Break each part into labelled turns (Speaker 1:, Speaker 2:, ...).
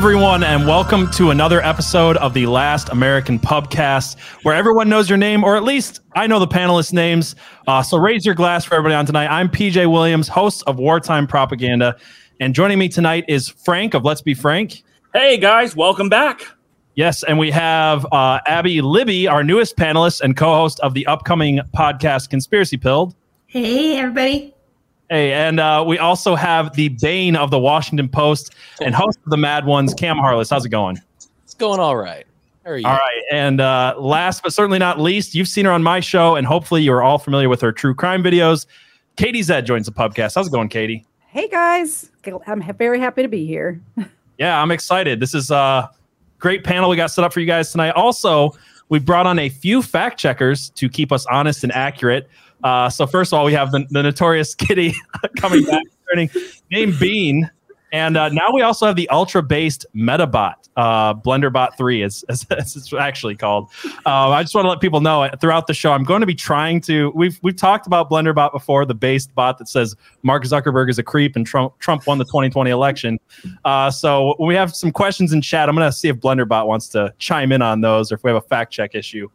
Speaker 1: everyone, and welcome to another episode of the Last American Pubcast, where everyone knows your name, or at least I know the panelists' names. Uh, so raise your glass for everybody on tonight. I'm PJ Williams, host of Wartime Propaganda, and joining me tonight is Frank of Let's Be Frank.
Speaker 2: Hey guys, welcome back.
Speaker 1: Yes, and we have uh, Abby Libby, our newest panelist and co-host of the upcoming podcast Conspiracy Pilled.
Speaker 3: Hey, everybody.
Speaker 1: Hey, and uh, we also have the bane of the Washington Post and host of the Mad Ones, Cam Harless. How's it going?
Speaker 4: It's going all right. How are you?
Speaker 1: All right, and uh, last but certainly not least, you've seen her on my show, and hopefully you are all familiar with her true crime videos. Katie Zed joins the podcast. How's it going, Katie?
Speaker 5: Hey guys, I'm very happy to be here.
Speaker 1: Yeah, I'm excited. This is a great panel we got set up for you guys tonight. Also, we brought on a few fact checkers to keep us honest and accurate. Uh, so first of all, we have the, the notorious Kitty coming back, turning name Bean, and uh, now we also have the ultra based Metabot, uh, BlenderBot three, as, as, as it's actually called. Uh, I just want to let people know throughout the show, I'm going to be trying to. We've we've talked about BlenderBot before, the based bot that says Mark Zuckerberg is a creep and Trump Trump won the 2020 election. Uh, so we have some questions in chat, I'm going to see if BlenderBot wants to chime in on those, or if we have a fact check issue.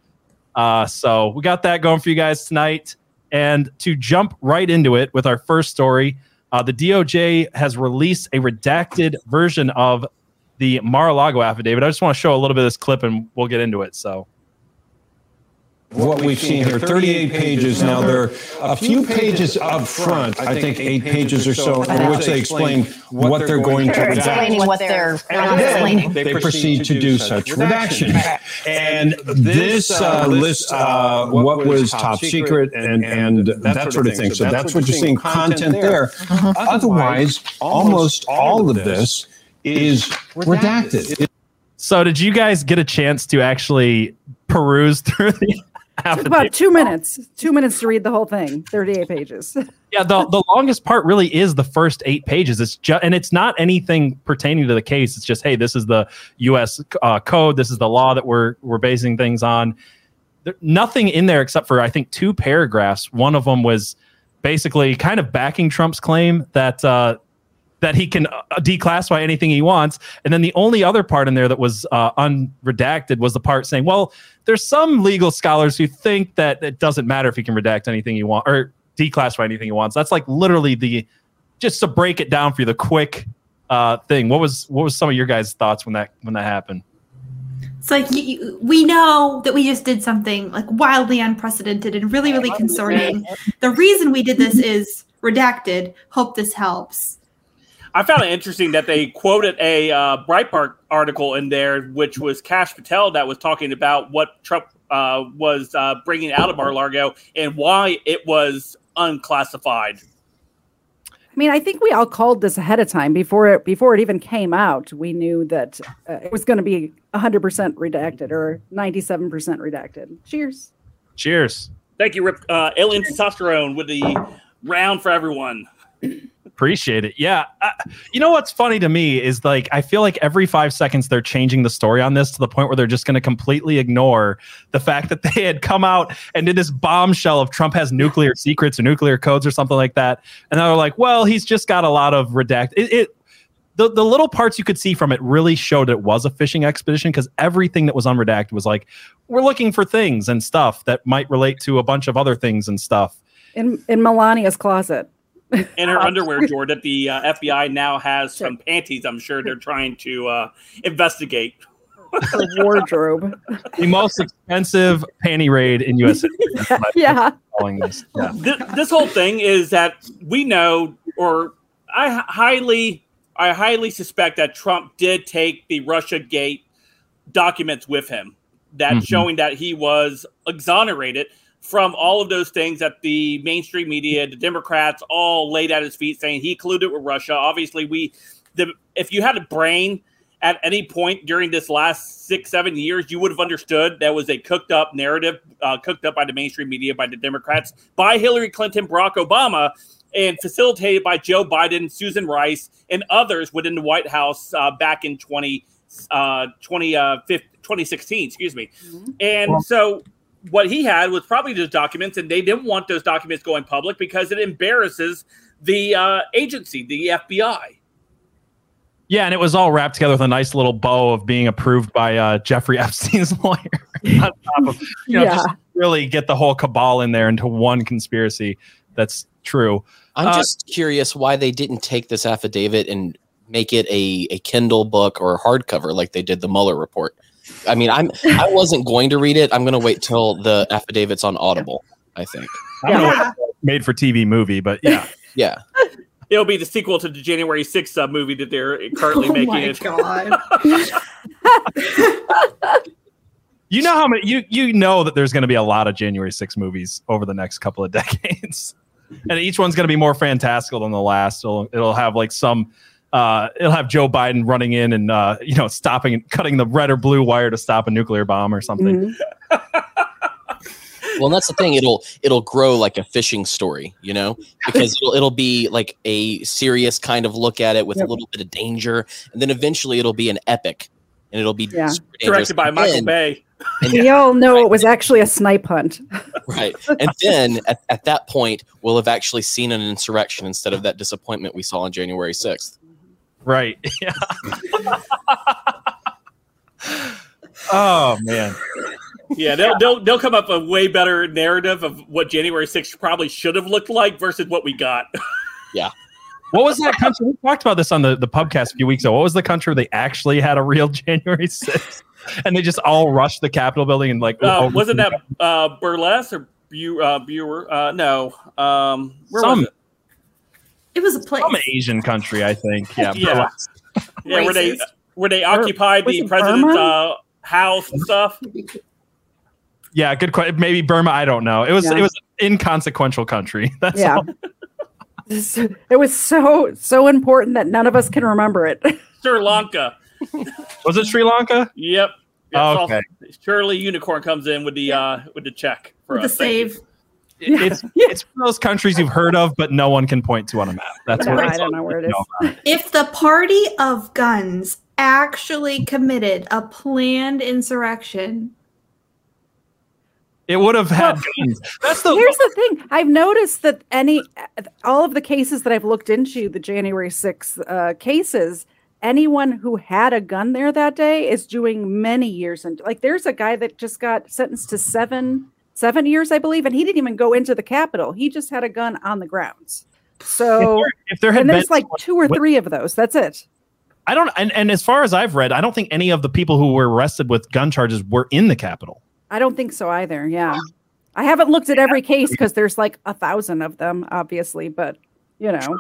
Speaker 1: Uh, so we got that going for you guys tonight. And to jump right into it with our first story, uh, the DOJ has released a redacted version of the Mar-a-Lago affidavit. I just want to show a little bit of this clip, and we'll get into it. So
Speaker 6: what we've seen here, 38 pages. Now, there are a few pages up front, I think eight pages or so, in which they explain what they're going to
Speaker 3: Sure,
Speaker 6: redact.
Speaker 3: explaining what they're not
Speaker 6: And
Speaker 3: explaining.
Speaker 6: they proceed to do such redaction. And this uh, lists uh, what was top secret and, and that sort of thing. So that's what you're seeing, content there. Otherwise, almost all of this is redacted.
Speaker 1: So, did you guys get a chance to actually peruse through the
Speaker 5: Took
Speaker 1: affidavit?
Speaker 5: about two minutes. Two minutes to read the whole thing. Thirty-eight pages.
Speaker 1: Yeah, the, the longest part really is the first eight pages. It's just, and it's not anything pertaining to the case. It's just, hey, this is the U.S. Uh, code. This is the law that we're we're basing things on. There, nothing in there except for I think two paragraphs. One of them was basically kind of backing Trump's claim that uh, that he can uh, declassify anything he wants. And then the only other part in there that was uh, unredacted was the part saying, well, there's some legal scholars who think that it doesn't matter if he can redact anything he wants or declassify anything he wants. That's like literally the just to break it down for you, the quick uh, thing. What was what was some of your guys' thoughts when that when that happened?
Speaker 3: It's like you, you, we know that we just did something like wildly unprecedented and really, really concerning. The reason we did this is redacted. Hope this helps.
Speaker 2: I found it interesting that they quoted a uh, Breitbart article in there, which was Kash Patel that was talking about what Trump uh, was uh, bringing out of Mar-a-Lago and why it was unclassified.
Speaker 5: I mean, I think we all called this ahead of time before it before it even came out. We knew that uh, it was going to be hundred percent redacted or ninety-seven percent redacted. Cheers.
Speaker 1: Cheers.
Speaker 2: Thank you, Rip. Uh, Alien Testosterone with the round for everyone.
Speaker 1: Appreciate it. Yeah. Uh, you know what's funny to me is like I feel like every five seconds they're changing the story on this to the point where they're just going to completely ignore the fact that they had come out and did this bombshell of Trump has nuclear secrets or nuclear codes or something like that, and they're like, well, he's just got a lot of redact. It, it the the little parts you could see from it really showed it was a fishing expedition because everything that was unredacted was like we're looking for things and stuff that might relate to a bunch of other things and stuff.
Speaker 5: In in Melania's closet.
Speaker 2: In her underwear drawer that the uh, FBI now has some panties. I'm sure they're trying to uh, investigate.
Speaker 5: Her wardrobe.
Speaker 1: The most expensive panty raid in U.S. history.
Speaker 5: yeah.
Speaker 1: Calling this. Yeah.
Speaker 2: Th- this whole thing is that we know, or I h- highly, I highly suspect that Trump did take the Russia Gate documents with him, that
Speaker 1: Mhm.
Speaker 2: showing that he was exonerated from all of those things that the mainstream media, the Democrats, all laid at his feet, saying he colluded with Russia. Obviously, we, the if you had a brain at any point during this last six, seven years, you would have understood that was a cooked up narrative, uh, cooked up by the mainstream media, by the Democrats, by Hillary Clinton, Barack Obama, and facilitated by Joe Biden, Susan Rice, and others within the White House uh, back in 20, uh, 20, uh, 15 2016, excuse me. And so what he had was probably those documents, and they didn't want those documents going public because it embarrasses the uh, agency, the FBI.
Speaker 1: Yeah, and it was all wrapped together with a nice little bow of being approved by uh, Jeffrey Epstein's lawyer. on top of, you know,
Speaker 5: Yeah.
Speaker 1: just really get the whole cabal in there into one conspiracy. That's true.
Speaker 4: I'm
Speaker 1: Uh,
Speaker 4: just curious why they didn't take this affidavit and make it a, a Kindle book or a hardcover like they did the Mueller report. I mean, I'm I wasn't going to read it. I'm going to wait till the affidavit's on Audible. I think.
Speaker 1: I don't know
Speaker 3: Yeah.
Speaker 1: if it's made for TV movie, but yeah.
Speaker 4: Yeah.
Speaker 2: It'll be the sequel to the January 6th uh, movie that they're currently
Speaker 3: oh
Speaker 2: making
Speaker 3: my
Speaker 2: it.
Speaker 3: god.
Speaker 1: You know how many you you know that there's going to be a lot of January 6 movies over the next couple of decades. And each one's going to be more fantastical than the last. It'll it'll have like some uh, it'll have Joe Biden running in and uh, you know stopping and cutting the red or blue wire to stop a nuclear bomb or something.
Speaker 5: Mhm.
Speaker 4: Well, that's the thing. It'll it'll grow like a fishing story, you know, because it'll it'll be like a serious kind of look at it with
Speaker 5: Yep.
Speaker 4: a little bit of danger, and then eventually it'll be an epic, and it'll be
Speaker 5: Yeah.
Speaker 2: Directed by
Speaker 4: And
Speaker 2: Michael
Speaker 4: then-
Speaker 2: Bay.
Speaker 4: and
Speaker 5: We all know it was actually a snipe hunt.
Speaker 4: Right. And then at, at that point, we'll have actually seen an insurrection instead of that disappointment we saw on January 6th.
Speaker 1: Right. Yeah. oh man.
Speaker 2: Yeah, they'll, they'll they'll come up with a way better narrative of what January 6th probably should have looked like versus what we got. Yeah.
Speaker 1: What was that country? We talked about this on the, the pubcast a few weeks ago. What was the country where they actually had a real January 6th? And they just all rushed the Capitol building and like
Speaker 2: Uh, wasn't that uh, Burlesque or Bu- uh, Buer? Uh, no. Um, where
Speaker 1: Some-
Speaker 2: was it?
Speaker 3: It was a place.
Speaker 1: some Asian country, I think. Yeah.
Speaker 2: Yeah. Yeah, where they
Speaker 3: Racist.
Speaker 2: where they occupied
Speaker 5: was
Speaker 2: the president's uh, house and stuff.
Speaker 1: Yeah, good question. Maybe Burma. I don't know. It was
Speaker 5: Yeah.
Speaker 1: it was an inconsequential country. That's
Speaker 5: Yeah.
Speaker 1: all.
Speaker 5: It was so so important that none of us can remember it.
Speaker 2: Sri Lanka.
Speaker 1: Was it Sri Lanka?
Speaker 2: Yep. That's
Speaker 1: Okay.
Speaker 2: all- Shirley Unicorn comes in with the uh, with the check for
Speaker 3: With the
Speaker 2: us. Thank you.
Speaker 3: save.
Speaker 1: It- It's it's one of those countries you've heard of, but no one can point to on a map. That's
Speaker 5: No,
Speaker 1: what
Speaker 5: I don't know where it is.
Speaker 3: If the party of guns actually committed a planned insurrection,
Speaker 1: It would have had guns. That's the
Speaker 5: Here's the thing: I've noticed that any all of the cases that I've looked into, the January 6th uh, cases, anyone who had a gun there that day is doing many years. And like, there's a guy that just got sentenced to seven seven years, I believe, and he didn't even go into the Capitol. He just had a gun on the grounds. So,
Speaker 1: if there had
Speaker 5: and
Speaker 1: been
Speaker 5: there's like two or three of those. That's it.
Speaker 1: I don't and, and as far as I've read, I don't think any of the people who were arrested with gun charges were in the Capitol.
Speaker 5: I don't think so either. Yeah. I haven't looked at every case because there's like a thousand of them, obviously, but you know,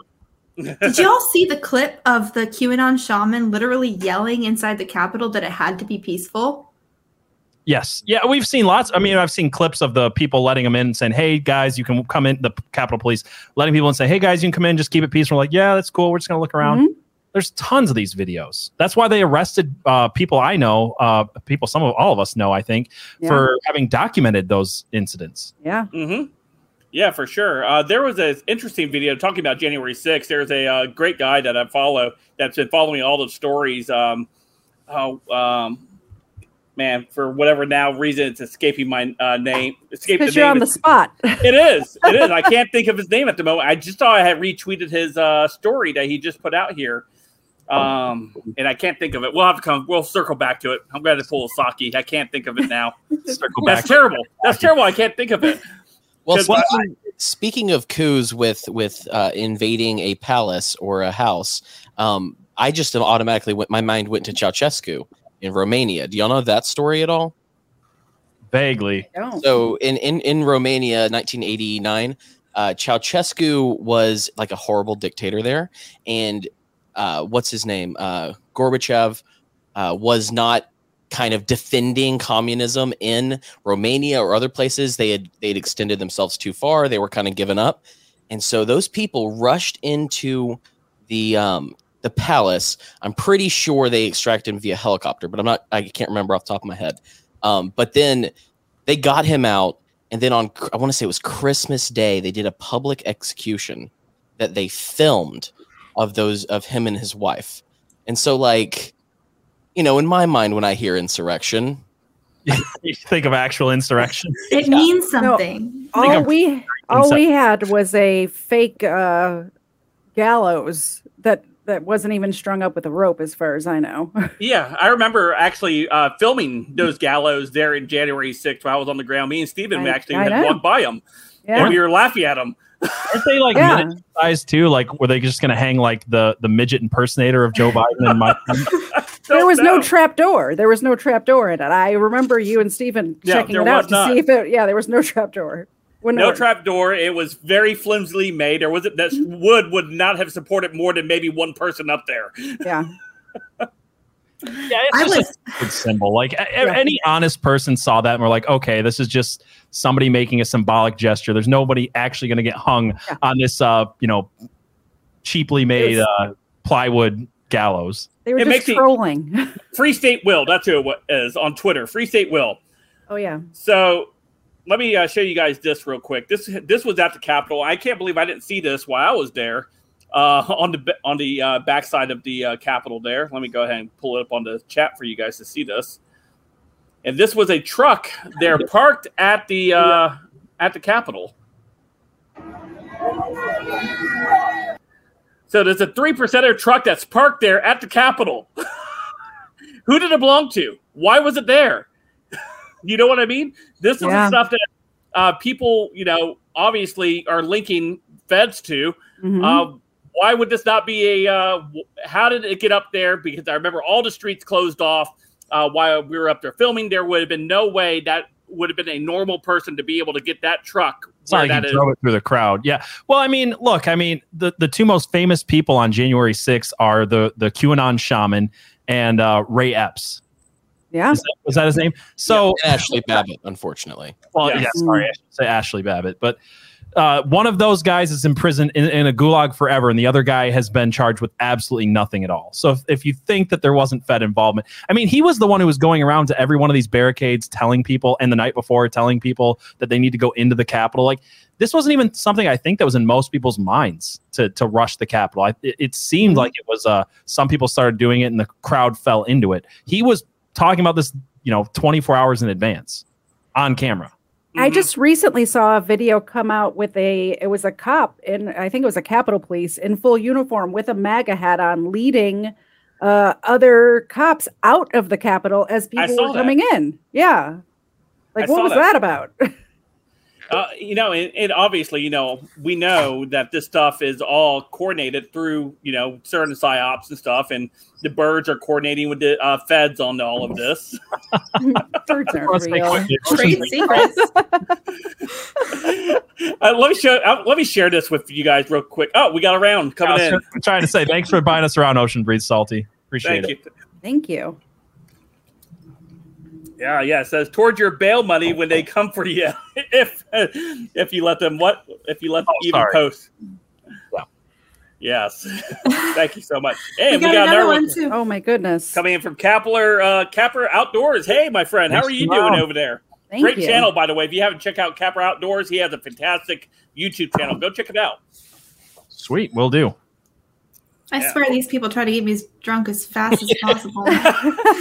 Speaker 3: did y'all see the clip of the QAnon shaman literally yelling inside the Capitol that it had to be peaceful?
Speaker 1: Yes. Yeah, we've seen lots. I mean, I've seen clips of the people letting them in and saying, Hey guys, you can come in the Capitol Police letting people in say, Hey guys, you can come in, just keep it peaceful. Like, yeah, that's cool. We're just gonna look around.
Speaker 5: Mhm.
Speaker 1: There's tons of these videos. That's why they arrested uh, people I know, uh, people some of all of us know, I think,
Speaker 5: Yeah.
Speaker 1: for having documented those incidents.
Speaker 5: yeah.
Speaker 2: Mm-hmm. Yeah, for sure. Uh, there was an interesting video talking about January 6th. There's a uh, great guy that I follow that's been following all the stories. Um, oh, um, man, for whatever now reason, it's escaping my uh, name. Escape the
Speaker 5: Because you're
Speaker 2: name.
Speaker 5: on the spot.
Speaker 2: It is. It is. I can't think of his name at the moment. I just saw I had retweeted his uh, story that he just put out here. Um, and I can't think of it. We'll have to come. We'll circle back to it. I'm going to pull a Psaki. I can't think of it now.
Speaker 1: Circle back.
Speaker 2: That's terrible. That's terrible. I can't think of it.
Speaker 4: Well,
Speaker 2: 'Cause
Speaker 4: speaking, speaking of coups with with uh, invading a palace or a house, um, I just automatically went. My mind went to Ceausescu in Romania. Do y'all know that story at all?
Speaker 1: Vaguely.
Speaker 4: So in in in Romania, 1989, uh, Ceausescu was like a horrible dictator there, and uh, what's his name? Uh, Gorbachev uh, was not kind of defending communism in Romania or other places. They had they'd extended themselves too far. They were kind of given up, and so those people rushed into the um, the palace. I'm pretty sure they extracted him via helicopter, but I'm not. I can't remember off the top of my head. Um, but then they got him out, and then on I want to say it was Christmas Day, they did a public execution that they filmed of those of him and his wife. And so, like, you know, in my mind, when I hear insurrection,
Speaker 1: you think of actual insurrection.
Speaker 3: It means something.
Speaker 1: think
Speaker 5: all we all we had was a fake uh, gallows that that wasn't even strung up with a rope, as far as I know.
Speaker 2: yeah, I remember actually uh, filming those gallows there in January 6th while I was on the ground. Me and Steven
Speaker 5: I-
Speaker 2: actually
Speaker 5: I
Speaker 2: had
Speaker 5: know.
Speaker 2: walked by them
Speaker 5: Yeah.
Speaker 2: and we were laughing at them.
Speaker 1: Aren't they like
Speaker 5: Yeah.
Speaker 1: minute size too? Like, were they just going to hang like the the midget impersonator of Joe Biden and Mike?
Speaker 5: there was no trap door. There was no trap door in it. I remember you and Stephen
Speaker 2: Yeah,
Speaker 5: checking it out to
Speaker 2: not.
Speaker 5: see if it. Yeah, there was no trap door. Wouldn't
Speaker 2: No trap door. It was very flimsily made. Or was it that wood would not have supported more than maybe one person up there.
Speaker 5: Yeah.
Speaker 1: Yeah, it's
Speaker 3: I
Speaker 1: just
Speaker 3: was
Speaker 1: a good symbol. Like a- a- any honest person saw that and were like, okay, this is just somebody making a symbolic gesture. There's nobody actually going to get hung
Speaker 5: Yeah.
Speaker 1: on this, uh, you know, cheaply made
Speaker 5: It
Speaker 1: uh, plywood gallows.
Speaker 5: They were
Speaker 2: It
Speaker 5: just
Speaker 2: makes
Speaker 5: trolling.
Speaker 2: Free State Will. That's who it wa- on Twitter. Free State Will.
Speaker 5: oh yeah.
Speaker 2: So let me uh, show you guys this real quick. This this was at the Capitol. I can't believe I didn't see this while I was there uh, on the on the uh, backside of the uh, Capitol. There. Let me go ahead and pull it up on the chat for you guys to see this. And this was a truck there parked at the uh, at the Capitol. So there's a three percenter truck that's parked there at the Capitol. Who did it belong to? Why was it there? You know what I mean? This is the
Speaker 5: Yeah.
Speaker 2: stuff that uh, people, you know, obviously are linking feds to.
Speaker 5: Mhm.
Speaker 2: Uh, why would this not be a? Uh, how did it get up there? Because I remember all the streets closed off uh, while we were up there filming. There would have been no way that would have been a normal person to be able to get that truck.
Speaker 1: Sorry, not
Speaker 2: where
Speaker 1: like
Speaker 2: that
Speaker 1: you it through the crowd. Yeah. Well, I mean, look, I mean, the, the two most famous people on January 6th are the the QAnon shaman and uh, Ray Epps.
Speaker 5: Yeah.
Speaker 1: Is that, was that his name? So,
Speaker 4: And Ashley Babbitt, unfortunately.
Speaker 1: well,
Speaker 2: Yes.
Speaker 1: yeah, sorry, I should say Ashley Babbitt, but uh, one of those guys is imprisoned in, in a gulag forever, and the other guy has been charged with absolutely nothing at all. So, if, if you think that there wasn't Fed involvement, I mean, he was the one who was going around to every one of these barricades, telling people, and the night before, telling people that they need to go into the Capitol. Like, this wasn't even something I think that was in most people's minds to to rush the Capitol. I, it, it seemed like it was. Uh, some people started doing it, and the crowd fell into it. He was talking about this, you know, 24 hours in advance on camera.
Speaker 5: I
Speaker 2: Mhm.
Speaker 5: just recently saw a video come out with a it was a cop in I think it was a Capitol Police in full uniform with a MAGA hat on leading uh other cops out of the Capitol as people
Speaker 2: saw
Speaker 5: were
Speaker 2: that.
Speaker 5: coming in. Yeah. Like
Speaker 2: I
Speaker 5: what was
Speaker 2: that.
Speaker 5: that about?
Speaker 2: Uh, you know, and, and obviously, you know, we know that this stuff is all coordinated through, you know, certain psyops and stuff, and the birds are coordinating with the uh, feds on all of this.
Speaker 5: Birds aren't
Speaker 1: Let's
Speaker 5: real.
Speaker 3: trade secrets.
Speaker 2: Uh, let me show. Uh, let me share this with you guys real quick. Oh, we got a round coming in.
Speaker 1: I'm trying to say thanks for buying us around Ocean Breeze Salty. Appreciate
Speaker 2: Thank
Speaker 1: it.
Speaker 2: you.
Speaker 5: Thank you.
Speaker 2: Yeah, yeah. It says towards your bail money when they come for you, if if you let them what if you let them
Speaker 1: Oh,
Speaker 2: even
Speaker 1: sorry.
Speaker 2: post.
Speaker 1: Yeah.
Speaker 2: Yes. Thank you so much.
Speaker 3: we
Speaker 2: And
Speaker 3: got,
Speaker 2: we got
Speaker 3: another
Speaker 2: another
Speaker 3: one
Speaker 2: one
Speaker 3: too.
Speaker 5: Oh my goodness.
Speaker 2: coming in from Kapler uh, Capper Outdoors. Hey, my friend, how
Speaker 1: Thanks
Speaker 2: are you
Speaker 1: a lot.
Speaker 2: doing over there?
Speaker 5: Thank
Speaker 2: Great
Speaker 5: you.
Speaker 2: channel, by the way. If you haven't checked out Capper Outdoors, he has a fantastic YouTube channel. Go check it out.
Speaker 1: Sweet, we'll do.
Speaker 3: I
Speaker 2: Yeah.
Speaker 3: swear these people try to get me as drunk as fast as possible.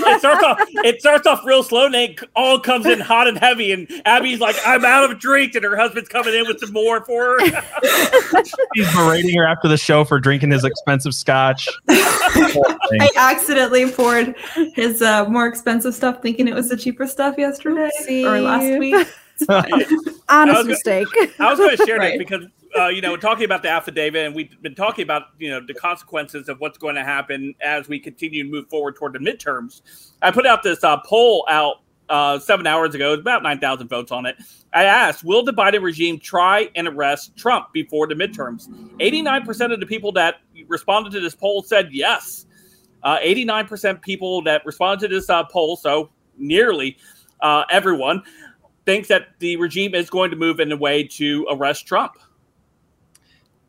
Speaker 2: It starts off. It starts off real slow, and it all comes in hot and heavy. And Abby's like, "I'm out of drink," and her husband's coming in with some more for her.
Speaker 1: He's berating her after the show for drinking his expensive scotch.
Speaker 3: I accidentally poured his uh, more expensive stuff, thinking it was the cheaper stuff yesterday or last week.
Speaker 5: Honest
Speaker 2: Okay.
Speaker 5: mistake.
Speaker 2: I was going to share
Speaker 3: Right.
Speaker 2: this because uh, you know, we're talking about the affidavit, and we've been talking about you know the consequences of what's going to happen as we continue to move forward toward the midterms. I put out this uh, poll out uh, seven hours ago. About nine thousand votes on it. I asked, "Will the Biden regime try and arrest Trump before the midterms?" Eighty-nine percent of the people that responded to this poll said yes. Uh, Eighty-nine percent people that responded to this uh, poll, so nearly uh, everyone, thinks that the regime is going to move in a way to arrest Trump.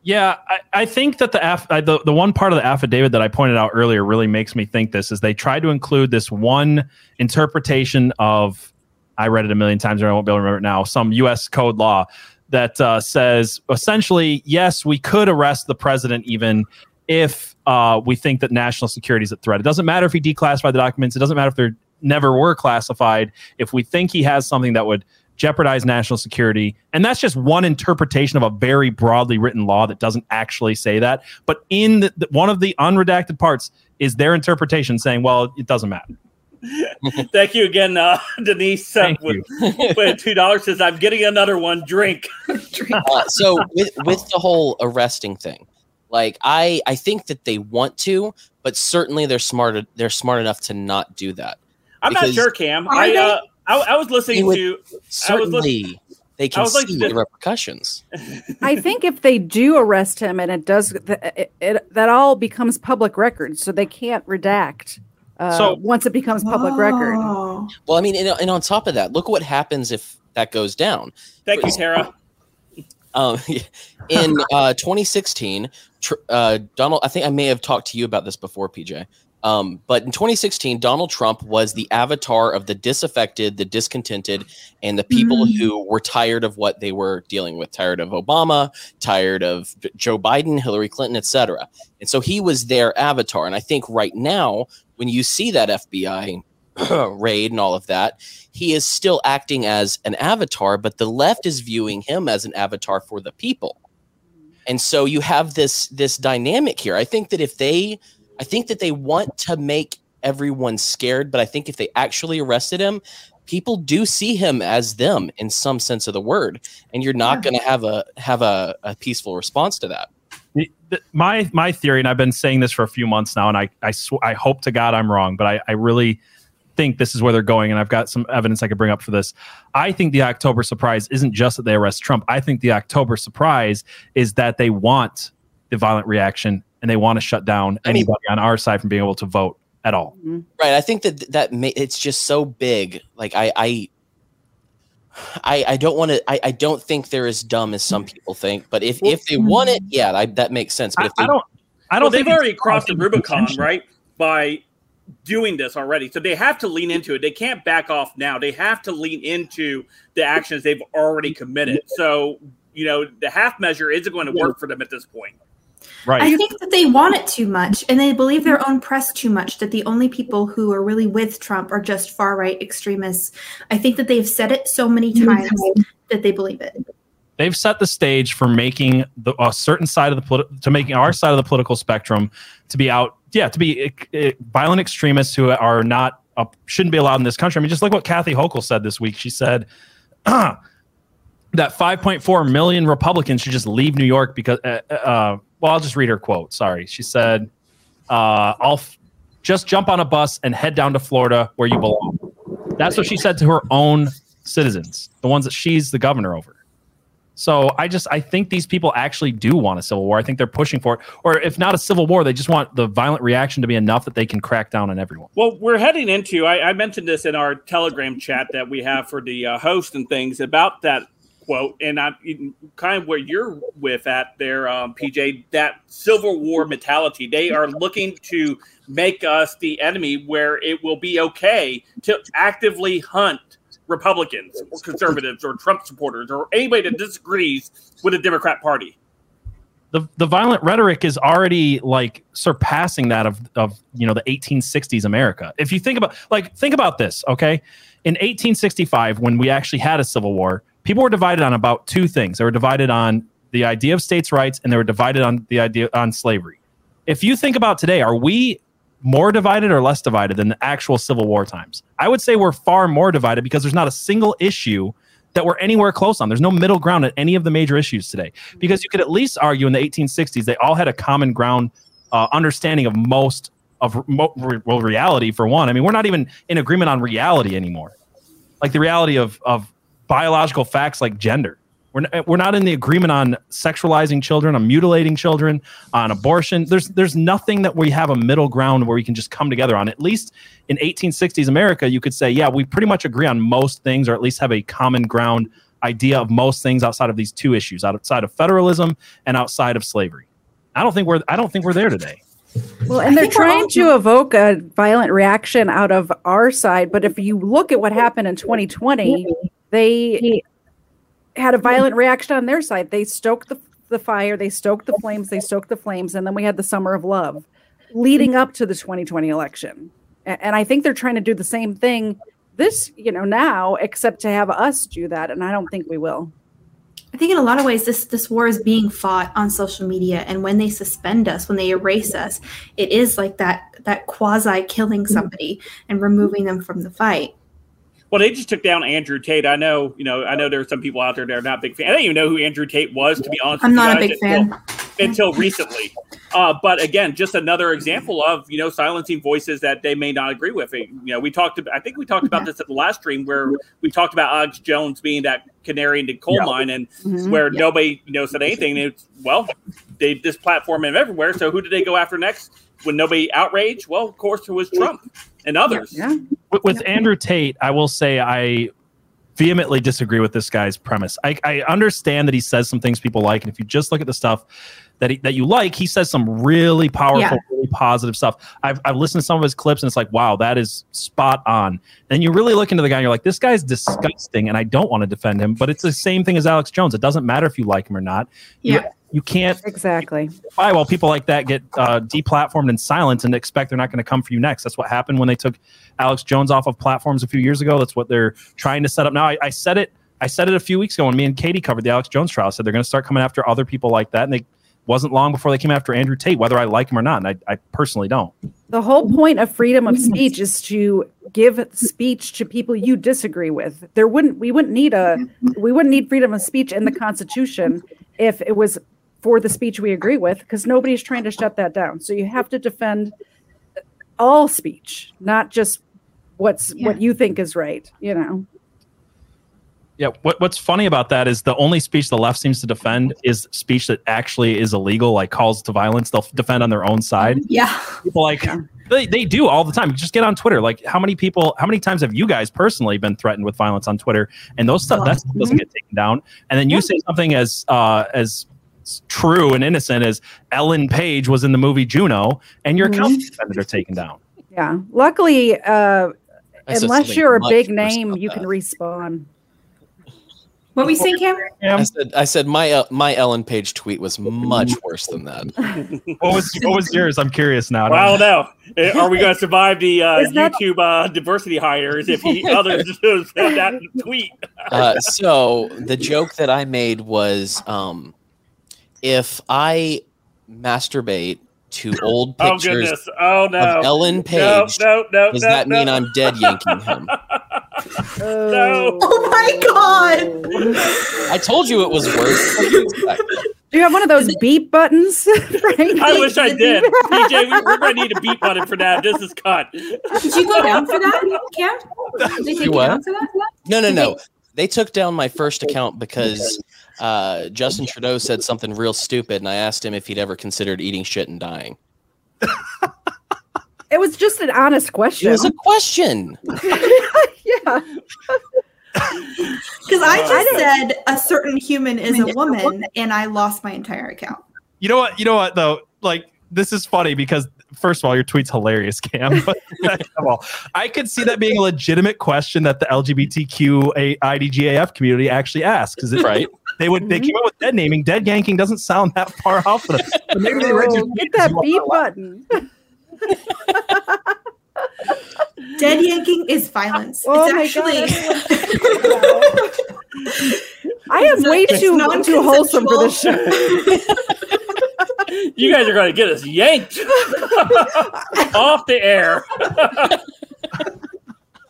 Speaker 1: Yeah, I, I think that the, aff- the the one part of the affidavit that I pointed out earlier really makes me think this is they tried to include this one interpretation of I read it a million times and I won't be able to remember it now some U.S. code law that uh, says essentially yes we could arrest the president even if uh, we think that national security is at threat. It doesn't matter if he declassified the documents. It doesn't matter if they're never were classified. If we think he has something that would jeopardize national security. And that's just one interpretation of a very broadly written law that doesn't actually say that. But in the, the, one of the unredacted parts is their interpretation saying, well, it doesn't matter.
Speaker 2: Thank you again, uh, Denise. Uh,
Speaker 1: Thank
Speaker 2: with, with two dollars says I'm getting another one. Drink.
Speaker 4: Uh, so with with the whole arresting thing, like I I think that they want to, but certainly they're smart they're smart enough to not do that.
Speaker 2: I'm not sure, Cam. I,
Speaker 3: they?
Speaker 2: uh, I I was listening to.
Speaker 4: Certainly they can
Speaker 2: was like
Speaker 4: see
Speaker 2: the-
Speaker 4: the repercussions.
Speaker 5: I think if they do arrest him and it does, it, it, that all becomes public record, so they can't redact. Uh,
Speaker 1: So-
Speaker 5: once it becomes public record,
Speaker 3: Oh.
Speaker 4: Well, I mean, and, and on top of that, look what happens if that goes down.
Speaker 2: Thank you, Tara.
Speaker 4: Um, in uh, 2016, tr- uh, Donald, I think I may have talked to you about this before, PJ. Um, but in 2016, Donald Trump was the avatar of the disaffected, the discontented, and the people
Speaker 3: Mm.
Speaker 4: who were tired of what they were dealing with, tired of Obama, tired of Joe Biden, Hillary Clinton, etc. And so he was their avatar. And I think right now, when you see that FBI raid and all of that, he is still acting as an avatar, but the left is viewing him as an avatar for the people. And so you have this this dynamic here. I think that if they I think that they want to make everyone scared, but I think if they actually arrested him, people do see him as them in some sense of the word, and you're not going to have a have a, a peaceful response to that.
Speaker 1: The- the- my my theory, and I've been saying this for a few months now, and I I, sw- I hope to God I'm wrong, but I, I really think this is where they're going, and I've got some evidence I could bring up for this. I think the October surprise isn't just that they arrest Trump. I think the October surprise is that they want the violent reaction and they want to shut down
Speaker 4: I mean-
Speaker 1: anybody on our side from being able to vote at all. Mm-hmm.
Speaker 4: Right. I think that that ma- it's just so big. Like I I I, I don't want to. I, I don't think they're as dumb as some people think. But if if they mm-hmm. want it, yeah, I, that makes sense. But
Speaker 1: I,
Speaker 4: they,
Speaker 1: I don't. I don't
Speaker 2: they've
Speaker 1: think
Speaker 2: already crossed the
Speaker 1: I think it's
Speaker 2: Rubicon,
Speaker 1: intentional.
Speaker 2: right? By doing this already. So they have to lean into it. They can't back off now. They have to lean into the actions they've already committed. So, you know, the half measure isn't going to work for them at this point.
Speaker 1: Right.
Speaker 3: I think that they want it too much and they believe their own press too much that the only people who are really with Trump are just far right extremists. I think that they've said it so many times that they believe it.
Speaker 1: they've set the stage for making the, a certain side of the politi- to making our side of the political spectrum to be out yeah to be uh, uh, violent extremists who are not uh, shouldn't be allowed in this country i mean just look what kathy hochul said this week she said that 5.4 million republicans should just leave new york because uh, uh, well i'll just read her quote. Sorry. She said uh, i'll f- just jump on a bus and head down to florida where you belong. That's what she said to her own citizens the ones that she's the governor over. So I just I think these people actually do want a civil war. I think they're pushing for it, or if not a civil war, they just want the violent reaction to be enough that they can crack down on everyone.
Speaker 2: Well, we're heading into, I, I mentioned this in our Telegram chat that we have for the uh, host and things about that quote. And I'm kind of where you're with at there, um, PJ, that Civil War mentality. They are looking to make us the enemy where it will be okay to actively hunt Republicans or conservatives or Trump supporters or anybody that disagrees with the Democrat Party.
Speaker 1: The the violent rhetoric is already like surpassing that of of you know the 1860s America. If you think about like think about this, okay? In 1865, when we actually had a civil war, people were divided on about two things. They were divided on the idea of states' rights, and they were divided on the idea on slavery. If you think about today, are we more divided or less divided than the actual Civil War times? I would say we're far more divided because there's not a single issue that we're anywhere close on. There's no middle ground at any of the major issues today. Because you could at least argue in the 1860s they all had a common ground uh, understanding of most of mo- re- well reality for one. I mean, we're not even in agreement on reality anymore. Like the reality of of biological facts like gender. We're, n- we're not in the agreement on sexualizing children, on mutilating children, on abortion. There's there's nothing that we have a middle ground where we can just come together on. At least in 1860s America, you could say, yeah, we pretty much agree on most things, or at least have a common ground idea of most things outside of these two issues, outside of federalism and outside of slavery. I don't think we're I don't think we're there today.
Speaker 5: Well, and they're
Speaker 3: think we're
Speaker 5: trying
Speaker 3: all-
Speaker 5: to evoke a violent reaction out of our side. But if you look at what happened in 2020, they had a violent reaction on their side. They stoked the, the fire, they stoked the flames, they stoked the flames, and then we had the summer of love leading up to the 2020 election. And I think they're trying to do the same thing this, you know, now, except to have us do that. And I don't think we will.
Speaker 3: I think in a lot of ways this this war is being fought on social media and when they suspend us, when they erase us, it is like that that quasi killing mm-hmm. somebody and removing them from the fight.
Speaker 2: Well, they just took down Andrew Tate. I know, you know, I know there are some people out there that are not big fans. I didn't even know who Andrew Tate was, to be honest.
Speaker 3: I'm
Speaker 2: with
Speaker 3: not a big
Speaker 2: guys, until,
Speaker 3: fan.
Speaker 2: until recently. Uh, but again, just another example of you know silencing voices that they may not agree with. You know, we talked. About, I think we talked about this at the last stream where we talked about Alex Jones being that canary in the coal
Speaker 1: Yeah.
Speaker 2: mine, and
Speaker 5: Mhm.
Speaker 2: where nobody you know said anything. And it's well, they this platform him everywhere. So who did they go after next? When nobody outraged, well, of course, it was Trump and others.
Speaker 5: Yeah.
Speaker 1: with, with Andrew Tate, I will say I vehemently disagree with this guy's premise. I, I understand that he says some things people like, and if you just look at the stuff that he, that you like, he says some really powerful,
Speaker 3: Yeah.
Speaker 1: really positive stuff. I've I've listened to some of his clips, and it's like, wow, that is spot on. And you really look into the guy, and you're like, this guy's disgusting, and I don't want to defend him. But it's the same thing as Alex Jones. It doesn't matter if you like him or not. You-
Speaker 3: Yeah.
Speaker 1: You can't
Speaker 5: Exactly.
Speaker 1: why while people like that get uh, deplatformed and silenced and expect they're not going to come for you next. That's what happened when they took Alex Jones off of platforms a few years ago. That's what they're trying to set up now. I, I said it. I said it a few weeks ago when me and Katie covered the Alex Jones trial. I said they're going to start coming after other people like that, and they wasn't long before they came after Andrew Tate, whether I like him or not. And I, I personally don't.
Speaker 5: The whole point of freedom of speech is to give speech to people you disagree with. There wouldn't we wouldn't need a we wouldn't need freedom of speech in the Constitution if it was for the speech we agree with, because nobody's trying to shut that down. So you have to defend all speech, not just what's what you think is right. You know.
Speaker 1: Yeah. What, what's funny about that is the only speech the left seems to defend is speech that actually is illegal, like calls to violence. They'll defend on their own side.
Speaker 3: Yeah.
Speaker 1: people like they, they do all the time just get on twitter like how many people how many times have you guys personally been threatened with violence on twitter and those stuff that stuff doesn't get taken down and then you say something as uh as true and innocent as ellen page was in the movie juno and your account defended are taken down
Speaker 5: Yeah. Luckily, uh, unless you're a big name, you
Speaker 4: that.
Speaker 5: can respawn.
Speaker 3: What we say, Cam?
Speaker 4: I said, I said my uh, my Ellen Page tweet was much worse than that.
Speaker 1: what was what was yours i'm curious now I don't
Speaker 2: Well, I don't know. Uh, Are we going to survive the uh,
Speaker 5: that-
Speaker 2: YouTube uh, diversity hires if he others just said that tweet?
Speaker 4: Uh, so the joke that I made was, um, if I masturbate to old
Speaker 2: Oh
Speaker 4: pictures
Speaker 2: goodness! Oh no!
Speaker 4: of Ellen Page,
Speaker 2: no, no,
Speaker 4: does
Speaker 2: no,
Speaker 4: that mean. I'm dead yanking him?
Speaker 2: No.
Speaker 3: Oh my god!
Speaker 4: I told you it was worse. Do you expect?
Speaker 5: Do you have one of those beep buttons? Frank?
Speaker 2: I wish I did. PJ, we, we're going to need a beep button for that. This is cut.
Speaker 3: Did you go down for that, Cam? Did they take you
Speaker 4: what?
Speaker 3: down for that?
Speaker 4: No, no, no. They took down my first account because uh, Justin Trudeau said something real stupid, and I asked him if he'd ever considered eating shit and dying.
Speaker 5: It was just an honest question.
Speaker 4: It was a question.
Speaker 5: yeah.
Speaker 3: Because uh, I just said a certain human is a woman, and I lost my entire account.
Speaker 1: you know what you know what though like this is funny because first of all your tweet's hilarious cam but all i could see that being a legitimate question that the lgbtq idgaf community actually asks is it
Speaker 4: Right.
Speaker 1: they would they came up with dead naming dead yanking doesn't sound that far off of them. So maybe they read your
Speaker 5: Oh, Hit that
Speaker 1: as well.
Speaker 5: beep button.
Speaker 3: Dead yanking is violence.
Speaker 5: Oh
Speaker 3: it's
Speaker 5: my
Speaker 3: actually.
Speaker 5: I am
Speaker 3: It's
Speaker 5: way
Speaker 3: not-
Speaker 5: too too
Speaker 3: non-consensual.
Speaker 5: wholesome for this show.
Speaker 2: You guys are going to get us yanked off the air.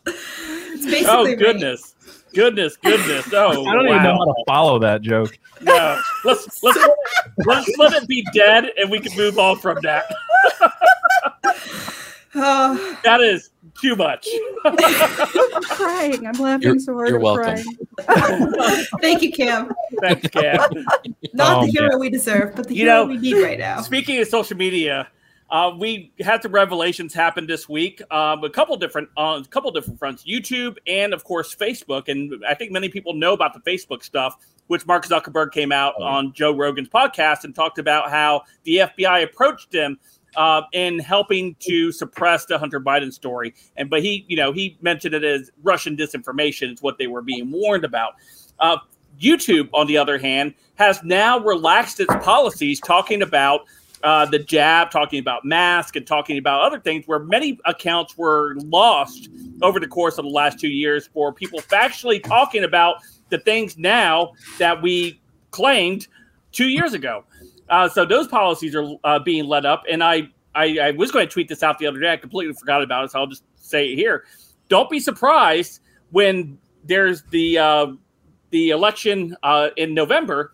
Speaker 3: It's basically
Speaker 2: Oh
Speaker 3: rape.
Speaker 2: goodness, goodness, goodness. Oh,
Speaker 1: I don't even know how to oh, follow that joke.
Speaker 2: No, let's let's let's let it be dead, and we can move on from that.
Speaker 3: Oh,
Speaker 2: That is too much.
Speaker 5: I'm crying. I'm laughing
Speaker 4: You're-
Speaker 5: so hard.
Speaker 4: you're
Speaker 5: I'm
Speaker 4: welcome.
Speaker 5: crying.
Speaker 3: thank you, Cam.
Speaker 2: Thanks, Cam.
Speaker 3: Not
Speaker 1: Oh,
Speaker 3: the hero we deserve, but the
Speaker 2: You
Speaker 3: hero
Speaker 2: know,
Speaker 3: we need right now.
Speaker 2: Speaking of social media, uh, we had some revelations happen this week. Um, a couple different on a couple different fronts, YouTube and of course Facebook. And I think many people know about the Facebook stuff, which Mark Zuckerberg came out
Speaker 4: Oh.
Speaker 2: on Joe Rogan's podcast and talked about how the FBI approached him uh, in helping to suppress the Hunter Biden story. And but he, you know, he mentioned it as Russian disinformation is what they were being warned about. Uh, YouTube, on the other hand, has now relaxed its policies, talking about uh, the jab, talking about mask, and talking about other things where many accounts were lost over the course of the last two years for people factually talking about the things now that we claimed two years ago. Uh, so those policies are uh, being let up, and I, I, I was going to tweet this out the other day. I completely forgot about it, so I'll just say it here. Don't be surprised when there's the uh, the election uh, in November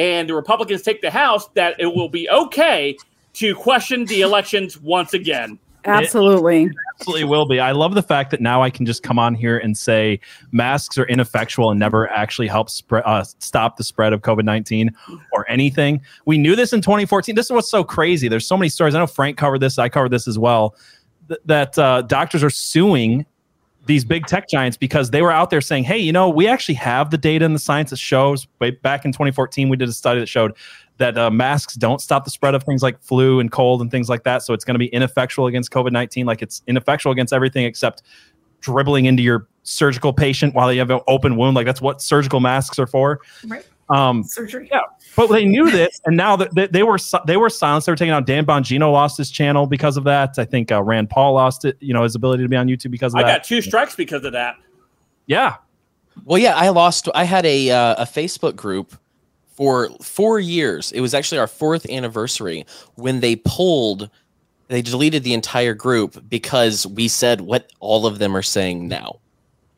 Speaker 2: and the Republicans take the House, that it will be okay to question the elections once again.
Speaker 5: Absolutely.
Speaker 1: It absolutely will be. I love the fact that now I can just come on here and say masks are ineffectual and never actually help spread, uh, stop the spread of COVID 19 or anything. We knew this in 2014. This is what's so crazy. There's so many stories. I know Frank covered this, I covered this as well. Th- that uh, doctors are suing these big tech giants because they were out there saying, "Hey, you know, we actually have the data and the science that shows." Back in 2014, we did a study that showed that uh, masks don't stop the spread of things like flu and cold and things like that. So it's going to be ineffectual against COVID 19, like it's ineffectual against everything except dribbling into your surgical patient while you have an open wound. Like that's what surgical masks are for.
Speaker 3: Right.
Speaker 1: Um,
Speaker 3: Surgery.
Speaker 1: Yeah, but they knew this, and now that they, they, were they were silenced. They were taking out. Dan Bongino lost his channel because of that. I think uh, Rand Paul lost it. You know his ability to be on YouTube because of
Speaker 2: I
Speaker 1: that.
Speaker 2: I got two strikes because of that.
Speaker 1: Yeah.
Speaker 4: Well, yeah, I lost. I had a uh, a Facebook group for four years. It was actually our fourth anniversary when they pulled. They deleted the entire group because we said what all of them are saying now,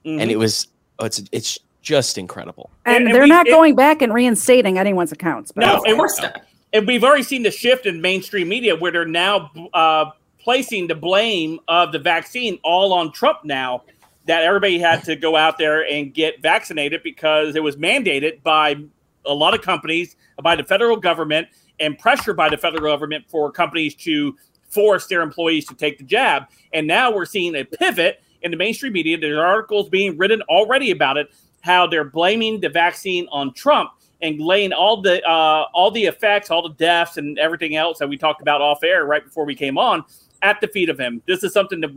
Speaker 4: mm-hmm. and it was oh, it's it's just incredible.
Speaker 5: And, and they're and we, not it, going back and reinstating anyone's accounts.
Speaker 2: But no, and, and we've already seen the shift in mainstream media where they're now uh, placing the blame of the vaccine all on Trump now. That everybody had to go out there and get vaccinated because it was mandated by a lot of companies, by the federal government, and pressure by the federal government for companies to force their employees to take the jab. And now we're seeing a pivot in the mainstream media. There's articles being written already about it how they're blaming the vaccine on Trump and laying all the uh, all the effects, all the deaths, and everything else that we talked about off air right before we came on at the feet of him. This is something that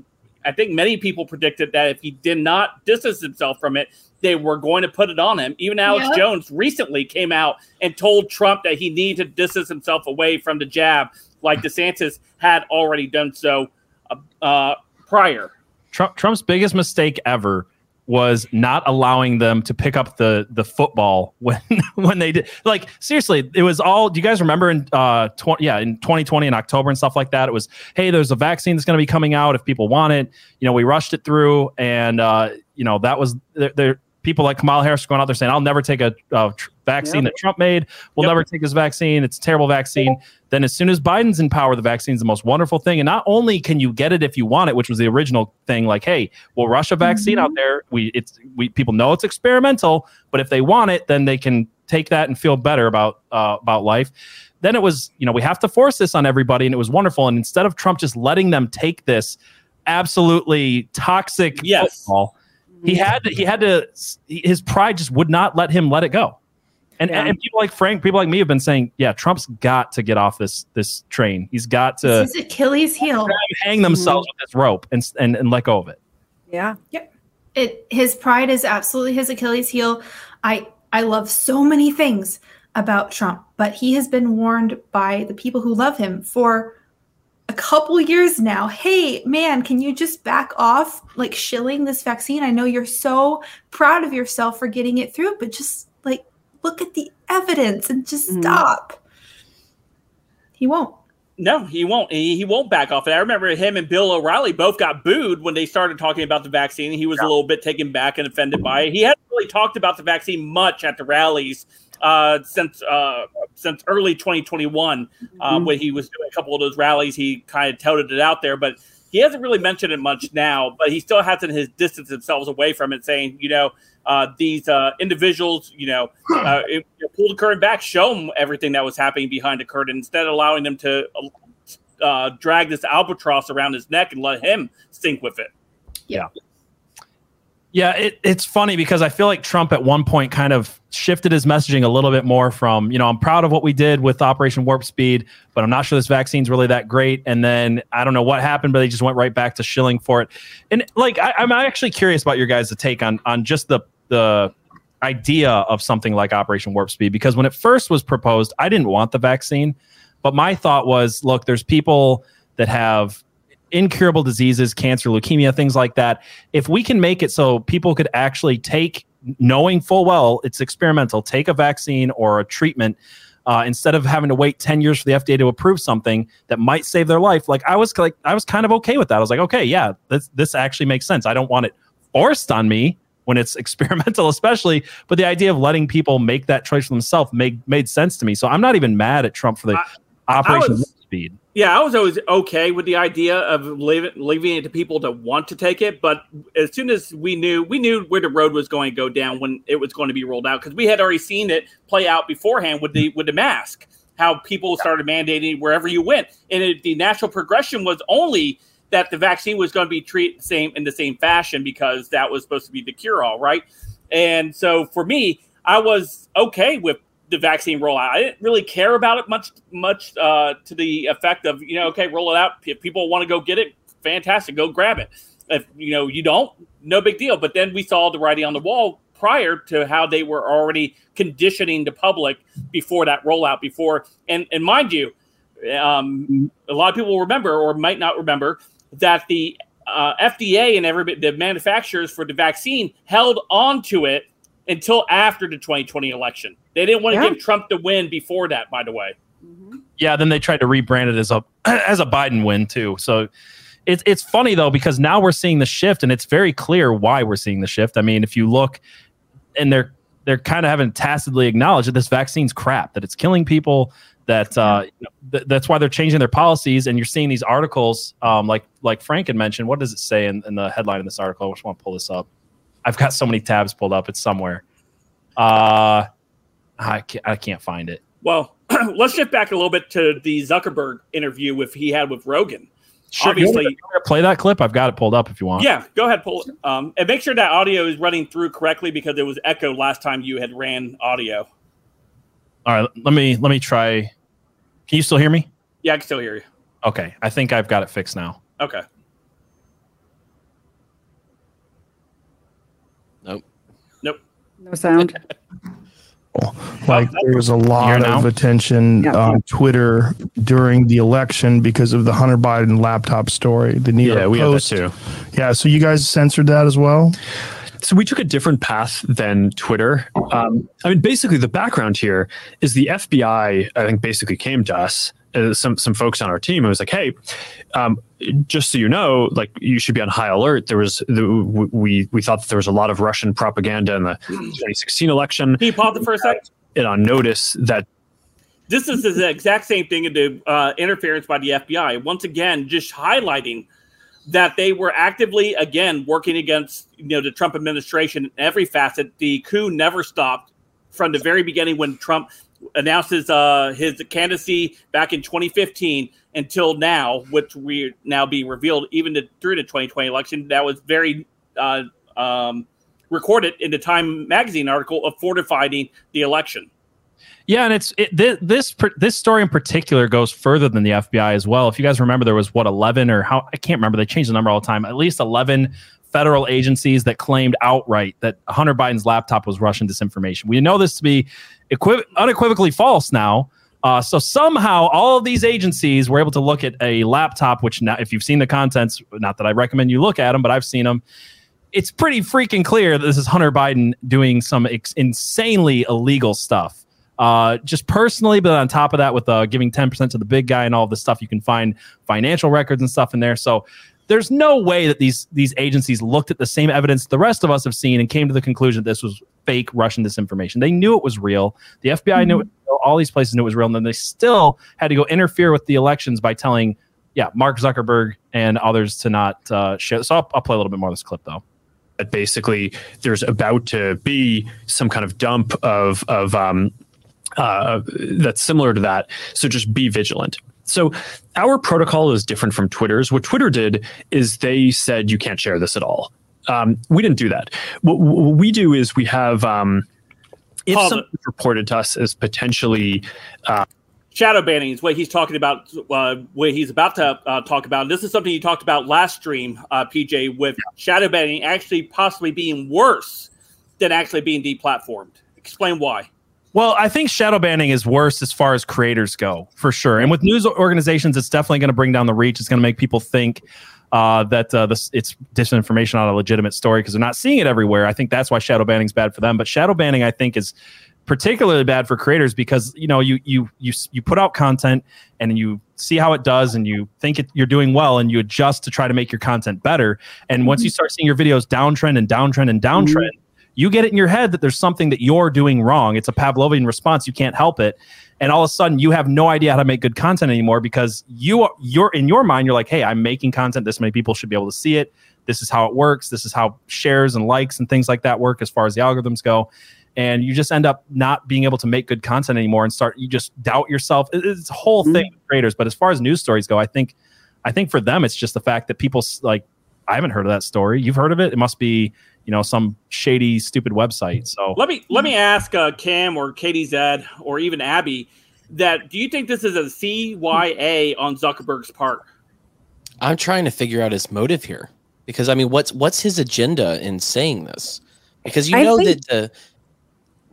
Speaker 2: I think many people predicted that if he did not distance himself from it, they were going to put it on him. Even Alex yep. Jones recently came out and told Trump that he needed to distance himself away from the jab, like DeSantis had already done so uh, uh, prior.
Speaker 1: Trump, Trump's biggest mistake ever was not allowing them to pick up the the football when when they did like seriously it was all do you guys remember in uh 20 yeah in 2020 in october and stuff like that it was hey there's a vaccine that's going to be coming out if people want it. You know we rushed it through and uh you know that was there people like Kamala Harris going out there saying, "I'll never take a, a tr- vaccine yep. that Trump made. We'll yep. never take his vaccine. It's a terrible vaccine." Then, as soon as Biden's in power, the vaccine is the most wonderful thing. And not only can you get it if you want it, which was the original thing, like, "Hey, we'll rush a vaccine mm-hmm. out there. We it's we people know it's experimental, but if they want it, then they can take that and feel better about uh, about life." Then it was, you know, we have to force this on everybody, and it was wonderful. And instead of Trump just letting them take this absolutely toxic
Speaker 2: yes.
Speaker 1: football he had to, he had to his pride just would not let him let it go. And, yeah. and people like Frank, people like me have been saying, yeah, Trump's got to get off this this train. He's got to
Speaker 3: his Achilles heel.
Speaker 1: Hang themselves mm-hmm. with this rope and, and and let go of it.
Speaker 5: Yeah.
Speaker 3: Yep. It his pride is absolutely his Achilles heel. I I love so many things about Trump, but he has been warned by the people who love him for a couple years now hey man can you just back off like shilling this vaccine i know you're so proud of yourself for getting it through but just like look at the evidence and just mm-hmm. stop he won't
Speaker 2: no, he won't. He, he won't back off. And I remember him and Bill O'Reilly both got booed when they started talking about the vaccine. He was yeah. a little bit taken back and offended by it. He hadn't really talked about the vaccine much at the rallies uh, since uh, since early 2021 uh, mm-hmm. when he was doing a couple of those rallies. He kind of touted it out there, but he hasn't really mentioned it much now. But he still hasn't his distance himself away from it, saying, you know, uh, these uh, individuals, you know, uh, it, pull the curtain back, show them everything that was happening behind the curtain, instead of allowing them to uh, drag this albatross around his neck and let him sink with it.
Speaker 1: Yeah. Yeah, it, it's funny because I feel like Trump at one point kind of shifted his messaging a little bit more from, you know, I'm proud of what we did with Operation Warp Speed, but I'm not sure this vaccine's really that great. And then I don't know what happened, but they just went right back to shilling for it. And like, I, am actually curious about your guys' take on on just the the idea of something like Operation Warp Speed because when it first was proposed, I didn't want the vaccine. But my thought was, look, there's people that have incurable diseases, cancer, leukemia, things like that. If we can make it so people could actually take, knowing full well it's experimental, take a vaccine or a treatment uh, instead of having to wait 10 years for the FDA to approve something that might save their life. Like I was like, I was kind of okay with that. I was like, okay, yeah, this, this actually makes sense. I don't want it forced on me when it's experimental, especially. But the idea of letting people make that choice for themselves made made sense to me. So I'm not even mad at Trump for the I, operation I was, speed.
Speaker 2: Yeah, I was always okay with the idea of leaving, leaving it to people to want to take it, but as soon as we knew we knew where the road was going to go down when it was going to be rolled out because we had already seen it play out beforehand with the with the mask, how people started mandating wherever you went, and it, the natural progression was only that the vaccine was going to be treated the same in the same fashion because that was supposed to be the cure all, right? And so for me, I was okay with the vaccine rollout. I didn't really care about it much, much uh, to the effect of you know, okay, roll it out. If people want to go get it, fantastic, go grab it. If you know you don't, no big deal. But then we saw the writing on the wall prior to how they were already conditioning the public before that rollout. Before and and mind you, um, a lot of people remember or might not remember that the uh, FDA and every the manufacturers for the vaccine held on to it until after the 2020 election. They didn't want to yeah. give Trump the win before that, by the way.
Speaker 1: Mm-hmm. Yeah, then they tried to rebrand it as a as a Biden win too. So it's it's funny though because now we're seeing the shift, and it's very clear why we're seeing the shift. I mean, if you look, and they're they're kind of having tacitly acknowledged that this vaccine's crap, that it's killing people, that uh, th- that's why they're changing their policies. And you're seeing these articles, um, like like Frank had mentioned. What does it say in, in the headline of this article? I just want to pull this up. I've got so many tabs pulled up. It's somewhere. Uh, I can't, I can't find it.
Speaker 2: Well, let's shift back a little bit to the Zuckerberg interview with he had with Rogan.
Speaker 1: Sure, Obviously, play that clip. I've got it pulled up if you want.
Speaker 2: Yeah, go ahead, pull it. Um, and make sure that audio is running through correctly because it was echoed last time you had ran audio.
Speaker 1: All right, let me let me try. Can you still hear me?
Speaker 2: Yeah, I can still hear you.
Speaker 1: Okay, I think I've got it fixed now.
Speaker 2: Okay.
Speaker 4: Nope.
Speaker 2: Nope.
Speaker 5: No sound.
Speaker 7: Like there was a lot of attention yeah. on Twitter during the election because of the Hunter Biden laptop story. The New York
Speaker 8: yeah, we Post. have that
Speaker 7: too. Yeah, so you guys censored that as well.
Speaker 8: So we took a different path than Twitter. Um, I mean, basically, the background here is the FBI. I think basically came to us, uh, some some folks on our team, and was like, "Hey, um, just so you know, like you should be on high alert. There was the, we we thought that there was a lot of Russian propaganda in the 2016 election.
Speaker 2: Can you pause it for a second?
Speaker 8: It on notice that
Speaker 2: this is the exact same thing into uh, interference by the FBI. Once again, just highlighting that they were actively again working against you know the Trump administration in every facet. The coup never stopped from the very beginning when Trump announced his uh, his candidacy back in 2015 until now, which we now being revealed even to, through the 2020 election. That was very uh, um, recorded in the Time magazine article of fortifying the election.
Speaker 1: Yeah, and it's it, this this this story in particular goes further than the FBI as well. If you guys remember, there was what eleven or how I can't remember. They change the number all the time. At least eleven federal agencies that claimed outright that Hunter Biden's laptop was Russian disinformation. We know this to be equiv- unequivocally false now. Uh, so somehow all of these agencies were able to look at a laptop, which now, if you've seen the contents, not that I recommend you look at them, but I've seen them. It's pretty freaking clear that this is Hunter Biden doing some ex- insanely illegal stuff uh, just personally, but on top of that, with uh, giving 10% to the big guy and all the stuff, you can find financial records and stuff in there. So there's no way that these these agencies looked at the same evidence the rest of us have seen and came to the conclusion that this was fake Russian disinformation. They knew it was real. The FBI mm-hmm. knew it. All these places knew it was real, and then they still had to go interfere with the elections by telling, yeah, Mark Zuckerberg and others to not uh, share. So I'll, I'll play a little bit more of this clip though
Speaker 8: that basically there's about to be some kind of dump of of um, uh, that's similar to that. So just be vigilant. So our protocol is different from Twitter's. What Twitter did is they said you can't share this at all. Um, we didn't do that. What, what, we do is we have um, if something's reported to us as potentially uh,
Speaker 2: shadow banning is what he's talking about. Uh, what he's about to uh, talk about. And this is something you talked about last stream, uh, PJ, with shadow banning actually possibly being worse than actually being deplatformed. Explain why.
Speaker 1: Well, I think shadow banning is worse as far as creators go, for sure. And with news organizations, it's definitely going to bring down the reach. It's going to make people think uh, that uh, this, it's disinformation on a legitimate story because they're not seeing it everywhere. I think that's why shadow banning is bad for them. But shadow banning, I think, is particularly bad for creators because you know you you you you put out content and you see how it does and you think it, you're doing well and you adjust to try to make your content better. And mm-hmm. once you start seeing your videos downtrend and downtrend and downtrend. You get it in your head that there's something that you're doing wrong. It's a Pavlovian response. You can't help it. And all of a sudden you have no idea how to make good content anymore because you you're in your mind, you're like, hey, I'm making content. This many people should be able to see it. This is how it works. This is how shares and likes and things like that work as far as the algorithms go. And you just end up not being able to make good content anymore and start you just doubt yourself. It's a whole mm-hmm. thing with creators. But as far as news stories go, I think I think for them it's just the fact that people like I haven't heard of that story. You've heard of it? It must be you know some shady stupid website so.
Speaker 2: Let me let me ask uh, cam or katie zed or even abby that do you think this is a cya on zuckerberg's part?
Speaker 4: I'm trying to figure out his motive here because i mean what's what's his agenda in saying this? Because you know think, that uh,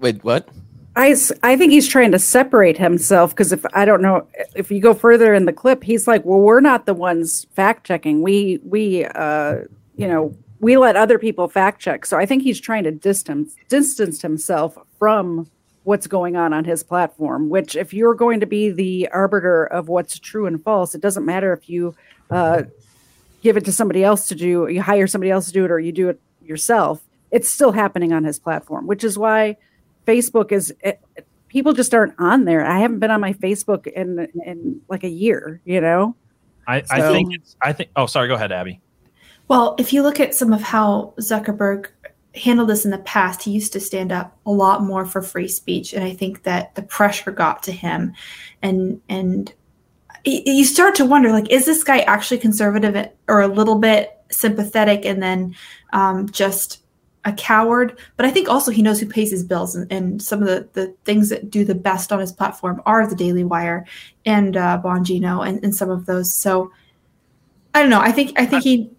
Speaker 4: wait what?
Speaker 5: I, I think he's trying to separate himself because if I don't know if you go further in the clip, he's like, well, we're not the ones fact checking. We we uh you know we let other people fact check. So I think he's trying to distance distance himself from what's going on on his platform. Which, if you're going to be the arbiter of what's true and false, it doesn't matter if you uh, give it to somebody else to do, you hire somebody else to do it, or you do it yourself. It's still happening on his platform, which is why Facebook is. It, people just aren't on there. I haven't been on my Facebook in in like a year. You know.
Speaker 1: I, so, I think it's. I think. Oh, sorry. Go ahead, Abby.
Speaker 3: Well, if you look at some of how Zuckerberg handled this in the past, he used to stand up a lot more for free speech, and I think that the pressure got to him, and and you start to wonder like, is this guy actually conservative or a little bit sympathetic, and then um, just a coward? But I think also he knows who pays his bills, and, and some of the the things that do the best on his platform are the Daily Wire and uh, Bongino and, and some of those. So I don't know. I think I think he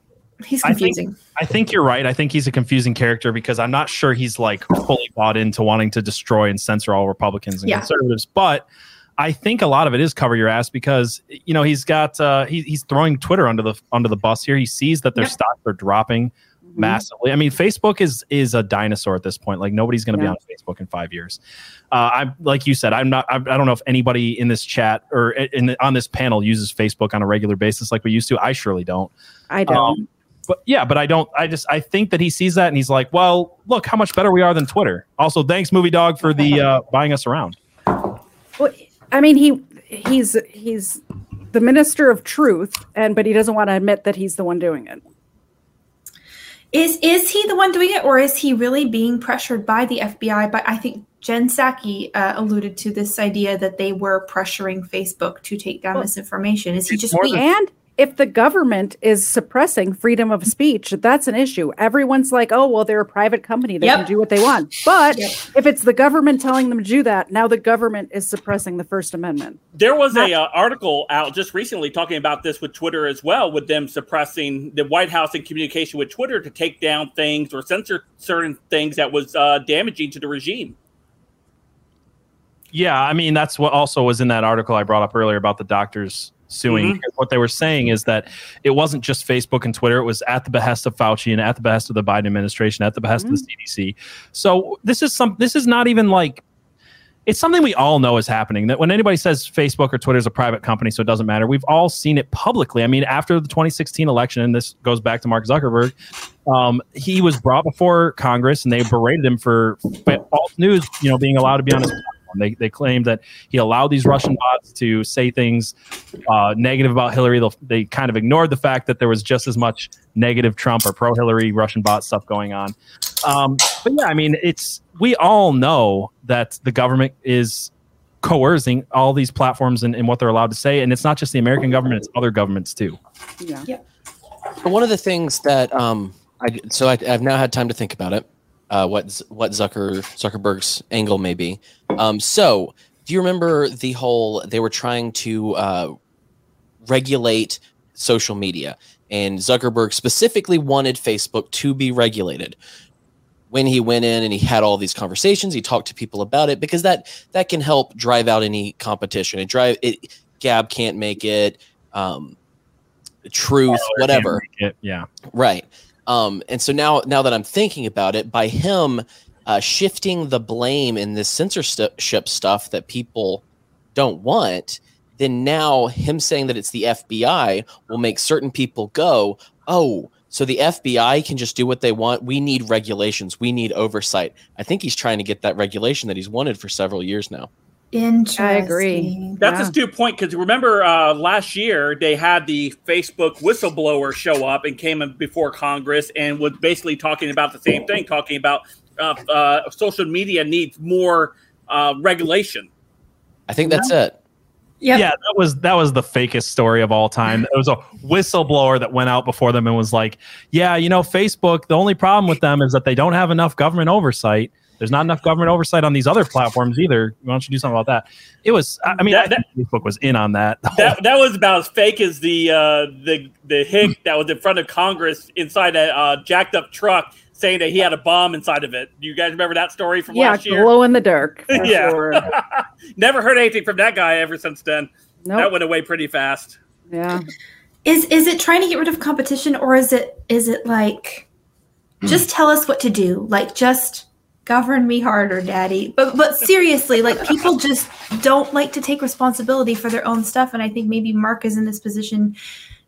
Speaker 3: he's confusing.
Speaker 1: I think, I think, you're right. I think he's a confusing character because I'm not sure he's like fully bought into wanting to destroy and censor all Republicans and yeah. conservatives. But I think a lot of it is cover your ass because you know he's got uh, he, he's throwing Twitter under the under the bus here. He sees that their yep. stocks are dropping mm-hmm. massively. I mean, Facebook is is a dinosaur at this point. Like nobody's going to yeah. be on Facebook in five years. Uh, I'm like you said. I'm not. I, I, don't know if anybody in this chat or in the, on this panel uses Facebook on a regular basis like we used to. I surely don't.
Speaker 5: I don't. Um,
Speaker 1: but yeah, but I don't. I just I think that he sees that and he's like, well, look how much better we are than Twitter. Also, thanks, Movie Dog, for the uh, buying us around.
Speaker 5: Well, I mean, he he's he's the minister of truth, and but he doesn't want to admit that he's the one doing it.
Speaker 3: Is is he the one doing it, or is he really being pressured by the FBI? But I think Jen Psaki uh, alluded to this idea that they were pressuring Facebook to take down well, this information. Is he just
Speaker 5: being and if the government is suppressing freedom of speech, that's an issue. Everyone's like, oh, well, they're a private company. They yep. can do what they want. But yep. if it's the government telling them to do that, now the government is suppressing the First Amendment.
Speaker 2: There was a uh, article out just recently talking about this with Twitter as well, with them suppressing the White House in communication with Twitter to take down things or censor certain things that was uh, damaging to the regime.
Speaker 1: Yeah, I mean that's what also was in that article I brought up earlier about the doctors suing. Mm-hmm. What they were saying is that it wasn't just Facebook and Twitter; it was at the behest of Fauci and at the behest of the Biden administration, at the behest mm-hmm. of the CDC. So this is some. This is not even like. It's something we all know is happening. That when anybody says Facebook or Twitter is a private company, so it doesn't matter. We've all seen it publicly. I mean, after the 2016 election, and this goes back to Mark Zuckerberg, um, he was brought before Congress, and they berated him for false news, you know, being allowed to be on his they, they claim that he allowed these Russian bots to say things uh, negative about Hillary. They'll, they kind of ignored the fact that there was just as much negative Trump or pro Hillary Russian bot stuff going on. Um, but yeah, I mean, it's we all know that the government is coercing all these platforms and, and what they're allowed to say, and it's not just the American government; it's other governments too.
Speaker 5: Yeah. yeah.
Speaker 4: One of the things that um, I so I, I've now had time to think about it uh, what what Zucker Zuckerberg's angle may be. Um, so, do you remember the whole they were trying to uh, regulate social media, and Zuckerberg specifically wanted Facebook to be regulated. when he went in and he had all these conversations, he talked to people about it because that that can help drive out any competition. It drive it. Gab can't make it. Um, truth, whatever.
Speaker 1: It, yeah.
Speaker 4: Right. Um, and so now, now that I'm thinking about it, by him uh, shifting the blame in this censorship stuff that people don't want, then now him saying that it's the FBI will make certain people go, oh, so the FBI can just do what they want. We need regulations. We need oversight. I think he's trying to get that regulation that he's wanted for several years now.
Speaker 3: Interesting. I
Speaker 5: agree.
Speaker 2: That's yeah. astute point because remember uh, last year they had the Facebook whistleblower show up and came in before Congress and was basically talking about the same thing, talking about uh, uh, social media needs more uh, regulation.
Speaker 4: I think that's yeah. it.
Speaker 1: Yep. Yeah, that was that was the fakest story of all time. It was a whistleblower that went out before them and was like, "Yeah, you know, Facebook. The only problem with them is that they don't have enough government oversight. There's not enough government oversight on these other platforms either. Why don't you do something about that?" It was. I mean, that, I Facebook was in on that.
Speaker 2: That, that was about as fake as the uh, the the hick that was in front of Congress inside a uh, jacked up truck saying that he had a bomb inside of it. Do you guys remember that story from
Speaker 5: yeah,
Speaker 2: last year?
Speaker 5: glow in the dark.
Speaker 2: yeah. Sure. Never heard anything from that guy ever since then. Nope. That went away pretty fast.
Speaker 5: Yeah.
Speaker 3: Is is it trying to get rid of competition or is it is it like mm. just tell us what to do? Like just govern me harder, daddy. But but seriously, like people just don't like to take responsibility for their own stuff and I think maybe Mark is in this position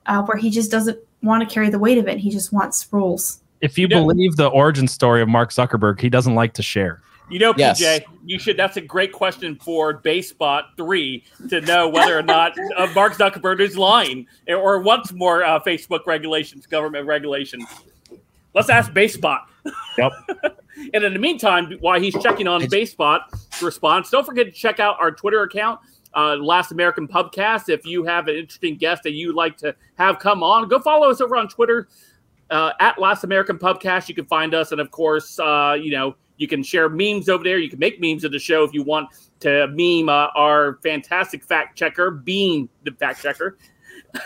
Speaker 3: uh, where he just doesn't want to carry the weight of it. He just wants rules
Speaker 1: if you, you believe know, the origin story of Mark Zuckerberg, he doesn't like to share.
Speaker 2: You know, yes. PJ, you should. That's a great question for BaseBot three to know whether or not uh, Mark Zuckerberg is lying or wants more uh, Facebook regulations, government regulations. Let's ask BaseBot.
Speaker 1: Yep.
Speaker 2: and in the meantime, while he's checking on BaseBot's response, don't forget to check out our Twitter account. Uh, Last American Pubcast. If you have an interesting guest that you'd like to have come on, go follow us over on Twitter uh, at Last American Pubcast. You can find us, and of course, uh, you know you can share memes over there. You can make memes of the show if you want to meme uh, our fantastic fact checker, Bean the fact checker,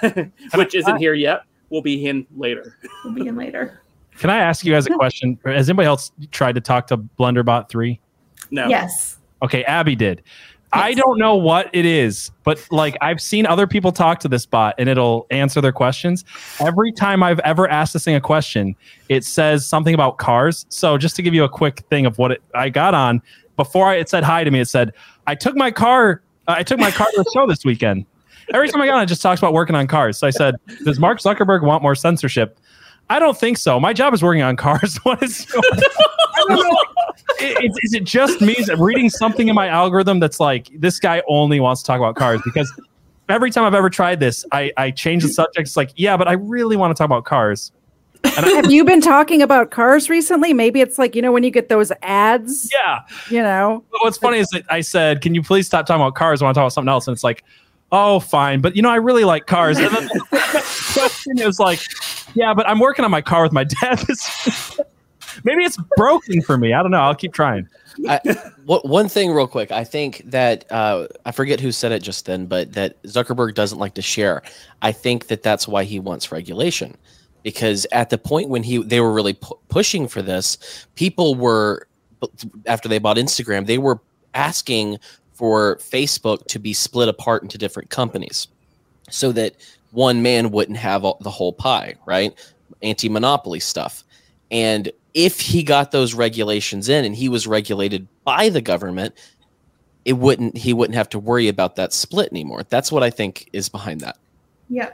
Speaker 2: which isn't here yet. We'll be in later.
Speaker 3: We'll be in later.
Speaker 1: Can I ask you guys a question? Has anybody else tried to talk to Blunderbot three?
Speaker 2: No.
Speaker 3: Yes.
Speaker 1: Okay, Abby did. I don't know what it is, but like I've seen other people talk to this bot and it'll answer their questions. Every time I've ever asked this thing a question, it says something about cars. So just to give you a quick thing of what it, I got on before I, it said hi to me, it said, I took my car, uh, I took my car to the show this weekend. Every time I got on, it just talks about working on cars. So I said, Does Mark Zuckerberg want more censorship? I don't think so. My job is working on cars. what is is, is, it just me reading something in my algorithm that's like this guy only wants to talk about cars because every time I've ever tried this, I, I change the subject. It's like, yeah, but I really want to talk about cars.
Speaker 5: Have you been talking about cars recently? Maybe it's like you know when you get those ads.
Speaker 1: Yeah,
Speaker 5: you know.
Speaker 1: But what's funny is that I said, "Can you please stop talking about cars? I want to talk about something else." And it's like, "Oh, fine," but you know, I really like cars. And then the question is like, "Yeah, but I'm working on my car with my dad." Maybe it's broken for me. I don't know. I'll keep trying.
Speaker 4: I, one thing, real quick. I think that uh, I forget who said it just then, but that Zuckerberg doesn't like to share. I think that that's why he wants regulation, because at the point when he they were really pu- pushing for this, people were after they bought Instagram, they were asking for Facebook to be split apart into different companies, so that one man wouldn't have all, the whole pie, right? Anti-monopoly stuff. And if he got those regulations in and he was regulated by the government, it wouldn't he wouldn't have to worry about that split anymore. That's what I think is behind that.
Speaker 3: Yeah.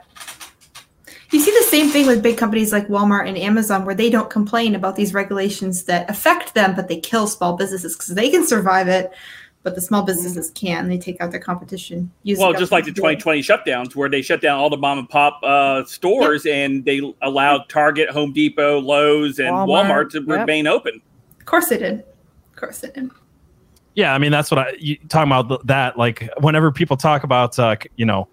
Speaker 3: You see the same thing with big companies like Walmart and Amazon, where they don't complain about these regulations that affect them, but they kill small businesses because they can survive it but the small businesses can. They take out their competition.
Speaker 2: Well, just like the 2020 shutdowns, where they shut down all the mom and pop uh, stores yep. and they allowed Target, Home Depot, Lowe's, and Walmart, Walmart to yep. remain open.
Speaker 3: Of course they did. Of course they did.
Speaker 1: Yeah, I mean that's what I you, talking about that. Like whenever people talk about, uh, you know,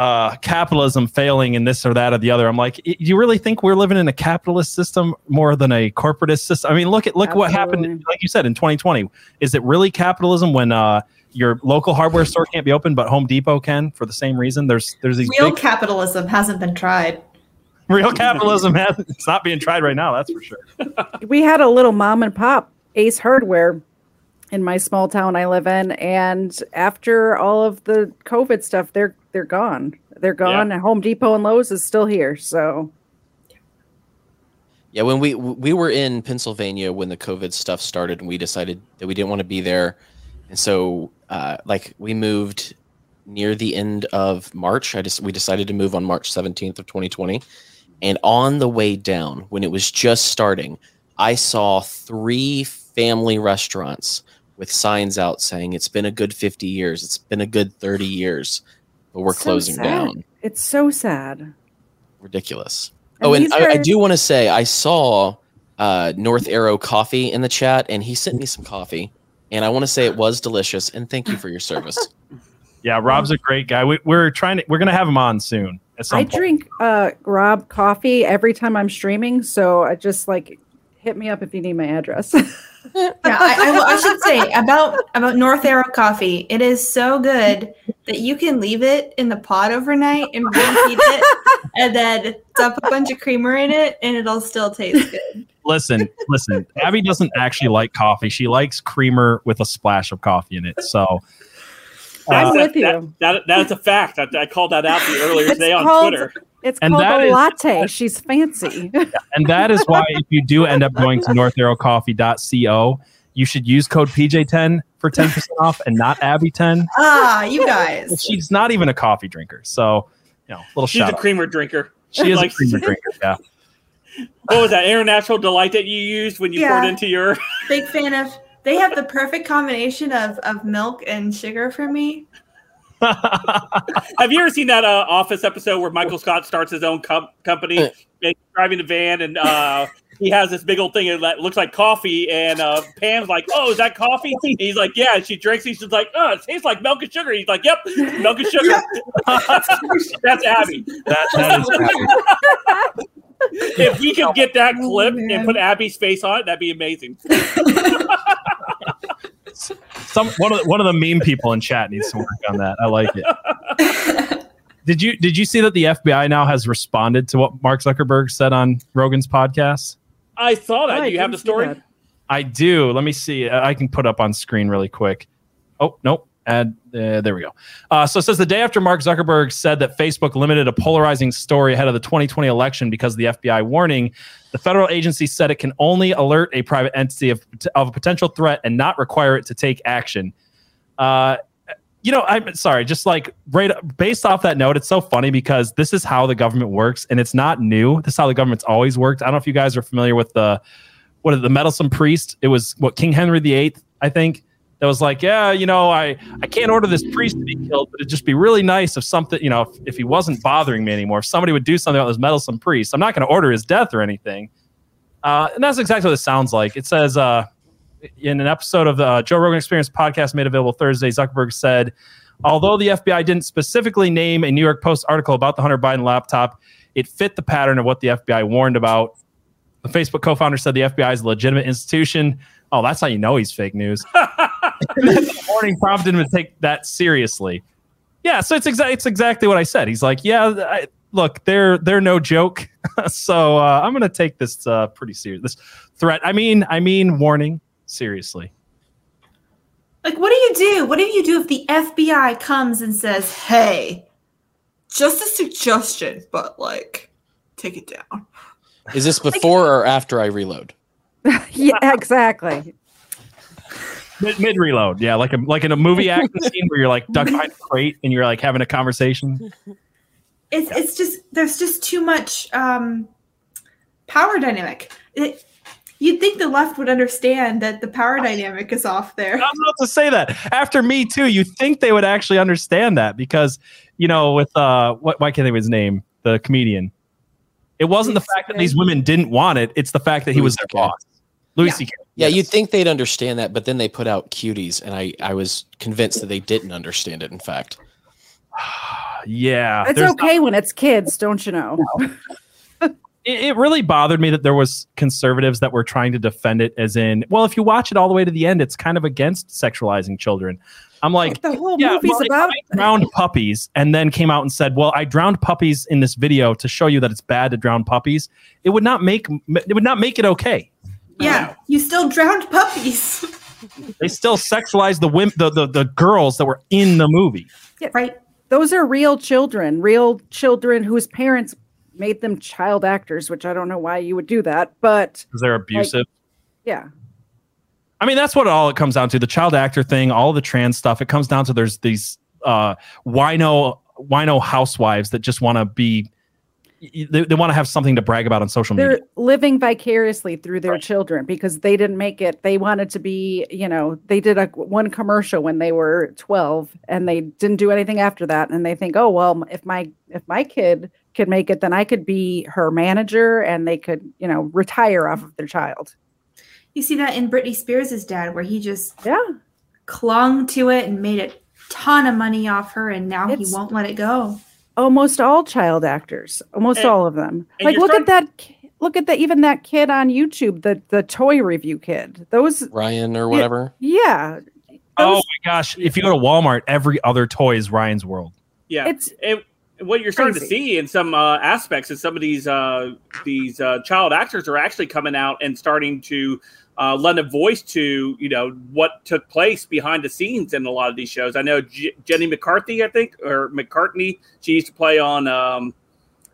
Speaker 1: uh, capitalism failing in this or that or the other. I'm like, do you really think we're living in a capitalist system more than a corporatist system? I mean, look at look Absolutely. what happened, like you said, in 2020. Is it really capitalism when uh, your local hardware store can't be open, but Home Depot can for the same reason? There's there's these
Speaker 3: real big... capitalism hasn't been tried.
Speaker 1: Real capitalism has it's not being tried right now. That's for sure.
Speaker 5: we had a little mom and pop Ace Hardware in my small town I live in, and after all of the COVID stuff, they're they're gone. They're gone. Yeah. And Home Depot and Lowe's is still here. So
Speaker 4: yeah, when we we were in Pennsylvania when the COVID stuff started, and we decided that we didn't want to be there, and so uh, like we moved near the end of March. I just we decided to move on March seventeenth of twenty twenty, and on the way down when it was just starting, I saw three family restaurants with signs out saying it's been a good fifty years, it's been a good thirty years, but we're so closing
Speaker 5: sad.
Speaker 4: down.
Speaker 5: It's so sad.
Speaker 4: Ridiculous. And oh, and I, I, do want to say I saw uh, North Arrow Coffee in the chat, and he sent me some coffee, and I want to say it was delicious. And thank you for your service.
Speaker 1: Yeah, Rob's a great guy. We, are trying to. We're gonna have him on soon.
Speaker 5: I point. drink uh, Rob coffee every time I'm streaming, so I just like hit me up if you need my address.
Speaker 3: yeah, I, I, I, should say about about North Arrow coffee. It is so good that you can leave it in the pot overnight and reheat it, and then dump a bunch of creamer in it, and it'll still taste good.
Speaker 1: Listen, listen. Abby doesn't actually like coffee. She likes creamer with a splash of coffee in it. So.
Speaker 5: I'm uh, with you.
Speaker 2: That, that, that's a fact. I, I, called that out the earlier today on called, Twitter.
Speaker 5: It's and called a is, latte. She's fancy.
Speaker 1: and that is why if you do end up going to northarrowcoffee.co, you should use code PJ10 for 10% off and not Abby10.
Speaker 3: Ah, you guys.
Speaker 1: She's not even a coffee drinker. So, you know, little
Speaker 2: She's
Speaker 1: shout
Speaker 2: a creamer drinker.
Speaker 1: She is like, a creamer drinker, yeah.
Speaker 2: What was that International Delight that you used when you yeah. poured into your
Speaker 3: Big fan of they have the perfect combination of, of milk and sugar for me.
Speaker 2: Have you ever seen that uh, Office episode where Michael Scott starts his own com- company, driving a van, and uh, he has this big old thing that looks like coffee, and uh, Pam's like, "Oh, is that coffee?" And he's like, "Yeah." And she drinks. He's just like, "Oh, it tastes like milk and sugar." He's like, "Yep, milk and sugar." That's Abby. That, that is Abby. if we could get that oh, clip oh, and put Abby's face on it, that'd be amazing.
Speaker 1: Some one of the, one of the meme people in chat needs to work on that. I like it. did you did you see that the FBI now has responded to what Mark Zuckerberg said on Rogan's podcast?
Speaker 2: I saw that. Oh, do you have the story?
Speaker 1: I do. Let me see. I can put up on screen really quick. Oh nope. And uh, there we go. Uh, so it says the day after Mark Zuckerberg said that Facebook limited a polarizing story ahead of the 2020 election because of the FBI warning, the federal agency said it can only alert a private entity of, of a potential threat and not require it to take action. Uh, you know, I'm sorry, just like right based off that note, it's so funny because this is how the government works and it's not new. This is how the government's always worked. I don't know if you guys are familiar with the what the meddlesome priest. It was what King Henry VIII, I think that was like, yeah, you know, I, I can't order this priest to be killed, but it'd just be really nice if something, you know, if, if he wasn't bothering me anymore, if somebody would do something about this meddlesome priest. I'm not going to order his death or anything. Uh, and that's exactly what it sounds like. It says uh, in an episode of the Joe Rogan Experience podcast made available Thursday, Zuckerberg said, although the FBI didn't specifically name a New York Post article about the Hunter Biden laptop, it fit the pattern of what the FBI warned about. The Facebook co founder said the FBI is a legitimate institution. Oh, that's how you know he's fake news. the warning prompted him to take that seriously. Yeah, so it's exactly it's exactly what I said. He's like, yeah, I, look, they're they're no joke. so uh, I'm going to take this uh, pretty serious. This threat. I mean, I mean, warning seriously.
Speaker 3: Like, what do you do? What do you do if the FBI comes and says, "Hey, just a suggestion, but like, take it down."
Speaker 4: Is this before like, or after I reload?
Speaker 5: yeah, exactly.
Speaker 1: Mid, mid reload, yeah, like a like in a movie action scene where you're like ducked behind a crate and you're like having a conversation.
Speaker 3: It's it's just there's just too much um, power dynamic. It, you'd think the left would understand that the power dynamic is off there.
Speaker 1: I was about to say that after Me Too, you think they would actually understand that because you know with uh what why can't I think of his name the comedian. It wasn't the fact that these women didn't want it; it's the fact that he was their boss. Louis
Speaker 4: yeah. Yeah, yes. you'd think they'd understand that, but then they put out cuties, and I, I was convinced that they didn't understand it. In fact,
Speaker 1: yeah,
Speaker 5: it's okay not- when it's kids, don't you know?
Speaker 1: it, it really bothered me that there was conservatives that were trying to defend it, as in, well, if you watch it all the way to the end, it's kind of against sexualizing children. I'm like,
Speaker 5: the whole
Speaker 1: yeah,
Speaker 5: movie's
Speaker 1: well,
Speaker 5: about
Speaker 1: I drowned puppies, and then came out and said, "Well, I drowned puppies in this video to show you that it's bad to drown puppies." It would not make it would not make it okay.
Speaker 3: Yeah, you still drowned puppies.
Speaker 1: They still sexualized the women, the, the the girls that were in the movie.
Speaker 3: Yeah, right.
Speaker 5: those are real children, real children whose parents made them child actors, which I don't know why you would do that, but
Speaker 1: because they're abusive.
Speaker 5: yeah.
Speaker 1: I mean, that's what all it comes down to. The child actor thing, all the trans stuff. It comes down to there's these uh, wino wino housewives that just want to be. They, they want to have something to brag about on social media.
Speaker 5: They're living vicariously through their children because they didn't make it. They wanted to be, you know, they did a one commercial when they were 12 and they didn't do anything after that and they think, "Oh, well, if my if my kid could make it, then I could be her manager and they could, you know, retire off of their child."
Speaker 3: You see that in Britney Spears' dad, where he just
Speaker 5: Yeah.
Speaker 3: clung to it and made a ton of money off her, and now
Speaker 5: It's-
Speaker 3: he won't let it go.
Speaker 5: Almost all child actors, almost
Speaker 2: And-
Speaker 5: all of them. Like
Speaker 2: you're
Speaker 5: look at that look at that even that kid on YouTube, the the toy review kid. Those
Speaker 4: Ryan or whatever.
Speaker 5: yeah.
Speaker 1: Oh
Speaker 5: those-
Speaker 1: my gosh! If you go to Walmart, every other toy is Ryan's World.
Speaker 2: Yeah,
Speaker 5: It's
Speaker 2: and what you're starting to see in some uh, aspects is some of these uh, these uh, child actors are actually coming out and starting to uh, lend a voice to you know what took place behind the scenes in a lot of these shows. I know J- Jenny McCarthy, I think, or McCartney. She used to play on um,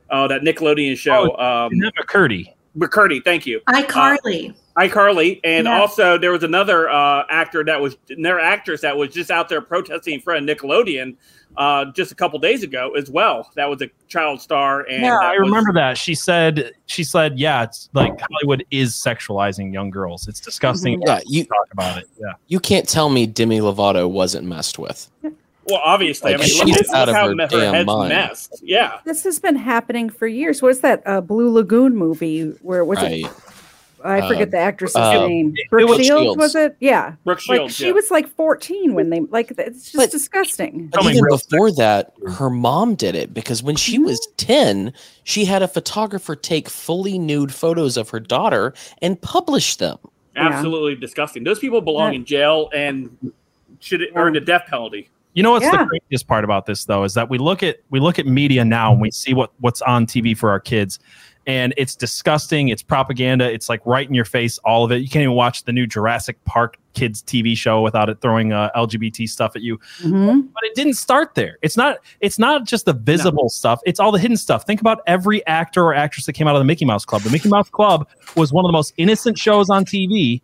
Speaker 2: uh, that Nickelodeon show. um,
Speaker 1: McCurdy.
Speaker 2: McCurdy, thank you.
Speaker 3: iCarly.
Speaker 2: iCarly, and
Speaker 3: Yeah.
Speaker 2: also there was another uh, actor that was another actress that was just out there protesting in front of Nickelodeon uh, just a couple days ago as well. That was a child star, and
Speaker 1: yeah,
Speaker 2: that
Speaker 1: I
Speaker 2: was-
Speaker 1: remember that. She said, she said, yeah, it's like Hollywood is sexualizing young girls. It's disgusting.
Speaker 4: Yeah, you
Speaker 1: talk about it. Yeah.
Speaker 4: you can't tell me Demi Lovato wasn't messed with.
Speaker 2: Well, obviously,
Speaker 4: Like,
Speaker 2: I mean,
Speaker 4: she's
Speaker 2: look, at-
Speaker 4: out
Speaker 2: look
Speaker 4: of
Speaker 2: how
Speaker 4: her
Speaker 2: me- her
Speaker 4: damn
Speaker 2: head's
Speaker 4: mind.
Speaker 2: messed. Yeah,
Speaker 5: This has been happening for years. What's that uh, Blue Lagoon movie where was
Speaker 4: Right.
Speaker 5: it? I
Speaker 4: Uh,
Speaker 5: forget the actress's
Speaker 4: uh,
Speaker 5: name.
Speaker 1: it
Speaker 5: Brooke Shields,
Speaker 4: Shields.
Speaker 5: was it? Yeah.
Speaker 2: Brooke
Speaker 5: Like
Speaker 2: Shields.
Speaker 5: she
Speaker 2: yeah.
Speaker 5: was like 14 when they like it's just
Speaker 4: But-
Speaker 5: disgusting.
Speaker 4: But even
Speaker 1: real
Speaker 4: before that, her mom did it because when she was
Speaker 5: Mm-hmm.
Speaker 4: 10, she had a photographer take fully nude photos of her daughter and publish them.
Speaker 2: absolutely disgusting. Those people belong in jail and should earn the death penalty.
Speaker 1: You know what's
Speaker 5: Yeah.
Speaker 1: the craziest part about this though is that we look at we look at media now and we see what what's on TV for our kids, and it's disgusting. It's propaganda. It's like right in your face, all of it. You can't even watch the new Jurassic Park kids TV show without it throwing uh, LGBT stuff at you.
Speaker 5: Mhm.
Speaker 1: But it didn't start there. It's not. It's not just the visible stuff. It's all the hidden stuff. Think about every actor or actress that came out of the Mickey Mouse Club. The Mickey Mouse Club was one of the most innocent shows on TV,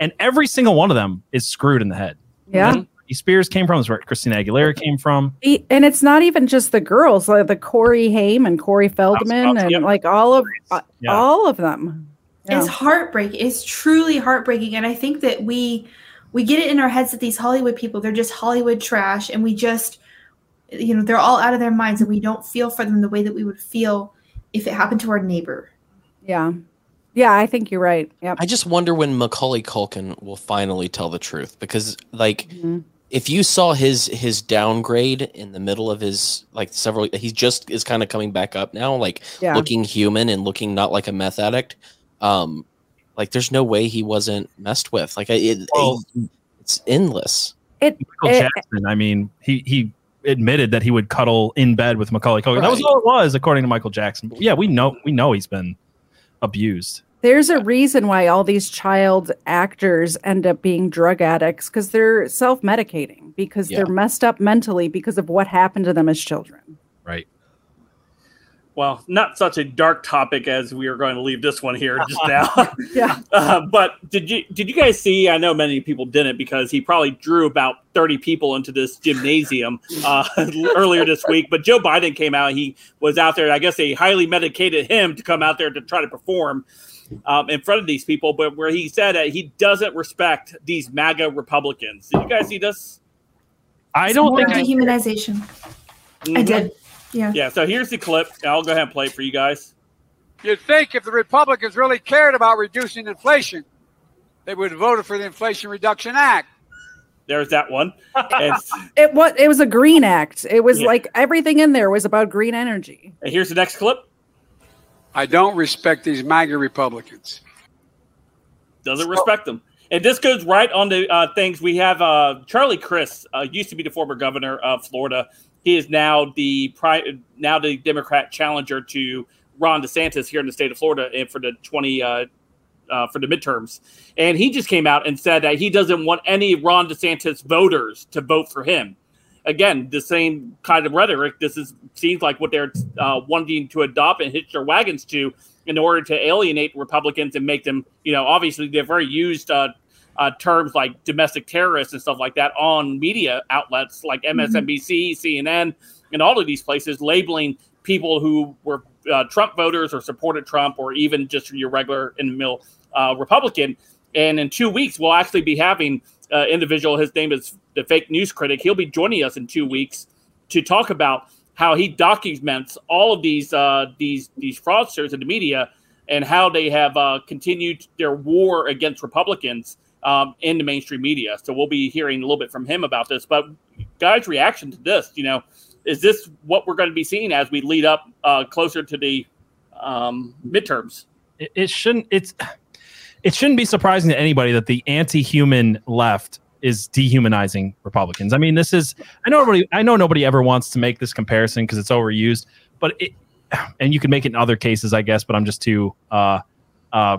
Speaker 1: and every single one of them is screwed in the head.
Speaker 5: Yeah.
Speaker 1: Britney Spears came from. That's where Christina Aguilera came from.
Speaker 5: And it's not even just the girls, like the Corey Haim and Corey Feldman
Speaker 1: about-
Speaker 5: and
Speaker 1: yep.
Speaker 5: like all of uh,
Speaker 1: Yeah.
Speaker 5: all of them. Yeah.
Speaker 3: It's heartbreaking. It's truly heartbreaking, and I think that we we get it in our heads that these Hollywood people they're just Hollywood trash, and we just you know they're all out of their minds, and we don't feel for them the way that we would feel if it happened to our neighbor.
Speaker 5: Yeah. Yeah, I think you're right. Yep.
Speaker 4: I just wonder when Macaulay Culkin will finally tell the truth because, like,
Speaker 5: Mhm.
Speaker 4: If you saw his his downgrade in the middle of his like several, he just is kind of coming back up now, like
Speaker 5: Yeah.
Speaker 4: looking human and looking not like a meth addict. Um, like, there's no way he wasn't messed with. Like, it,
Speaker 1: Well-
Speaker 4: it's endless.
Speaker 5: It,
Speaker 1: Michael
Speaker 5: Eh,
Speaker 1: Jackson. I mean, he he admitted that he would cuddle in bed with Macaulay Culkin. That was all it was, according to Michael Jackson. But yeah, we know we know he's been abused.
Speaker 5: There's a reason why all these child actors end up being drug addicts because they're self-medicating because
Speaker 4: Yeah.
Speaker 5: they're messed up mentally because of what happened to them as children.
Speaker 1: Right.
Speaker 2: Well, not such a dark topic as we are going to leave this one here just now.
Speaker 5: Yeah.
Speaker 2: Uh, but did you did you guys see? I know many people didn't because he probably drew about thirty people into this gymnasium uh, earlier this week. But Joe Biden came out. He was out there. I guess they highly medicated him to come out there to try to perform um, in front of these people. But where he said that he doesn't respect these MAGA Republicans. Did you guys see this?
Speaker 1: I don't
Speaker 3: More
Speaker 1: think
Speaker 3: dehumanization. I
Speaker 2: Mhm.
Speaker 3: did. Yeah.
Speaker 2: Yeah. So here's the clip. I'll go ahead and play it for you guys.
Speaker 9: You'd think if the Republicans really cared about reducing inflation, they would have voted for the Inflation Reduction Act.
Speaker 2: There's that one.
Speaker 5: It was it was a green act. It was
Speaker 2: Yeah.
Speaker 5: like everything in there was about green energy.
Speaker 2: and here's the next clip.
Speaker 9: I don't respect these MAGA Republicans.
Speaker 2: Doesn't respect them. And this goes right on to uh, things we have. Uh, Charlie Crist uh, used to be the former governor of Florida. He is now the pri- now the Democrat challenger to Ron DeSantis here in the state of Florida and for the twenty uh, uh, for the midterms. And he just came out and said that he doesn't want any Ron DeSantis voters to vote for him. Again, the same kind of rhetoric. This is seems like what they're uh, wanting to adopt and hitch their wagons to in order to alienate Republicans and make them, you know, obviously they're very used uh, uh, terms like domestic terrorists and stuff like that on media outlets like MSNBC, mm-hmm. CNN, and all of these places, labeling people who were uh, Trump voters or supported Trump or even just your regular in the mill uh, Republican. And in two weeks, we'll actually be having uh, individual. His name is the fake news critic. He'll be joining us in two weeks to talk about how he documents all of these uh, these these fraudsters in the media and how they have uh, continued their war against Republicans um, in the mainstream media. So we'll be hearing a little bit from him about this. But guys' reaction to this, you know, is this what we're going to be seeing as we lead up uh, closer to the um, midterms?
Speaker 1: It, it shouldn't. It's it shouldn't be surprising to anybody that the anti-human left is dehumanizing Republicans. I mean, this is I know nobody I know nobody ever wants to make this comparison because it's overused, but it and you can make it in other cases, I guess, but I'm just too uh uh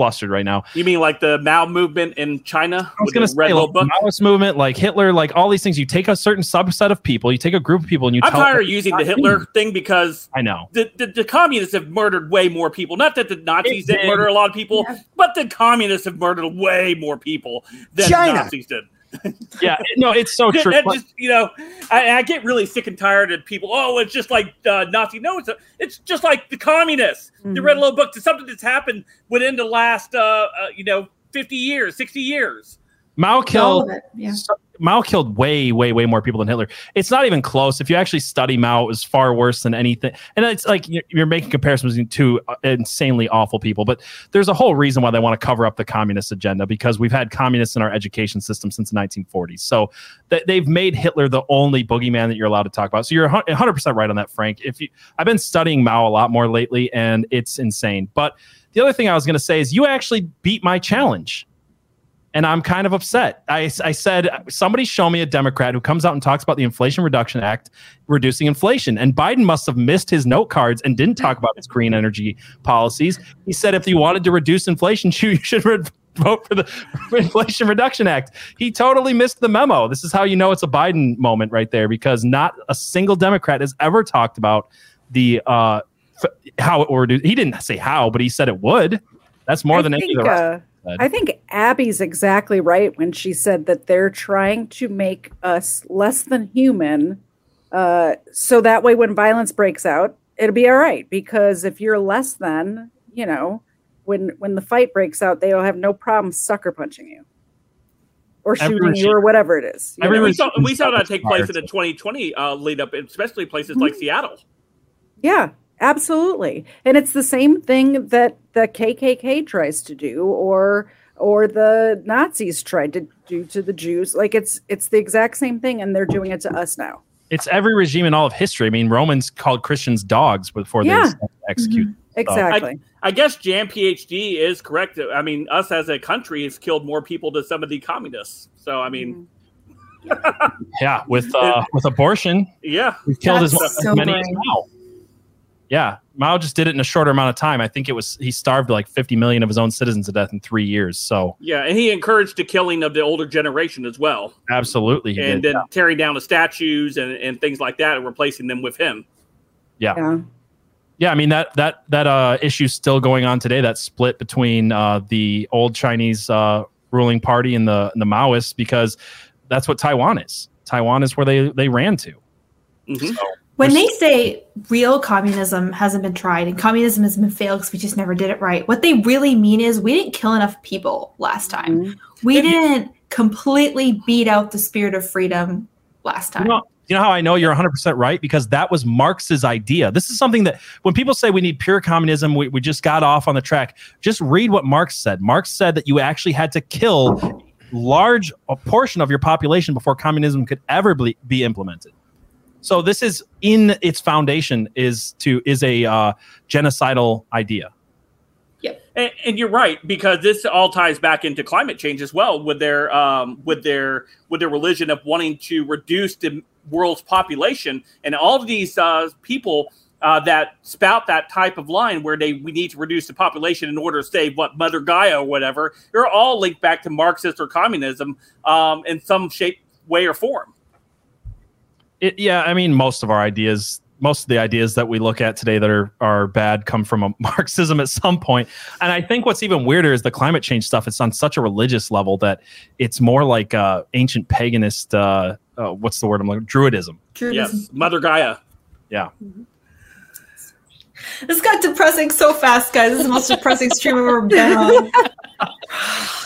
Speaker 1: flustered right now.
Speaker 2: You mean like the Mao movement in China?
Speaker 1: I was going to say like, Maoist movement, like Hitler, like all these things. You take a certain subset of people, you take a group of people, and you.
Speaker 2: I'm tired of using the Hitler thing because
Speaker 1: I know
Speaker 2: the, the, the, communists have murdered way more people. Not that the Nazis didn't murder a lot of people, yeah. but the communists have murdered way more people than China. the Nazis did
Speaker 1: yeah, no, it's so true.
Speaker 2: just, you know, I, I, get really sick and tired of people. Oh, it's just like uh, Nazi. No, it's a, it's just like the communists. Mm-hmm. They read a little book to something that's happened within the last, uh, uh, you know, fifty years, sixty years.
Speaker 1: Mao killed. Yeah. Mao killed way, way, way more people than Hitler. It's not even close. If you actually study Mao, it was far worse than anything. And it's like you're making comparisons between two uh, insanely awful people. But there's a whole reason why they want to cover up the communist agenda because we've had communists in our education system since the 1940s. So they've made Hitler the only boogeyman that you're allowed to talk about. So you're 100 percent right on that, Frank. If you, I've been studying Mao a lot more lately, and it's insane. But the other thing I was going to say is you actually beat my challenge and I'm kind of upset. I, I said, somebody show me a Democrat who comes out and talks about the Inflation Reduction Act reducing inflation. And Biden must have missed his note cards and didn't talk about his green energy policies. He said, if you wanted to reduce inflation, you should re- vote for the Inflation Reduction Act. He totally missed the memo. This is how you know it's a Biden moment right there, because not a single Democrat has ever talked about the uh, f- how it would. He didn't say how, but he said it would. That's more I than any of the rest. Uh,
Speaker 5: I think Abby's exactly right when she said that they're trying to make us less than human. Uh, so that way, when violence breaks out, it'll be all right. Because if you're less than, you know, when when the fight breaks out, they'll have no problem sucker punching you or shooting you or whatever it is.
Speaker 2: we saw we saw that take place in the 2020 uh, lead up, especially places mm-hmm. like Seattle.
Speaker 5: Yeah, Absolutely. And it's the same thing that the KKK tries to do or or the Nazis tried to do to the Jews. Like it's it's the exact same thing and they're doing it to us now.
Speaker 1: It's every regime in all of history. I mean, Romans called Christians dogs before yeah. they execute. Mm-hmm.
Speaker 5: Exactly.
Speaker 2: I, I, guess Jam PhD is correct. I mean, us as a country has killed more people than some of the communists. So I mean,
Speaker 1: mm-hmm. yeah, with uh, with abortion,
Speaker 2: yeah,
Speaker 1: we've killed That's as, so many as now. Yeah, Mao just did it in a shorter amount of time. I think it was he starved like 50 million of his own citizens to death in three years. So
Speaker 2: yeah, and he encouraged the killing of the older generation as well.
Speaker 1: Absolutely,
Speaker 2: and did, then yeah. tearing down the statues and, and things like that and replacing them with him.
Speaker 1: Yeah. yeah. Yeah, I mean that that that uh, issue is still going on today. That split between uh, the old Chinese uh, ruling party and the and the Maoists, because that's what Taiwan is. Taiwan is where they they ran to.
Speaker 3: Mm-hmm. So, when they say real communism hasn't been tried and communism has been failed because we just never did it right, what they really mean is we didn't kill enough people last time. Mm-hmm. We didn't completely beat out the spirit of freedom last time.
Speaker 1: You know, you know how I know you're 100% right? Because that was Marx's idea. This is something that when people say we need pure communism, we, we just got off on the track. Just read what Marx said. Marx said that you actually had to kill large a portion of your population before communism could ever be, be implemented. So this is in its foundation is to is a uh, genocidal idea.
Speaker 3: Yep.
Speaker 2: And, and, you're right because this all ties back into climate change as well with their um, with their with their religion of wanting to reduce the world's population and all of these uh, people uh, that spout that type of line where they we need to reduce the population in order to save what Mother Gaia or whatever. They're all linked back to Marxist or communism um, in some shape, way, or form.
Speaker 1: It, yeah, I mean, most of our ideas most of the ideas that we look at today that are are bad come from Marxism at some point. And I think what's even weirder is the climate change stuff. It's on such a religious level that it's more like uh, ancient paganist. Uh, uh, what's the word I'm looking? Druidism.
Speaker 2: Druidism. Yes, Mother Gaia.
Speaker 1: Yeah.
Speaker 3: Mm-hmm. This got depressing so fast, guys. This is the most depressing stream I've ever been on.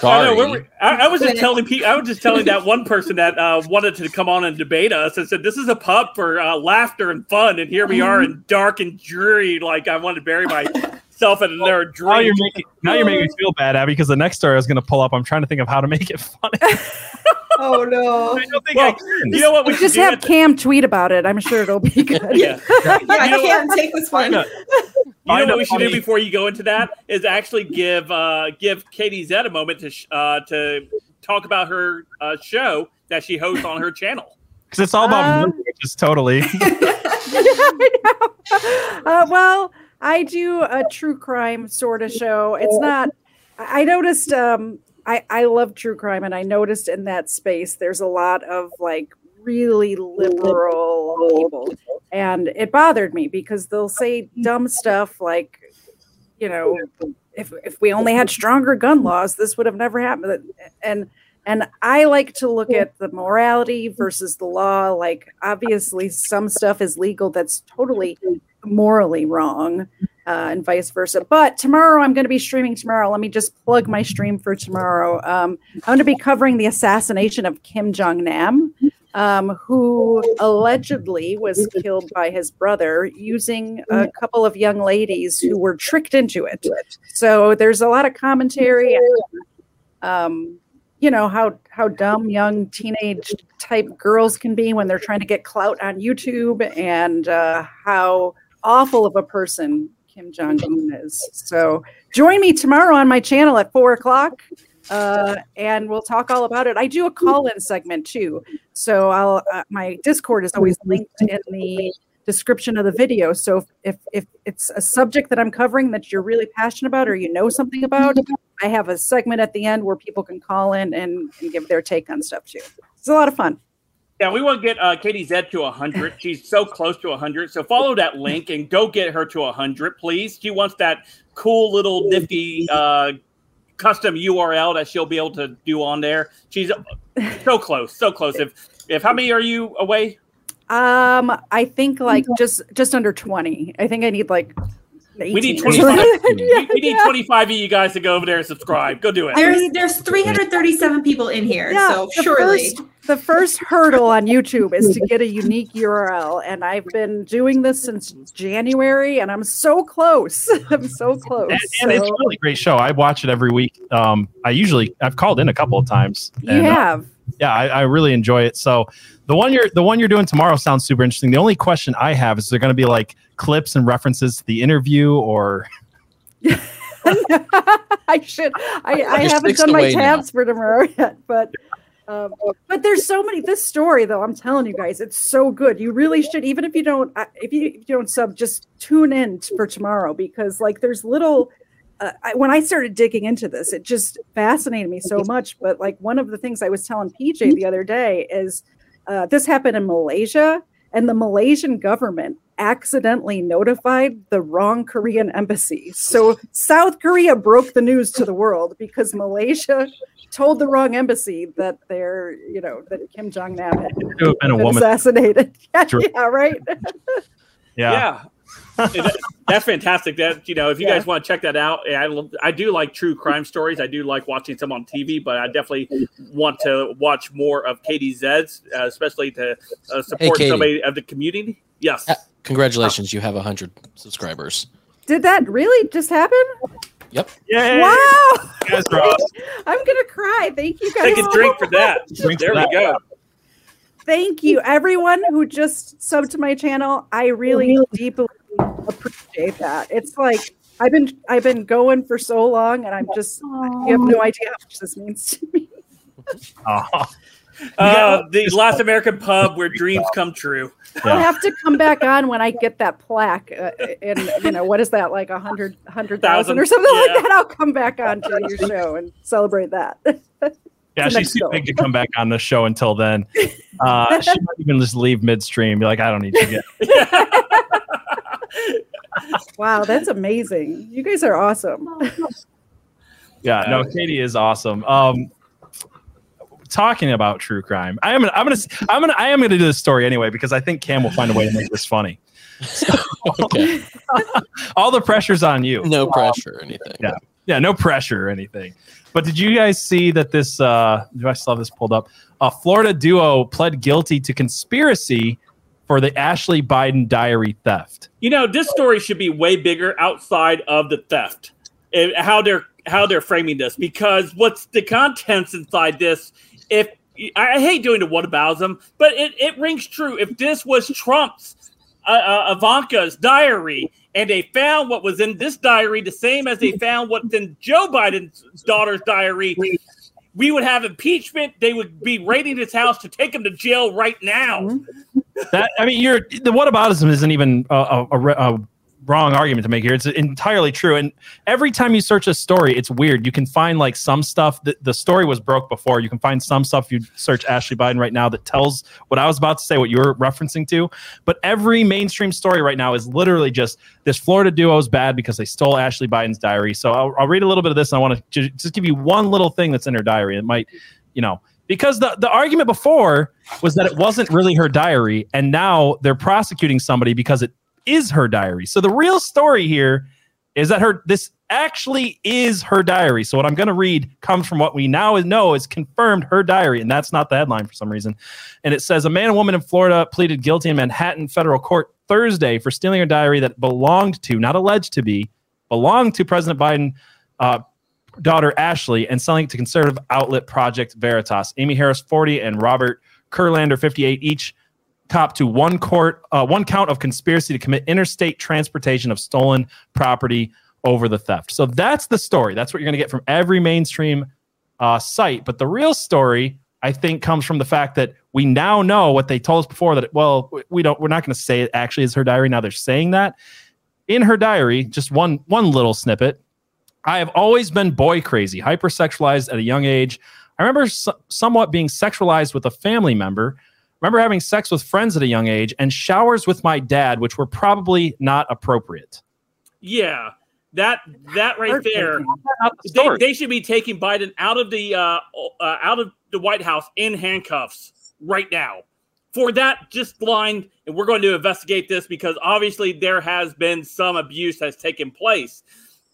Speaker 2: Sorry. I, know, I, I, was just telling people. I was just telling that one person that uh, wanted to come on and debate us and said, "This is a pub for uh, laughter and fun," and here we are in dark and dreary. Like I want to bury myself in their dream.
Speaker 1: Now you're making now you're making me feel bad, Abby, because the next story I was going to pull up. I'm trying to think of how to make it funny.
Speaker 3: oh no! I
Speaker 2: don't think well, I can. You know what?
Speaker 5: We just have Cam tweet about it. I'm sure it'll be good.
Speaker 2: yeah,
Speaker 3: yeah. I can't take this one.
Speaker 2: You know what we should do before you go into that is actually give uh, give Katie Zed a moment to sh- uh, to talk about her uh, show that she hosts on her channel.
Speaker 1: Because it's all about um, which is totally.
Speaker 5: uh, well, I do a true crime sort of show. It's not. I noticed um, I, I love true crime and I noticed in that space there's a lot of like really liberal people. And it bothered me because they'll say dumb stuff like, you know, if if we only had stronger gun laws, this would have never happened. And and I like to look at the morality versus the law. Like obviously some stuff is legal that's totally morally wrong uh, and vice versa. But tomorrow, I'm going to be streaming tomorrow. Let me just plug my stream for tomorrow. Um, I'm going to be covering the assassination of Kim Jong Nam, um, who allegedly was killed by his brother using a couple of young ladies who were tricked into it. So there's a lot of commentary. Um, you know how how dumb young teenage type girls can be when they're trying to get clout on YouTube, and uh, how awful of a person Kim Jong Un is. So join me tomorrow on my channel at four o'clock, uh, and we'll talk all about it. I do a call-in segment too, so I'll uh, my Discord is always linked in the description of the video. So if if it's a subject that I'm covering that you're really passionate about or you know something about, I have a segment at the end where people can call in and, and give their take on stuff too. It's a lot of fun.
Speaker 2: Yeah, we want to get uh, Katie Zed to 100. She's so close to 100. So follow that link and go get her to 100, please. She wants that cool little nifty uh, custom URL that she'll be able to do on there. She's so close, so close. If if how many are you away?
Speaker 5: Um, I think like just just under 20. I think I need like
Speaker 2: 18. We need 25. yeah, we, need yeah. 25 of you guys to go over there and subscribe. Go do it.
Speaker 3: There's there's 337 people in here. Yeah, so surely.
Speaker 5: First, the first hurdle on YouTube is to get a unique URL. And I've been doing this since January and I'm so close. I'm so close. And,
Speaker 1: and so. it's a really great show. I watch it every week. Um, I usually I've called in a couple of times.
Speaker 5: You and, uh, have. Uh,
Speaker 1: yeah, I, I really enjoy it. So the one you're the one you're doing tomorrow sounds super interesting. The only question I have is there going to be like clips and references to the interview or
Speaker 5: I should. I, I haven't done my tabs now. for tomorrow yet, but um, but there's so many. This story, though, I'm telling you guys, it's so good. You really should, even if you don't, if you, if you don't sub, just tune in for tomorrow because, like, there's little. Uh, I, when I started digging into this, it just fascinated me so much. But like one of the things I was telling PJ the other day is uh, this happened in Malaysia, and the Malaysian government accidentally notified the wrong Korean embassy. So South Korea broke the news to the world because Malaysia told the wrong embassy that they're, you know, that Kim Jong Nam had been, been, assassinated. yeah, yeah, right.
Speaker 2: yeah. yeah. That's fantastic. That you know, if you yeah. guys want to check that out, I, I do like true crime stories. I do like watching some on TV, but I definitely want to watch more of Katie Zed's, uh, especially to uh, support hey, somebody of the community. Yes.
Speaker 4: Congratulations, you have hundred subscribers.
Speaker 5: Did that really just happen?
Speaker 4: Yep.
Speaker 2: Yeah.
Speaker 5: Wow. Yes, I'm gonna cry. Thank you guys.
Speaker 2: Take a drink for that. Drink there for we that. go.
Speaker 5: Thank you, everyone who just subbed to my channel. I really deeply appreciate that. It's like I've been I've been going for so long, and I'm just you have no idea how much this means to me.
Speaker 2: Uh, the last American pub where dreams come true.
Speaker 5: I'll have to come back on when I get that plaque. Uh, and you know what is that like a hundred hundred thousand or something like that? I'll come back on to your show and celebrate that.
Speaker 1: Yeah, she's
Speaker 5: next
Speaker 1: too big to come back on the show until then. Uh, she might even just leave midstream. Be like, I don't need you again.
Speaker 5: wow, that's amazing. You guys are awesome.
Speaker 1: Yeah, no, Katie is awesome. Um, talking about true crime, I am. Gonna, I'm gonna. I'm gonna. I am gonna do this story anyway because I think Cam will find a way to make this funny.
Speaker 4: Okay.
Speaker 1: All the pressure's on you.
Speaker 4: No pressure or anything.
Speaker 1: Yeah. Yeah, no pressure or anything. But did you guys see that this? Uh, do I still have this pulled up? A Florida duo pled guilty to conspiracy for the Ashley Biden diary theft.
Speaker 2: You know, this story should be way bigger outside of the theft. And how they're how they're framing this because what's the contents inside this? If I hate doing the what about them, but it, it rings true. If this was Trump's uh, uh, Ivanka's diary, and they found what was in this diary the same as they found what's in Joe Biden's daughter's diary, we would have impeachment. They would be raiding his house to take him to jail right now.
Speaker 1: That I mean, you're the whataboutism isn't even a, a, a, wrong argument to make here. It's entirely true. And every time you search a story, it's weird. You can find like some stuff that the story was broke before. You can find some stuff you search Ashley Biden right now that tells what I was about to say, what you were referencing to. But every mainstream story right now is literally just this Florida duo is bad because they stole Ashley Biden's diary. So I'll, I'll read a little bit of this. And I want to just give you one little thing that's in her diary. It might, you know, because the, the argument before was that it wasn't really her diary and now they're prosecuting somebody because it is her diary. So the real story here is that her this actually is her diary. So what i'm going to read comes from what we now know is confirmed her diary and that's not the headline for some reason. And it says a man and woman in florida pleaded guilty in manhattan federal court thursday for stealing a diary that belonged to not alleged to be belonged to president biden uh, daughter Ashley and selling it to conservative outlet Project Veritas. Amy Harris, 40, and Robert Kurlander, 58, each cop to one court, uh, one count of conspiracy to commit interstate transportation of stolen property over the theft. So that's the story. That's what you're going to get from every mainstream uh, site. But the real story, I think, comes from the fact that we now know what they told us before that well, we don't. We're not going to say it actually is her diary. Now they're saying that in her diary. Just one one little snippet. I have always been boy crazy, hypersexualized at a young age. I remember so- somewhat being sexualized with a family member. Remember having sex with friends at a young age and showers with my dad, which were probably not appropriate.
Speaker 2: Yeah, that that right there. They, they should be taking Biden out of the uh, uh, out of the White House in handcuffs right now for that just blind And we're going to investigate this because obviously there has been some abuse has taken place,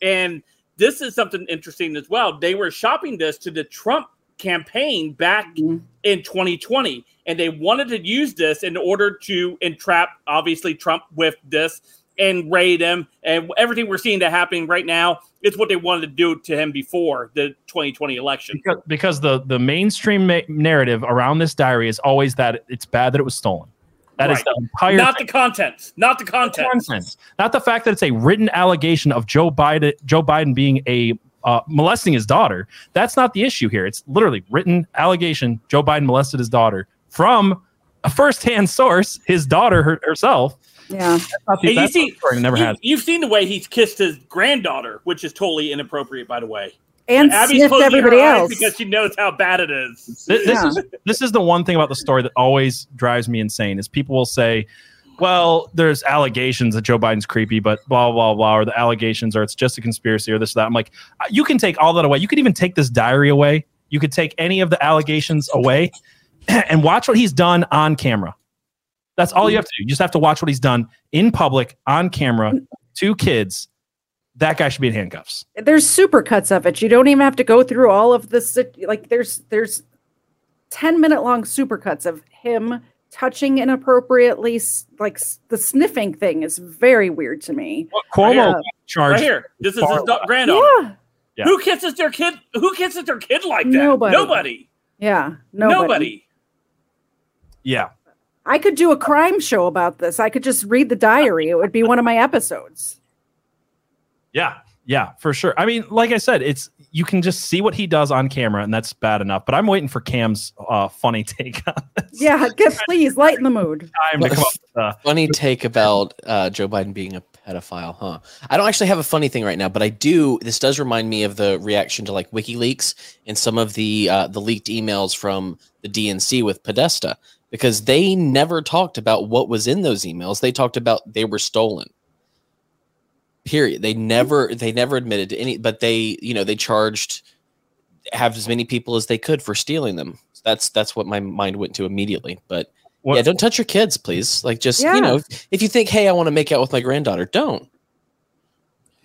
Speaker 2: and this is something interesting as well. They were shopping this to the Trump campaign back mm-hmm. in 2020, and they wanted to use this in order to entrap obviously Trump with this and raid him and everything we're seeing that happening right now is what they wanted to do to him before the 2020 election
Speaker 1: because, because the the mainstream ma- narrative around this diary is always that it's bad that it was stolen. That is
Speaker 2: Right.
Speaker 1: the entire
Speaker 2: not the contents not the contents
Speaker 1: content, not the fact that it's a written allegation of Joe Biden, Joe Biden being a uh, molesting his daughter. That's not the issue here. It's literally written allegation. Joe Biden molested his daughter from a firsthand source, his daughter her, herself.
Speaker 5: Yeah.
Speaker 1: That's not the,
Speaker 2: and you see
Speaker 1: the story. It never
Speaker 2: you,
Speaker 1: has.
Speaker 2: you've seen the way he's kissed his granddaughter which is totally inappropriate by the way
Speaker 5: And
Speaker 2: Abby's
Speaker 5: sniffed everybody
Speaker 2: her
Speaker 5: else.
Speaker 2: because she knows how bad it is
Speaker 1: This, this is this is the one thing about the story that always drives me insane is people will say, "Well, there's allegations that Joe Biden's creepy, but blah blah blah," or the allegations, or it's just a conspiracy, or this or that. I'm like, uh, you can take all that away. You could even take this diary away. You could take any of the allegations away, and watch what he's done on camera. That's all you have to do. You just have to watch what he's done in public on camera to kids. That guy should be in handcuffs.
Speaker 5: there's supercuts of it. You don't even have to go through all of this. Like there's there's ten minute long supercuts of him touching inappropriately. Like the sniffing thing is very weird to me.
Speaker 1: Cuomo
Speaker 5: Yeah.
Speaker 1: charged.
Speaker 2: right here this is his granddaughter
Speaker 5: Yeah,
Speaker 1: Yeah.
Speaker 2: who kisses their kid who kisses their kid like that
Speaker 5: Nobody.
Speaker 2: nobody
Speaker 5: yeah. Nobody.
Speaker 2: nobody.
Speaker 1: Yeah.
Speaker 5: I could do a crime show about this. I could just read the diary. It would be one of my episodes.
Speaker 1: Yeah, yeah, for sure. I mean, like I said, it's you can just see what he does on camera, and that's bad enough. But I'm waiting for Cam's uh, funny take on this.
Speaker 5: Yeah, get, please lighten the mood.
Speaker 1: Time to come up with, uh,
Speaker 4: funny take about uh, Joe Biden being a pedophile, huh? I don't actually have a funny thing right now, but I do. This does remind me of the reaction to like WikiLeaks and some of the uh, the leaked emails from the DNC with Podesta, because they never talked about what was in those emails. They talked about they were stolen. Period. They never they never admitted to any, but they you know they charged have as many people as they could for stealing them. That's that's what my mind went to immediately. But
Speaker 1: What-
Speaker 4: yeah, don't touch your kids, please. Like just
Speaker 5: Yeah.
Speaker 4: you know, if, if you think, hey, I want to make out with my granddaughter, don't.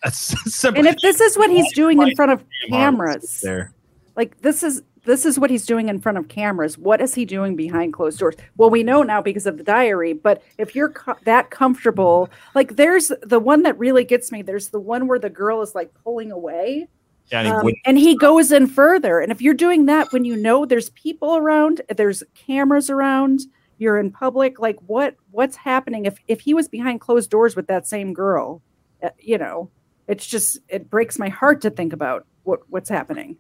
Speaker 1: that's simple.
Speaker 5: And if this is what he's doing in front of cameras,
Speaker 1: there,
Speaker 5: like this is this is what he's doing in front of cameras. What is he doing behind closed doors? Well, we know now because of the diary. But if you're co- that comfortable, like there's the one that really gets me. There's the one where the girl is like pulling away.
Speaker 1: yeah, and he
Speaker 5: Um, and he goes in further. And if you're doing that when you know there's people around, there's cameras around, you're in public, like what what's happening if if he was behind closed doors with that same girl? Uh, you know, it's just it breaks my heart to think about what what's happening.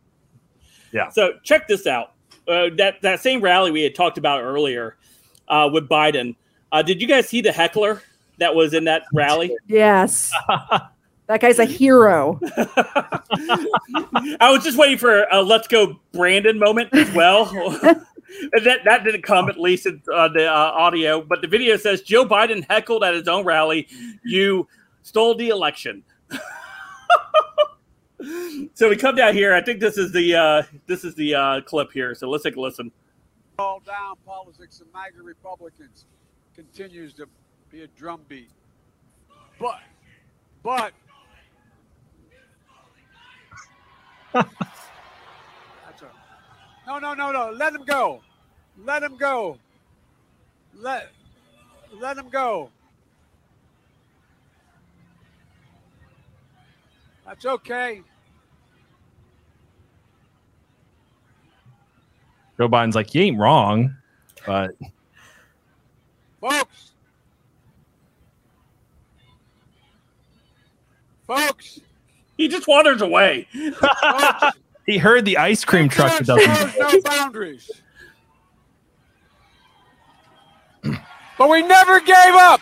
Speaker 2: So check this out. Uh, that that same rally we had talked about earlier uh, with Biden. Uh, did you guys see the heckler that was in that rally?
Speaker 5: Yes. that guy's a hero.
Speaker 2: I was just waiting for a "Let's go, Brandon" moment as well. That that didn't come at least in uh, the uh, audio, but the video says Joe Biden heckled at his own rally. You stole the election. So we come down here. I think this is the uh, this is the uh, clip here. So let's take a listen.
Speaker 9: all down politics of MAGA Republicans continues to be a drumbeat. But, but, that's a, no, no, no, no. Let him go. Let him go. Let, let him go. That's okay.
Speaker 1: Joe Biden's like, you ain't wrong, but
Speaker 9: Folks. Folks.
Speaker 2: He just wanders away.
Speaker 9: Folks.
Speaker 1: he heard the ice cream truck that
Speaker 9: no boundaries. But we never gave up.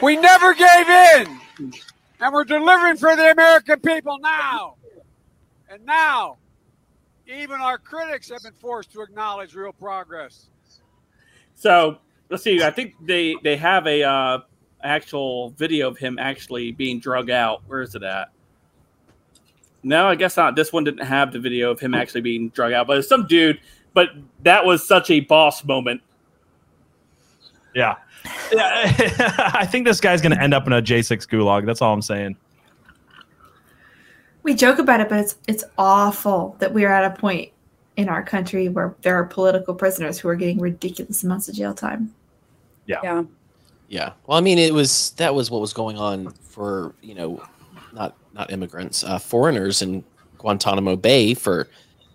Speaker 9: We never gave in. And we're delivering for the American people now. And now, even our critics have been forced to acknowledge real progress.
Speaker 2: So let's see. I think they they have a uh, actual video of him actually being drug out. Where is it at? No, I guess not. This one didn't have the video of him actually being drug out, but it's some dude. But that was such a boss moment.
Speaker 1: Yeah. Yeah, I think this guy's going to end up in a J6 gulag. That's all I'm saying.
Speaker 3: We joke about it, but it's it's awful that we are at a point in our country where there are political prisoners who are getting ridiculous amounts of jail time.
Speaker 5: Yeah.
Speaker 4: Yeah. Yeah. Well, I mean, it was that was what was going on for you know, not not immigrants, uh, foreigners in Guantanamo Bay for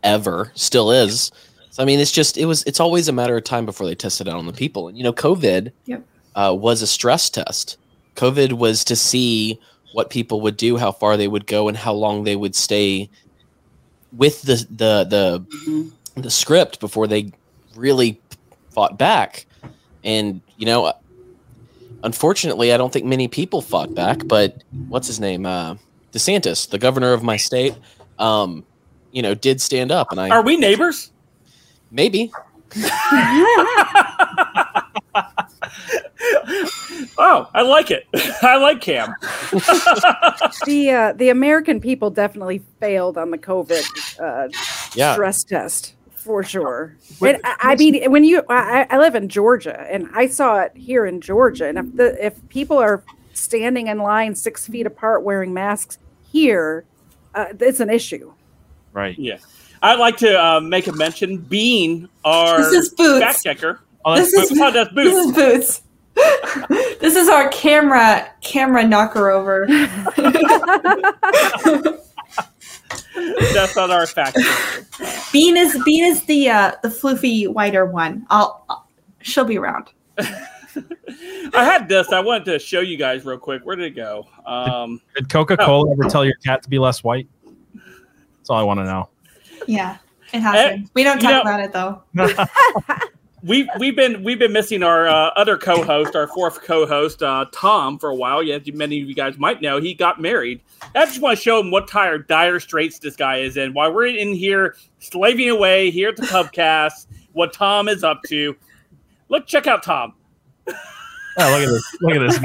Speaker 4: ever, still is. So I mean, it's just it was it's always a matter of time before they tested out on the people. And you know, COVID
Speaker 3: Yep.
Speaker 4: uh, was a stress test. COVID was to see what people would do, how far they would go, and how long they would stay with the the the the script before they really fought back. And you know, unfortunately, I don't think many people fought back. But what's his name? Uh, DeSantis, the governor of my state, um, you know, did stand up, and I
Speaker 2: Are we neighbors?
Speaker 4: Maybe
Speaker 2: Oh, I like it. I like Cam.
Speaker 5: the uh, the American people definitely failed on the COVID uh,
Speaker 4: Yeah.
Speaker 5: stress test for sure. And I, I mean, when you, I, I live in Georgia, and I saw it here in Georgia. And if the if people are standing in line six feet apart wearing masks here, uh, it's an issue.
Speaker 1: Right.
Speaker 2: Yeah. I'd like to uh, make a mention. Bean, our
Speaker 3: This is Boots.
Speaker 2: fact checker.
Speaker 1: Oh,
Speaker 3: This
Speaker 1: that's,
Speaker 3: is
Speaker 2: Oh, that's
Speaker 3: this
Speaker 2: Boots.
Speaker 3: is Boots. this is our camera camera knocker over.
Speaker 2: That's not our fact checker.
Speaker 3: Bean is Bean is the uh, the floofy whiter one. I'll, I'll she'll be around.
Speaker 2: I had this. I wanted to show you guys real quick. Where did it go? Um,
Speaker 1: Did Coca Cola ever tell your cat to be less white? That's all I want to know.
Speaker 3: Yeah, it happens. we don't talk
Speaker 2: know-
Speaker 3: about it though.
Speaker 2: we've we've been we've been missing our uh, other co-host, our fourth co-host, uh, Tom, for a while. Yeah, many of you guys might know he got married. I just want to show him what dire dire straits this guy is in. While we're in here slaving away here at the Pubcast, what Tom is up to. Look, check out Tom.
Speaker 1: Oh, look at this! Look at this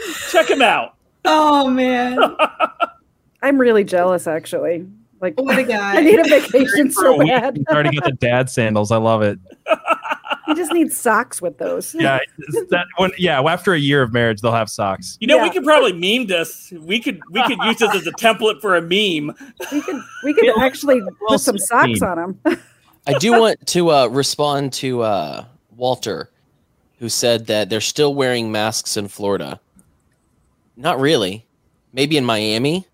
Speaker 1: guy.
Speaker 2: Check him out.
Speaker 3: Oh man,
Speaker 5: I'm really jealous, actually. Like,
Speaker 3: what a guy!
Speaker 5: I need a vacation so bad.
Speaker 1: He's already got the dad sandals. I love it.
Speaker 5: He just needs socks with those.
Speaker 1: Yeah, it's that when yeah. After a year of marriage, they'll have socks.
Speaker 2: You know, we could probably meme this. We could we could use this as a template for a meme.
Speaker 5: We could we could actually put some socks on them.
Speaker 4: I do want to uh, respond to uh, Walter, who said that they're still wearing masks in Florida. Not really. Maybe in Miami,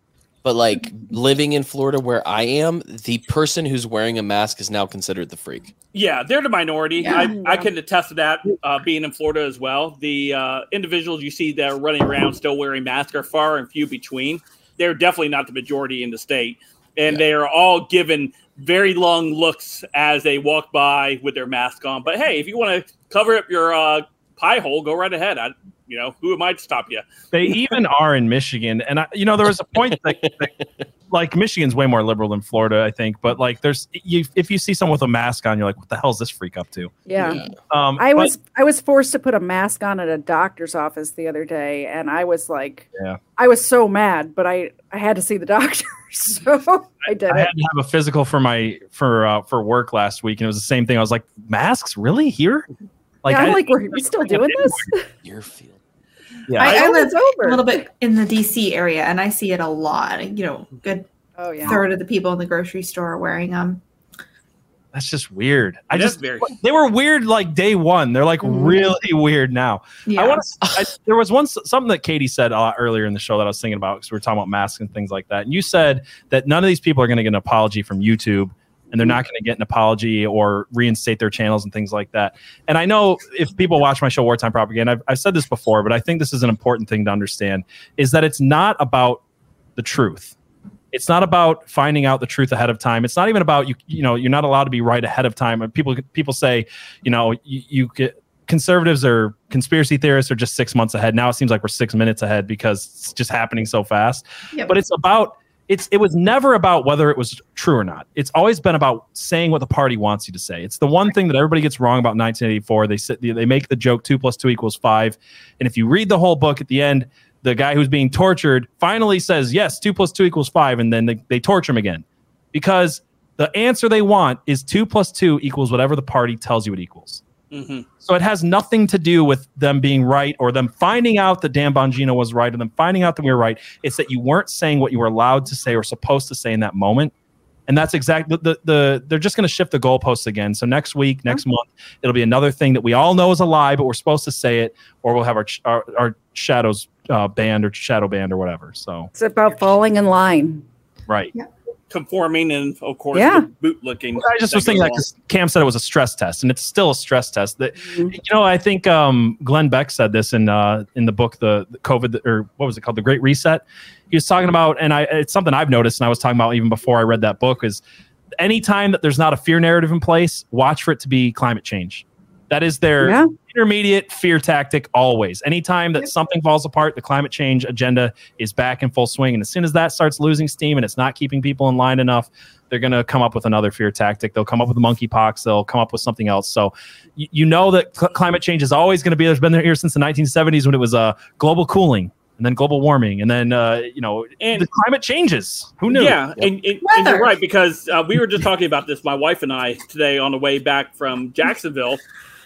Speaker 4: but like living in Florida where I am, the person who's wearing a mask is now considered the freak.
Speaker 2: Yeah, they're the minority.
Speaker 3: Yeah.
Speaker 2: I, I can attest to that uh, being in Florida as well. The uh, individuals you see that are running around still wearing masks are far and few between. They're definitely not the majority in the state. And they are all given very long looks as they walk by with their mask on. But hey, if you want to cover up your uh, pie hole, go right ahead. I, you know, who am I to stop you?
Speaker 1: They even are in Michigan, and I, you know, there was a point that, that, like Michigan's way more liberal than Florida, I think. But like, there's you if you see someone with a mask on, you're like, what the hell is this freak up to?
Speaker 5: Yeah.
Speaker 1: Um,
Speaker 5: I
Speaker 1: but-
Speaker 5: was I was forced to put a mask on at a doctor's office the other day, and I was like,
Speaker 1: Yeah.
Speaker 5: I was so mad, but I I had to see the doctor, so I did
Speaker 1: I
Speaker 5: it.
Speaker 1: had to have a physical for my for uh, for work last week, and it was the same thing. I was like, masks, really here?
Speaker 5: yeah, I'm
Speaker 1: I-
Speaker 5: like, we're we still doing this?
Speaker 4: You're field.
Speaker 1: Yeah,
Speaker 3: I, I live
Speaker 5: over.
Speaker 3: a little bit in the DC area, and I see it a lot. You know, good
Speaker 5: Oh yeah.
Speaker 3: third of the people in the grocery store are wearing them.
Speaker 1: that's just weird. I just
Speaker 2: very.
Speaker 1: they were weird like day one. They're like
Speaker 5: Mhm.
Speaker 1: really weird now.
Speaker 3: Yeah.
Speaker 1: I want to. There was one something that Katie said uh, earlier in the show that I was thinking about because we were talking about masks and things like that. And you said that none of these people are going to get an apology from YouTube, and they're not mm-hmm. going to get an apology or reinstate their channels and things like that. And I know if people watch my show Wartime Propaganda, I've, I've said this before, but I think this is an important thing to understand: is that it's not about the truth. It's not about finding out the truth ahead of time. It's not even about you. You know, you're not allowed to be right ahead of time. And People people say, you know, you, you get conservatives or conspiracy theorists are just six months ahead. Now it seems like we're six minutes ahead because it's just happening so fast.
Speaker 3: Yep.
Speaker 1: But it's about it's it was never about whether it was true or not. It's always been about saying what the party wants you to say. It's the one thing that everybody gets wrong about 1984. They sit, they make the joke two plus two equals five, and if you read the whole book at the end, the guy who's being tortured finally says yes, two plus two equals five, and then they, they torture him again because the answer they want is two plus two equals whatever the party tells you it equals.
Speaker 2: Hmm
Speaker 1: So it has nothing to do with them being right or them finding out that Dan Bongino was right or them finding out that we were right. It's that you weren't saying what you were allowed to say or supposed to say in that moment. And that's exactly the, the, the they're just going to shift the goalposts again. So next week, next month, it'll be another thing that we all know is a lie, but we're supposed to say it, or we'll have our our, our shadows uh, banned or shadow banned or whatever. So
Speaker 5: It's about falling in line.
Speaker 1: right.
Speaker 2: Conforming and of course
Speaker 5: Yeah.
Speaker 2: boot looking.
Speaker 1: I just was thinking that because Cam said it was a stress test, and it's still a stress test. That
Speaker 5: Mhm.
Speaker 1: you know, I think um, Glenn Beck said this in uh, in the book, the, the COVID or what was it called, the Great Reset. He was talking about, and I it's something I've noticed, and I was talking about even before I read that book is anytime that there's not a fear narrative in place, watch for it to be climate change. That is their
Speaker 5: Yeah.
Speaker 1: Intermediate fear tactic always. Anytime that something falls apart, the climate change agenda is back in full swing. And as soon as that starts losing steam and it's not keeping people in line enough, they're going to come up with another fear tactic. They'll come up with monkeypox. They'll come up with something else. So you, you know that cl- climate change is always going to be there's been there here since the 1970s when it was uh, global cooling and then global warming. And then, uh, you know,
Speaker 2: And-
Speaker 1: the climate changes. Who knew?
Speaker 2: Yeah, and, and, and you're right because uh, we were just talking about this, my wife and I, today on the way back from Jacksonville.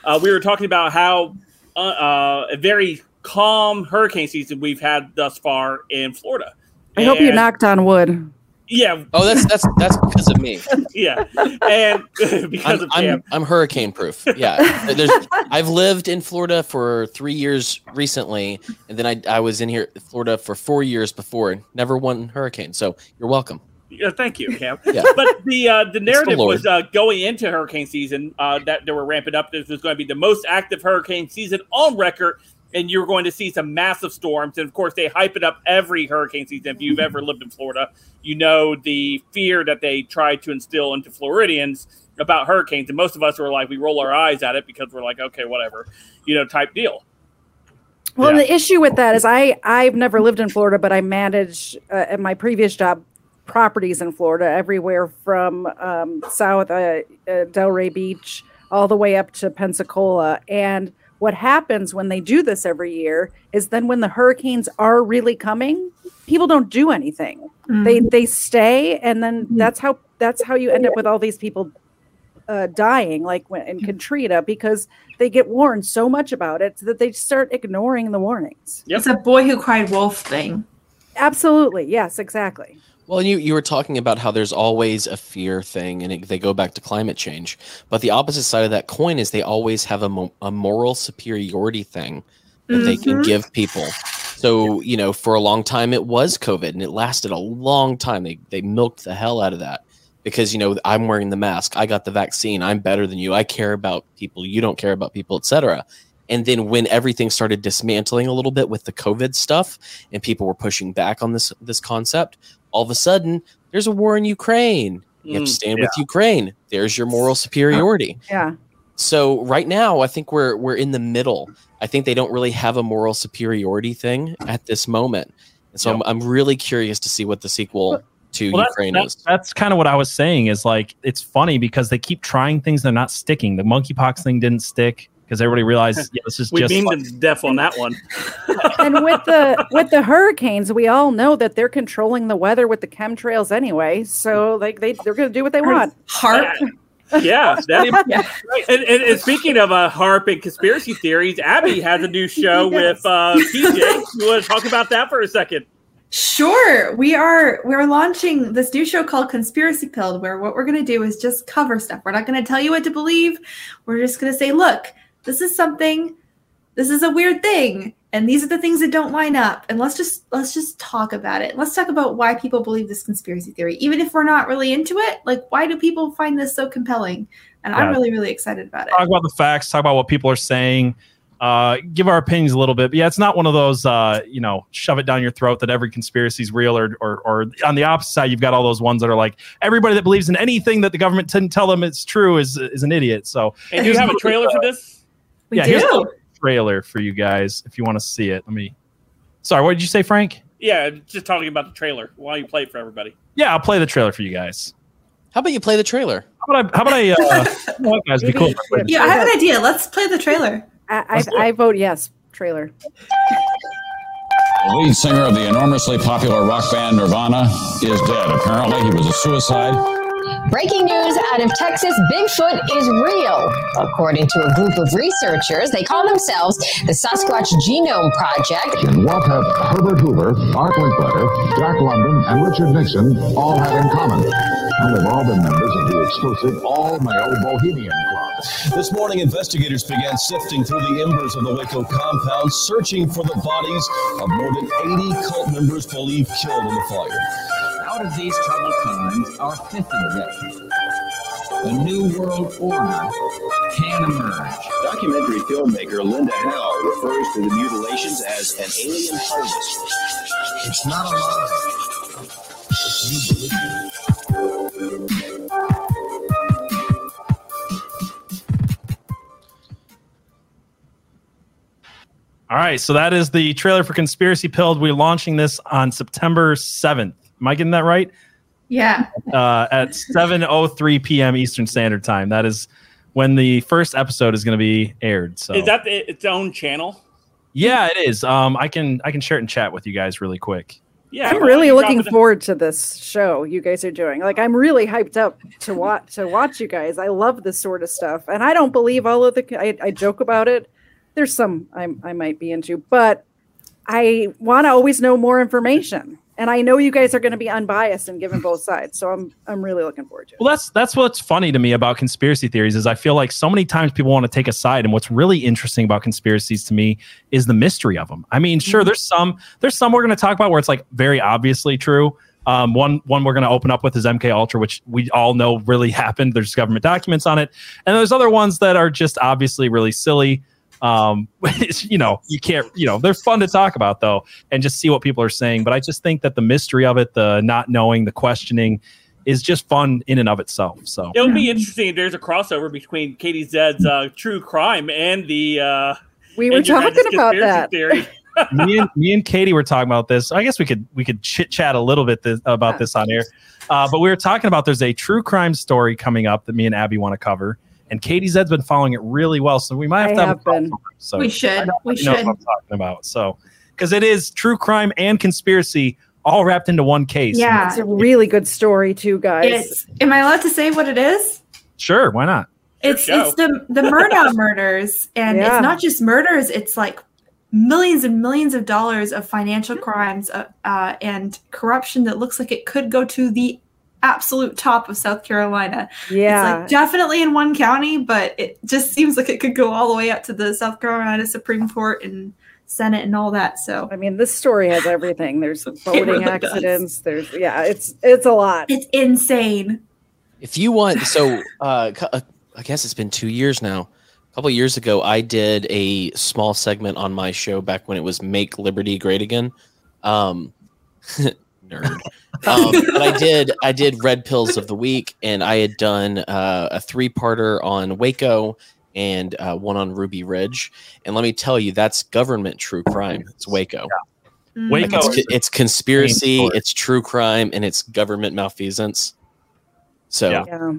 Speaker 2: Uh, we were talking about how uh, uh, a very calm hurricane season we've had thus far in Florida.
Speaker 5: I hope you knocked on wood.
Speaker 2: Yeah,
Speaker 4: Oh, that's that's that's because of me.
Speaker 2: yeah, and because
Speaker 4: I'm,
Speaker 2: of
Speaker 4: I'm, I'm hurricane proof. Yeah, there's. I've lived in Florida for three years recently, and then I I was in here Florida for four years before. Never one hurricane. So you're welcome.
Speaker 2: Yeah, thank you, Cam. yeah. But the uh, the narrative the was uh, going into hurricane season uh, that they were ramping up. This was going to be the most active hurricane season on record, and you're going to see some massive storms. And of course, they hype it up every hurricane season. If you've ever lived in Florida, you know the fear that they try to instill into Floridians about hurricanes. And most of us were like, we roll our eyes at it because we're like, okay, whatever, you know, type deal.
Speaker 5: Well, yeah. the issue with that is I I've never lived in Florida, but I managed uh, at my previous job properties in Florida, everywhere from um, South uh, uh, Delray Beach all the way up to Pensacola. And what happens when they do this every year is then when the hurricanes are really coming, people don't do anything. Mm-hmm. They they stay, and then mm-hmm. that's how that's how you end up with all these people uh, dying, like when, in Katrina, because they get warned so much about it that they start ignoring the warnings.
Speaker 3: Yep. It's a boy who cried wolf thing.
Speaker 5: Absolutely. Yes, exactly.
Speaker 4: Well, you you were talking about how there's always a fear thing, and it, they go back to climate change. But the opposite side of that coin is they always have a, mo- a moral superiority thing that mm-hmm. they can mm-hmm. give people. So you know, for a long time it was COVID, and it lasted a long time. They they milked the hell out of that because you know I'm wearing the mask, I got the vaccine, I'm better than you, I care about people, you don't care about people, etc. And then when everything started dismantling a little bit with the COVID stuff, and people were pushing back on this this concept, all of a sudden there's a war in Ukraine. You have to mm, stand yeah. with Ukraine. There's your moral superiority.
Speaker 5: Yeah.
Speaker 4: So right now, I think we're we're in the middle. I think they don't really have a moral superiority thing at this moment. And so yep. I'm, I'm really curious to see what the sequel to well, Ukraine
Speaker 1: that's,
Speaker 4: is.
Speaker 1: That's kind of what I was saying. Is like it's funny because they keep trying things they're not sticking. The monkeypox thing didn't stick because everybody realized yeah, this is
Speaker 2: we
Speaker 1: just
Speaker 2: beamed like- them deaf on that one.
Speaker 5: and with the with the hurricanes, we all know that they're controlling the weather with the chemtrails anyway. So like they they're going to do what they want.
Speaker 3: HAARP.
Speaker 2: Yeah, that, yeah. And, and, and, speaking of uh, HAARP and conspiracy theories, Abby has a new show yes. with uh, PJ. You want to talk about that for a second?
Speaker 3: Sure. We are we're launching this new show called Conspiracy Pilled, where what we're going to do is just cover stuff. We're not going to tell you what to believe. We're just going to say, look, this is something this is a weird thing and these are the things that don't line up and let's just let's just talk about it let's talk about why people believe this conspiracy theory even if we're not really into it like why do people find this so compelling and yeah. i'm really really excited about it
Speaker 1: talk about the facts talk about what people are saying uh, give our opinions a little bit. But yeah, it's not one of those, uh, you know, shove it down your throat that every conspiracy is real, or, or, or on the opposite side, you've got all those ones that are like everybody that believes in anything that the government didn't tell them it's true is is an idiot. So,
Speaker 2: and you have a trailer for this?
Speaker 3: We
Speaker 1: yeah,
Speaker 3: do.
Speaker 1: here's a trailer for you guys if you want to see it. Let me. Sorry, what did you say, Frank?
Speaker 2: Yeah, just talking about the trailer while you play it for everybody.
Speaker 1: Yeah, I'll play the trailer for you guys.
Speaker 4: How about you play the trailer?
Speaker 1: How about I? How about I? Uh, guys, be cool.
Speaker 3: Yeah, I have an idea. Let's play the trailer.
Speaker 5: I, I, I vote yes. Trailer.
Speaker 10: The lead singer of the enormously popular rock band Nirvana is dead. Apparently, he was a suicide.
Speaker 11: Breaking news out of Texas Bigfoot is real. According to a group of researchers, they call themselves the Sasquatch Genome Project.
Speaker 12: And what have Herbert Hoover, Art Linkletter, Jack London, and Richard Nixon all had in common? And they've all been members of the exclusive all male Bohemian Club.
Speaker 13: This morning, investigators began sifting through the embers of the Waco compound, searching for the bodies of more than 80 cult members believed killed in the fire.
Speaker 14: Out of these troubled times, our fifth objective, a new world order can emerge.
Speaker 15: Documentary filmmaker Linda Howe refers to the mutilations as an alien harvest.
Speaker 16: It's not a lie. you believe
Speaker 1: All right, so that is the trailer for Conspiracy Pilled. We're launching this on September 7th. Am I getting that right?
Speaker 3: Yeah.
Speaker 1: Uh, at 7:03 p.m. Eastern Standard Time. That is when the first episode is going to be aired. So
Speaker 2: is that its own channel?
Speaker 1: Yeah, it is. Um, I can I can share it in chat with you guys really quick.
Speaker 5: Yeah, I'm really looking forward to this show you guys are doing. Like, I'm really hyped up to watch to watch you guys. I love this sort of stuff, and I don't believe all of the. I, I joke about it. There's some I I might be into, but I want to always know more information and I know you guys are going to be unbiased and giving both sides. So I'm I'm really looking forward to it.
Speaker 1: Well, that's that's what's funny to me about conspiracy theories is I feel like so many times people want to take a side, and what's really interesting about conspiracies to me is the mystery of them. I mean, sure, mm-hmm. there's some there's some we're going to talk about where it's like very obviously true, Um, one one we're going to open up with is MK Ultra, which we all know really happened. There's government documents on it, and there's other ones that are just obviously really silly. Um, you know, you can't, you know, they're fun to talk about though, and just see what people are saying. But I just think that the mystery of it, the not knowing, the questioning, is just fun in and of itself. So
Speaker 2: It'll be interesting if there's a crossover between Katie Zed's uh, true crime and the. Uh,
Speaker 5: We were
Speaker 2: and your guys'
Speaker 5: talking about that.
Speaker 2: Theory.
Speaker 1: me and me and Katie were talking about this. I guess we could we could chit chat a little bit th- about this on air. Uh, but we were talking about there's a true crime story coming up that me and Abby want to cover, and Katie Zed's been following it really well. So we might have
Speaker 5: I
Speaker 1: to have,
Speaker 5: have
Speaker 1: a
Speaker 5: been.
Speaker 1: So
Speaker 3: We should.
Speaker 1: I
Speaker 3: We
Speaker 1: you know what I'm talking about. So because it is true crime and conspiracy all wrapped into one case.
Speaker 3: Yeah.
Speaker 5: It's a really good story too, guys.
Speaker 3: It's. Am I allowed to say what it is?
Speaker 1: Sure, why not?
Speaker 3: It's
Speaker 2: show.
Speaker 3: it's the the Murdaugh murders, and
Speaker 5: Yeah.
Speaker 3: it's not just murders. It's like millions and millions of dollars of financial crimes uh, uh, and corruption that looks like it could go to the absolute top of South Carolina.
Speaker 5: yeah.
Speaker 3: It's like definitely in one county, but it just seems like it could go all the way up to the South Carolina Supreme Court and Senate and all that. So
Speaker 5: I mean, this story has everything. There's boating
Speaker 3: really does.
Speaker 5: accidents. There's yeah, it's it's a lot.
Speaker 3: it's insane.
Speaker 4: If you want, so uh, uh, I guess it's been two years now. A couple years ago, I did a small segment on my show back when it was "Make Liberty Great Again." Um, nerd. Um, but I did I did Red Pills of the Week, and I had done uh, a three parter on Waco and uh, one on Ruby Ridge. And let me tell you, that's government true crime. It's Waco.
Speaker 3: Mm.
Speaker 1: Waco
Speaker 4: It's, it's conspiracy, it's true crime, and it's government malfeasance. So,
Speaker 1: Yeah.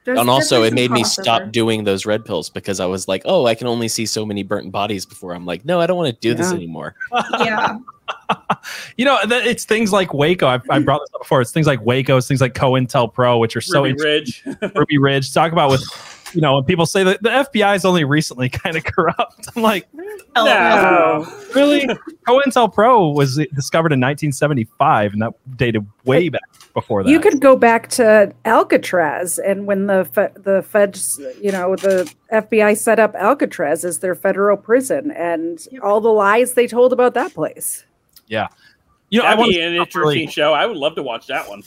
Speaker 5: Yeah.
Speaker 3: There's
Speaker 4: and also it made me stop doing those red pills because I was like, oh, I can only see so many burnt bodies before I'm like, no, I don't want to do this anymore.
Speaker 3: Yeah.
Speaker 1: You know, it's things like Waco. I've, I brought this up before. It's things like Waco. It's things like COINTELPRO, which are so
Speaker 2: Ruby. Ridge.
Speaker 1: Ruby Ridge. Talk about with, you know, when people say that the FBI is only recently kind of corrupt. I'm like, oh,
Speaker 2: No.
Speaker 1: really? COINTELPRO was discovered in 1975, and that dated way back before that.
Speaker 5: You could go back to Alcatraz, and when the fe- the feds, you know, the FBI set up Alcatraz as their federal prison, and all the lies they told about that place.
Speaker 1: yeah. You know, I
Speaker 2: That'd
Speaker 1: want
Speaker 2: be an interesting show. I would love to watch that one.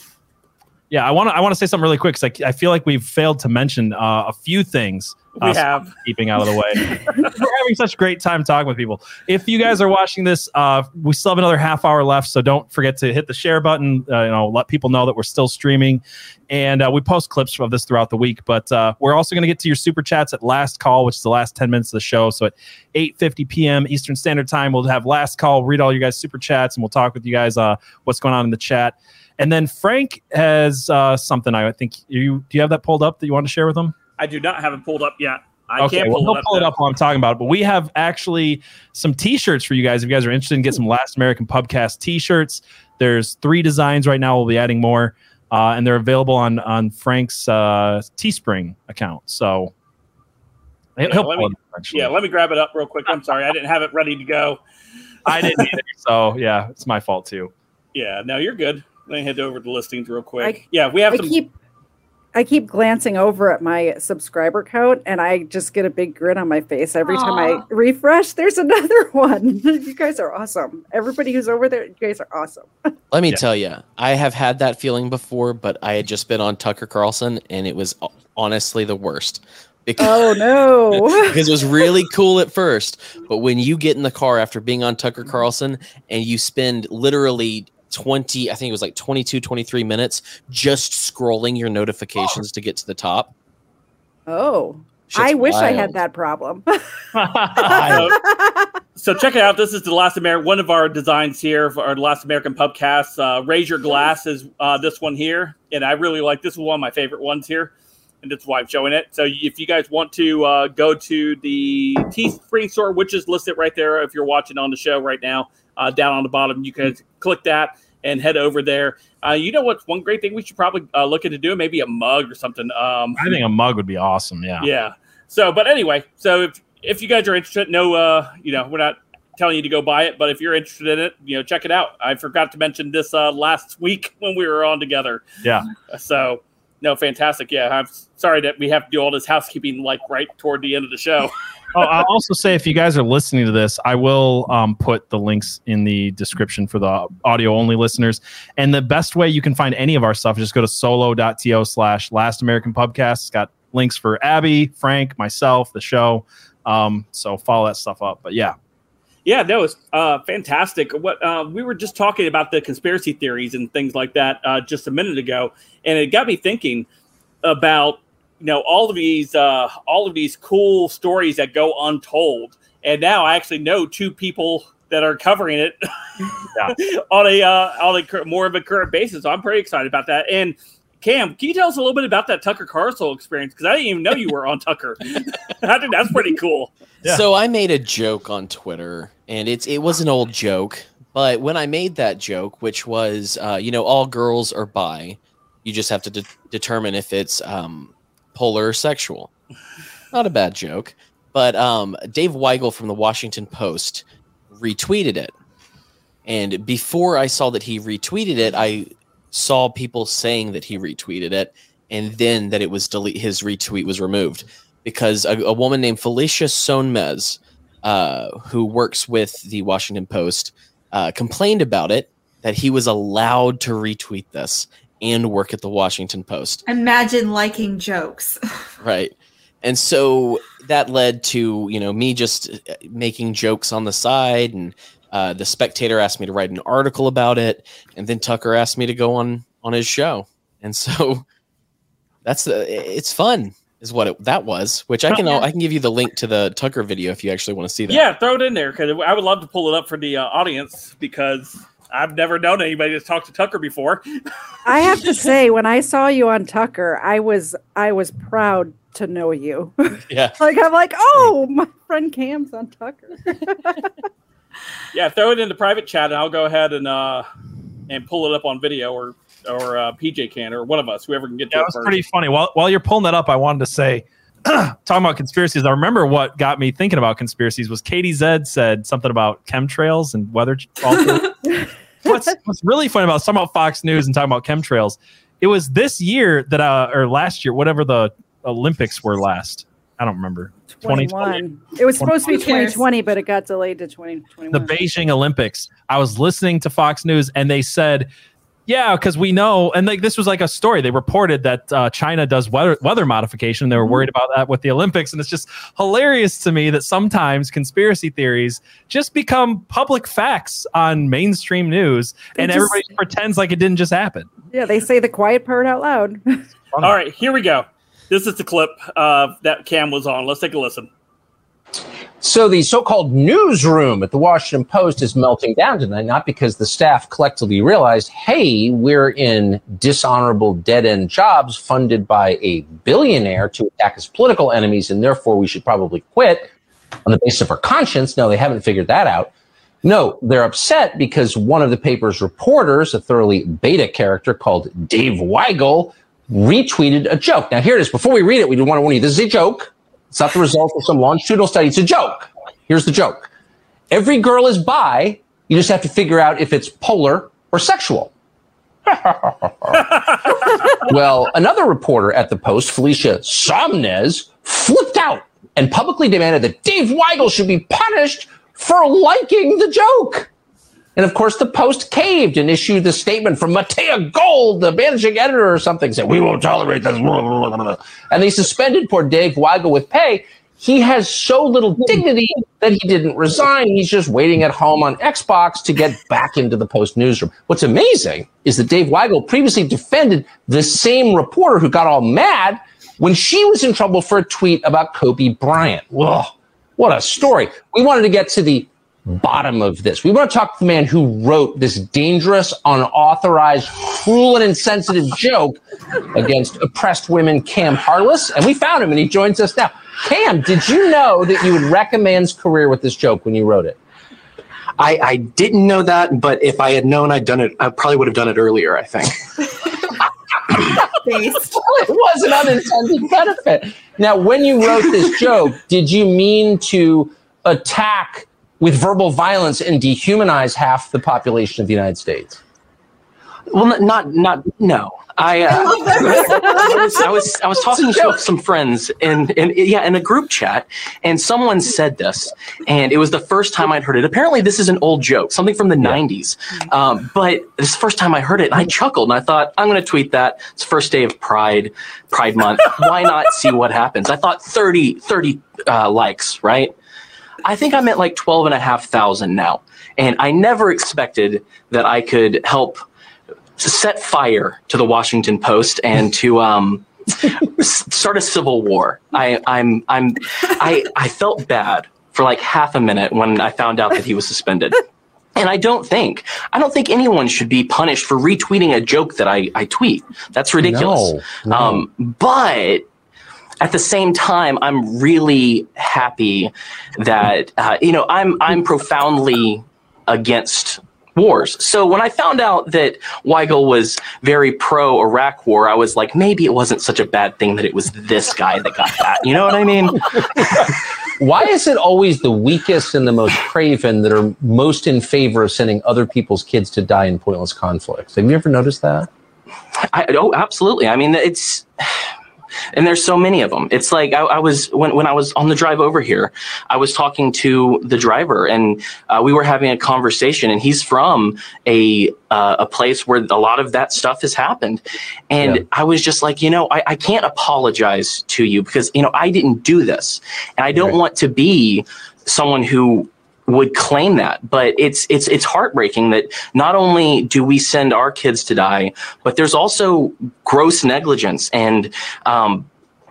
Speaker 1: Yeah, I want to. I want to say something really quick because I, I feel like we've failed to mention uh, a few things.
Speaker 2: We
Speaker 1: uh, so
Speaker 2: have.
Speaker 1: keeping out of the way. We're having such a great time talking with people. If you guys are watching this, uh, we still have another half hour left, so don't forget to hit the share button. Uh, you know, let people know that we're still streaming, and uh, we post clips of this throughout the week. But uh, we're also going to get to your super chats at last call, which is the last ten minutes of the show. So at eight fifty p.m. Eastern Standard Time, we'll have last call. Read all your guys' super chats, and we'll talk with you guys. Uh, what's going on in the chat? And then Frank has uh, something. I think you do. You have that pulled up that you want to share with them?
Speaker 2: I do not have it pulled up yet. I
Speaker 1: okay,
Speaker 2: can't
Speaker 1: well,
Speaker 2: pull
Speaker 1: he'll
Speaker 2: it up.
Speaker 1: pull it up while I'm talking about it. But we have actually some T-shirts for you guys. If you guys are interested in get some Last American Pubcast T-shirts, there's three designs right now. We'll be adding more, uh, and they're available on on Frank's uh, Teespring account. So
Speaker 2: Yeah, let me-
Speaker 1: up.
Speaker 2: Yeah, let me grab it up real quick. I'm sorry, I didn't have it ready to go.
Speaker 1: I didn't either. So yeah, it's my fault too.
Speaker 2: Yeah, no, you're good. Let me head over to listings real quick.
Speaker 5: I-
Speaker 2: yeah, we have
Speaker 5: I
Speaker 2: some.
Speaker 5: keep I keep glancing over at my subscriber count, and I just get a big grin on my face every time I refresh. There's another one. you guys are awesome. Everybody who's over there, you guys are awesome.
Speaker 4: Let me
Speaker 1: Yeah.
Speaker 4: tell you, I have had that feeling before, but I had just been on Tucker Carlson, and it was honestly the worst. Because,
Speaker 5: Oh no!
Speaker 4: because it was really cool at first, but when you get in the car after being on Tucker Carlson and you spend literally 20, I think it was like 22, 23 minutes just scrolling your notifications to get to the top.
Speaker 5: oh,
Speaker 4: Shit's
Speaker 5: I wish I had that problem.
Speaker 2: so, so check it out. This is the last American, one of our designs here for our last American pubcast. Uh, Raise your glass is uh, this one here, and I really like this. Is one of my favorite ones here, and that's why I'm showing it. So if you guys want to uh, go to the Teespring store, which is listed right there, if you're watching on the show right now, uh, down on the bottom, you can click that and head over there. Uh, you know what's one great thing we should probably uh, look into doing? Maybe a mug or something. Um,
Speaker 1: I think a mug would be awesome. Yeah.
Speaker 2: yeah. So, but anyway, so if if you guys are interested, no, uh, you know, we're not telling you to go buy it, but if you're interested in it, you know, check it out. I forgot to mention this uh, last week when we were on together.
Speaker 1: Yeah.
Speaker 2: So, no, fantastic. Yeah, I'm sorry that we have to do all this housekeeping like right toward the end of the show.
Speaker 1: oh, I'll also say if you guys are listening to this, I will um, put the links in the description for the audio only listeners. And the best way you can find any of our stuff is just go to solo.to slash last American pubcast. It's got links for Abby, Frank, myself, the show. Um, so follow that stuff up. But yeah.
Speaker 2: Yeah, that was uh, fantastic. What uh, we were just talking about the conspiracy theories and things like that uh, just a minute ago, and it got me thinking about you know all of these uh, all of these cool stories that go untold. And now I actually know two people that are covering it yeah. on a uh, on a more of a current basis. So I'm pretty excited about that. And Cam, can you tell us a little bit about that Tucker Carlson experience? Because I didn't even know you were on Tucker. I think that's pretty cool.
Speaker 4: Yeah. So I made a joke on Twitter, and it's it was an old joke. But when I made that joke, which was, uh, you know, all girls are bi, you just have to de- determine if it's um, polar sexual. Not a bad joke. But um, Dave Weigel from the Washington Post retweeted it. And before I saw that he retweeted it, I saw people saying that he retweeted it and then that it was delete his retweet was removed because a, a woman named Felicia Sonmez, uh, who works with the Washington Post, uh, complained about it that he was allowed to retweet this and work at the Washington Post.
Speaker 3: Imagine liking jokes.
Speaker 4: right. And so that led to, you know, me just uh, making jokes on the side and uh, the Spectator asked me to write an article about it, and then Tucker asked me to go on on his show, and so that's the it's fun is what it, that was. Which I can. I can give you the link to the Tucker video if you actually want to see that.
Speaker 2: Yeah, throw it in there because I would love to pull it up for the uh, audience because I've never known anybody that's talked to Tucker before.
Speaker 5: I have to say, when I saw you on Tucker, I was I was proud to know you.
Speaker 4: Yeah,
Speaker 5: like I'm like, oh, my friend Cam's on Tucker
Speaker 2: yeah, throw it in the private chat, and I'll go ahead and uh and pull it up on video, or or uh, PJ can, or one of us, whoever can get.
Speaker 1: Yeah,
Speaker 2: it
Speaker 1: was pretty funny. While while you're pulling that up, I wanted to say. talking about conspiracies, I remember what got me thinking about conspiracies was Katie Zed said something about chemtrails and weather. What's, what's really funny about some about Fox News and talking about chemtrails? It was this year that, uh, or last year, whatever the Olympics were last. I don't remember.
Speaker 5: 2021. It was supposed to be 2020, but it got delayed to 2021.
Speaker 1: The Beijing Olympics. I was listening to Fox News and they said, yeah, because we know, and like this was like a story. They reported that uh, China does weather weather modification. They were worried about that with the Olympics, and it's just hilarious to me that sometimes conspiracy theories just become public facts on mainstream news, they and just, everybody pretends like it didn't just happen.
Speaker 5: Yeah, they say the quiet part out loud.
Speaker 2: All right, here we go. This is the clip uh, that Cam was on. Let's take a listen.
Speaker 17: So the so-called newsroom at the Washington Post is melting down tonight, not because the staff collectively realized, hey, we're in dishonorable dead-end jobs funded by a billionaire to attack his political enemies, and therefore we should probably quit on the basis of our conscience. No, they haven't figured that out. No, they're upset because one of the paper's reporters, a thoroughly beta character called Dave Weigel, retweeted a joke. Now, here it is. Before we read it, we do want to warn you this is a joke. It's not the result of some longitudinal study. It's a joke. Here's the joke Every girl is bi. You just have to figure out if it's polar or sexual. well, another reporter at the Post, Felicia Sonmez, flipped out and publicly demanded that Dave Weigel should be punished for liking the joke. And of course, the Post caved and issued the statement from Matea Gold, the managing editor or something, said, We won't tolerate this. And they suspended poor Dave Weigel with pay. He has so little dignity that he didn't resign. He's just waiting at home on Xbox to get back into the Post newsroom. What's amazing is that Dave Weigel previously defended the same reporter who got all mad when she was in trouble for a tweet about Kobe Bryant. Whoa, what a story. We wanted to get to the bottom of this. We want to talk to the man who wrote this dangerous, unauthorized, cruel, and insensitive joke against oppressed women, Cam Harless. And we found him and he joins us now. Cam, did you know that you would wreck a man's career with this joke when you wrote it?
Speaker 18: I, I didn't know that, but if I had known I'd done it, I probably would have done it earlier, I think.
Speaker 3: Based.
Speaker 17: it was an unintended benefit. Now, when you wrote this joke, did you mean to attack with verbal violence and dehumanize half the population of the United States?
Speaker 18: Well, not not no. I, uh, I, was, I was I was talking to some friends and in yeah in a group chat, and someone said this, and it was the first time I'd heard it. Apparently, this is an old joke, something from the '90s, um, but this is the first time I heard it, and I chuckled, and I thought I'm going to tweet that. It's first day of Pride, Pride Month. Why not see what happens? I thought 30 30 uh, likes, right? I think I'm at like 12 and a half thousand now. And I never expected that I could help set fire to the Washington Post and to um, start a civil war. I, I'm, I'm, I, I felt bad for like half a minute when I found out that he was suspended. And I don't think, I don't think anyone should be punished for retweeting a joke that I, I tweet. That's ridiculous.
Speaker 17: No, no.
Speaker 18: Um, but at the same time, I'm really happy that uh, you know I'm I'm profoundly against wars. So when I found out that Weigel was very pro Iraq war, I was like, maybe it wasn't such a bad thing that it was this guy that got that. You know what I mean?
Speaker 17: Why is it always the weakest and the most craven that are most in favor of sending other people's kids to die in pointless conflicts? Have you ever noticed that?
Speaker 18: I, oh, absolutely. I mean, it's and there's so many of them. It's like I, I was when when I was on the drive over here, I was talking to the driver, and uh, we were having a conversation. And he's from a uh, a place where a lot of that stuff has happened, and I was just like, you know, I, I can't apologize to you because you know I didn't do this, and I don't want to be someone who would claim that but it's it's it's heartbreaking that not only do we send our kids to die but there's also gross negligence and um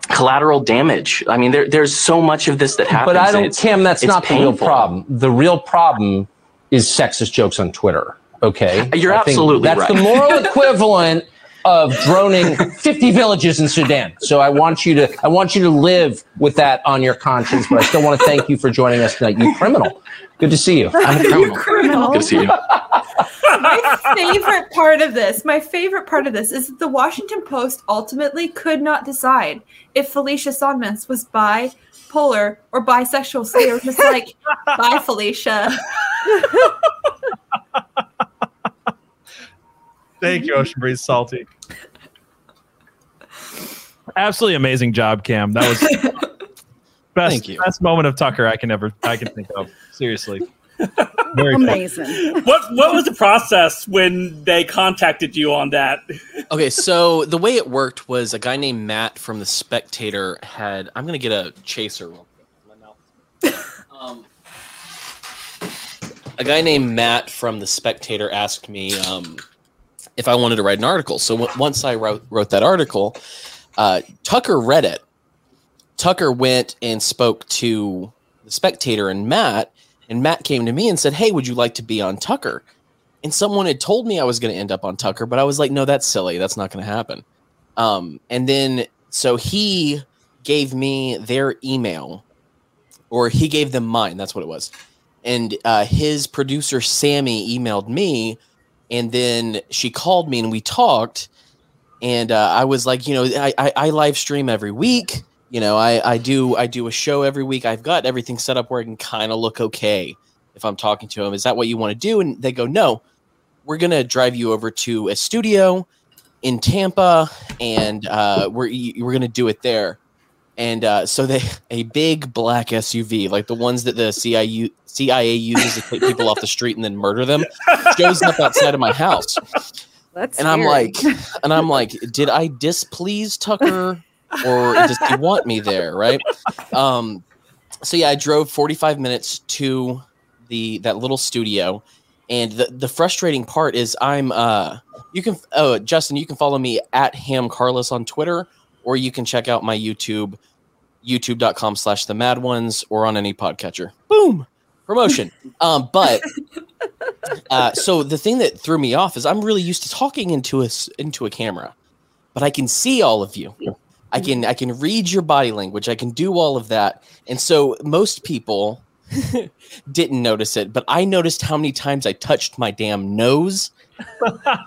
Speaker 18: collateral damage i mean there, there's so much of this that happens
Speaker 17: But I don't, Kim, that's not the real problem. The real problem is sexist jokes on Twitter. Okay.
Speaker 18: You're
Speaker 17: I
Speaker 18: absolutely
Speaker 17: That's
Speaker 18: right.
Speaker 17: the moral equivalent of droning 50 villages in Sudan. So I want you to, I want you to live with that on your conscience, but I still want to thank you for joining us tonight. You criminal. Good to see you. I'm a criminal.
Speaker 3: criminal.
Speaker 17: Good to see you.
Speaker 19: my favorite part of this, my favorite part of this is that the Washington Post ultimately could not decide if Felicia Sonmez was bipolar or bisexual. So they were just like, bye, Felicia.
Speaker 1: Thank you, Ocean Breeze Salty. Absolutely amazing job, Cam. That was best
Speaker 4: Thank you.
Speaker 1: best moment of Tucker I can ever I can think of. Seriously. Very cool.
Speaker 5: Amazing.
Speaker 2: What what was the process when they contacted you on that?
Speaker 4: Okay, so the way it worked was a guy named Matt from the Spectator had. I'm gonna get a chaser. real quick. Um, a guy named Matt from the Spectator asked me um, if I wanted to write an article. So w- once I wrote wrote that article, uh, Tucker read it. Tucker went and spoke to the Spectator and Matt, and Matt came to me and said, "Hey, would you like to be on Tucker?" And someone had told me I was going to end up on Tucker, but I was like, "No, that's silly. That's not going to happen." Um, and then so he gave me their email, or he gave them mine. That's what it was. And uh, his producer Sammy emailed me, and then she called me and we talked. And uh, I was like, you know, I, I, I live stream every week. You know, I, I do I do a show every week. I've got everything set up where I can kind of look okay if I'm talking to him. Is that what you want to do? And they go, no, we're gonna drive you over to a studio in Tampa, and uh, we're we're gonna do it there. And uh, so they a big black SUV, like the ones that the CIA CIA uses to take people off the street and then murder them, shows up outside of my house.
Speaker 5: That's
Speaker 4: and I'm like, and I'm like, did I displease Tucker, or does he want me there? Right. Um. So yeah, I drove 45 minutes to the that little studio, and the the frustrating part is I'm uh you can oh Justin you can follow me at Ham Carlos on Twitter, or you can check out my YouTube youtube.com slash the mad ones or on any podcatcher. Boom! Promotion. Um but uh so the thing that threw me off is i'm really used to talking into a, into a camera but i can see all of you. I can i can read your body language. I can do all of that. And so most people didn't notice it but i noticed how many times i touched my damn nose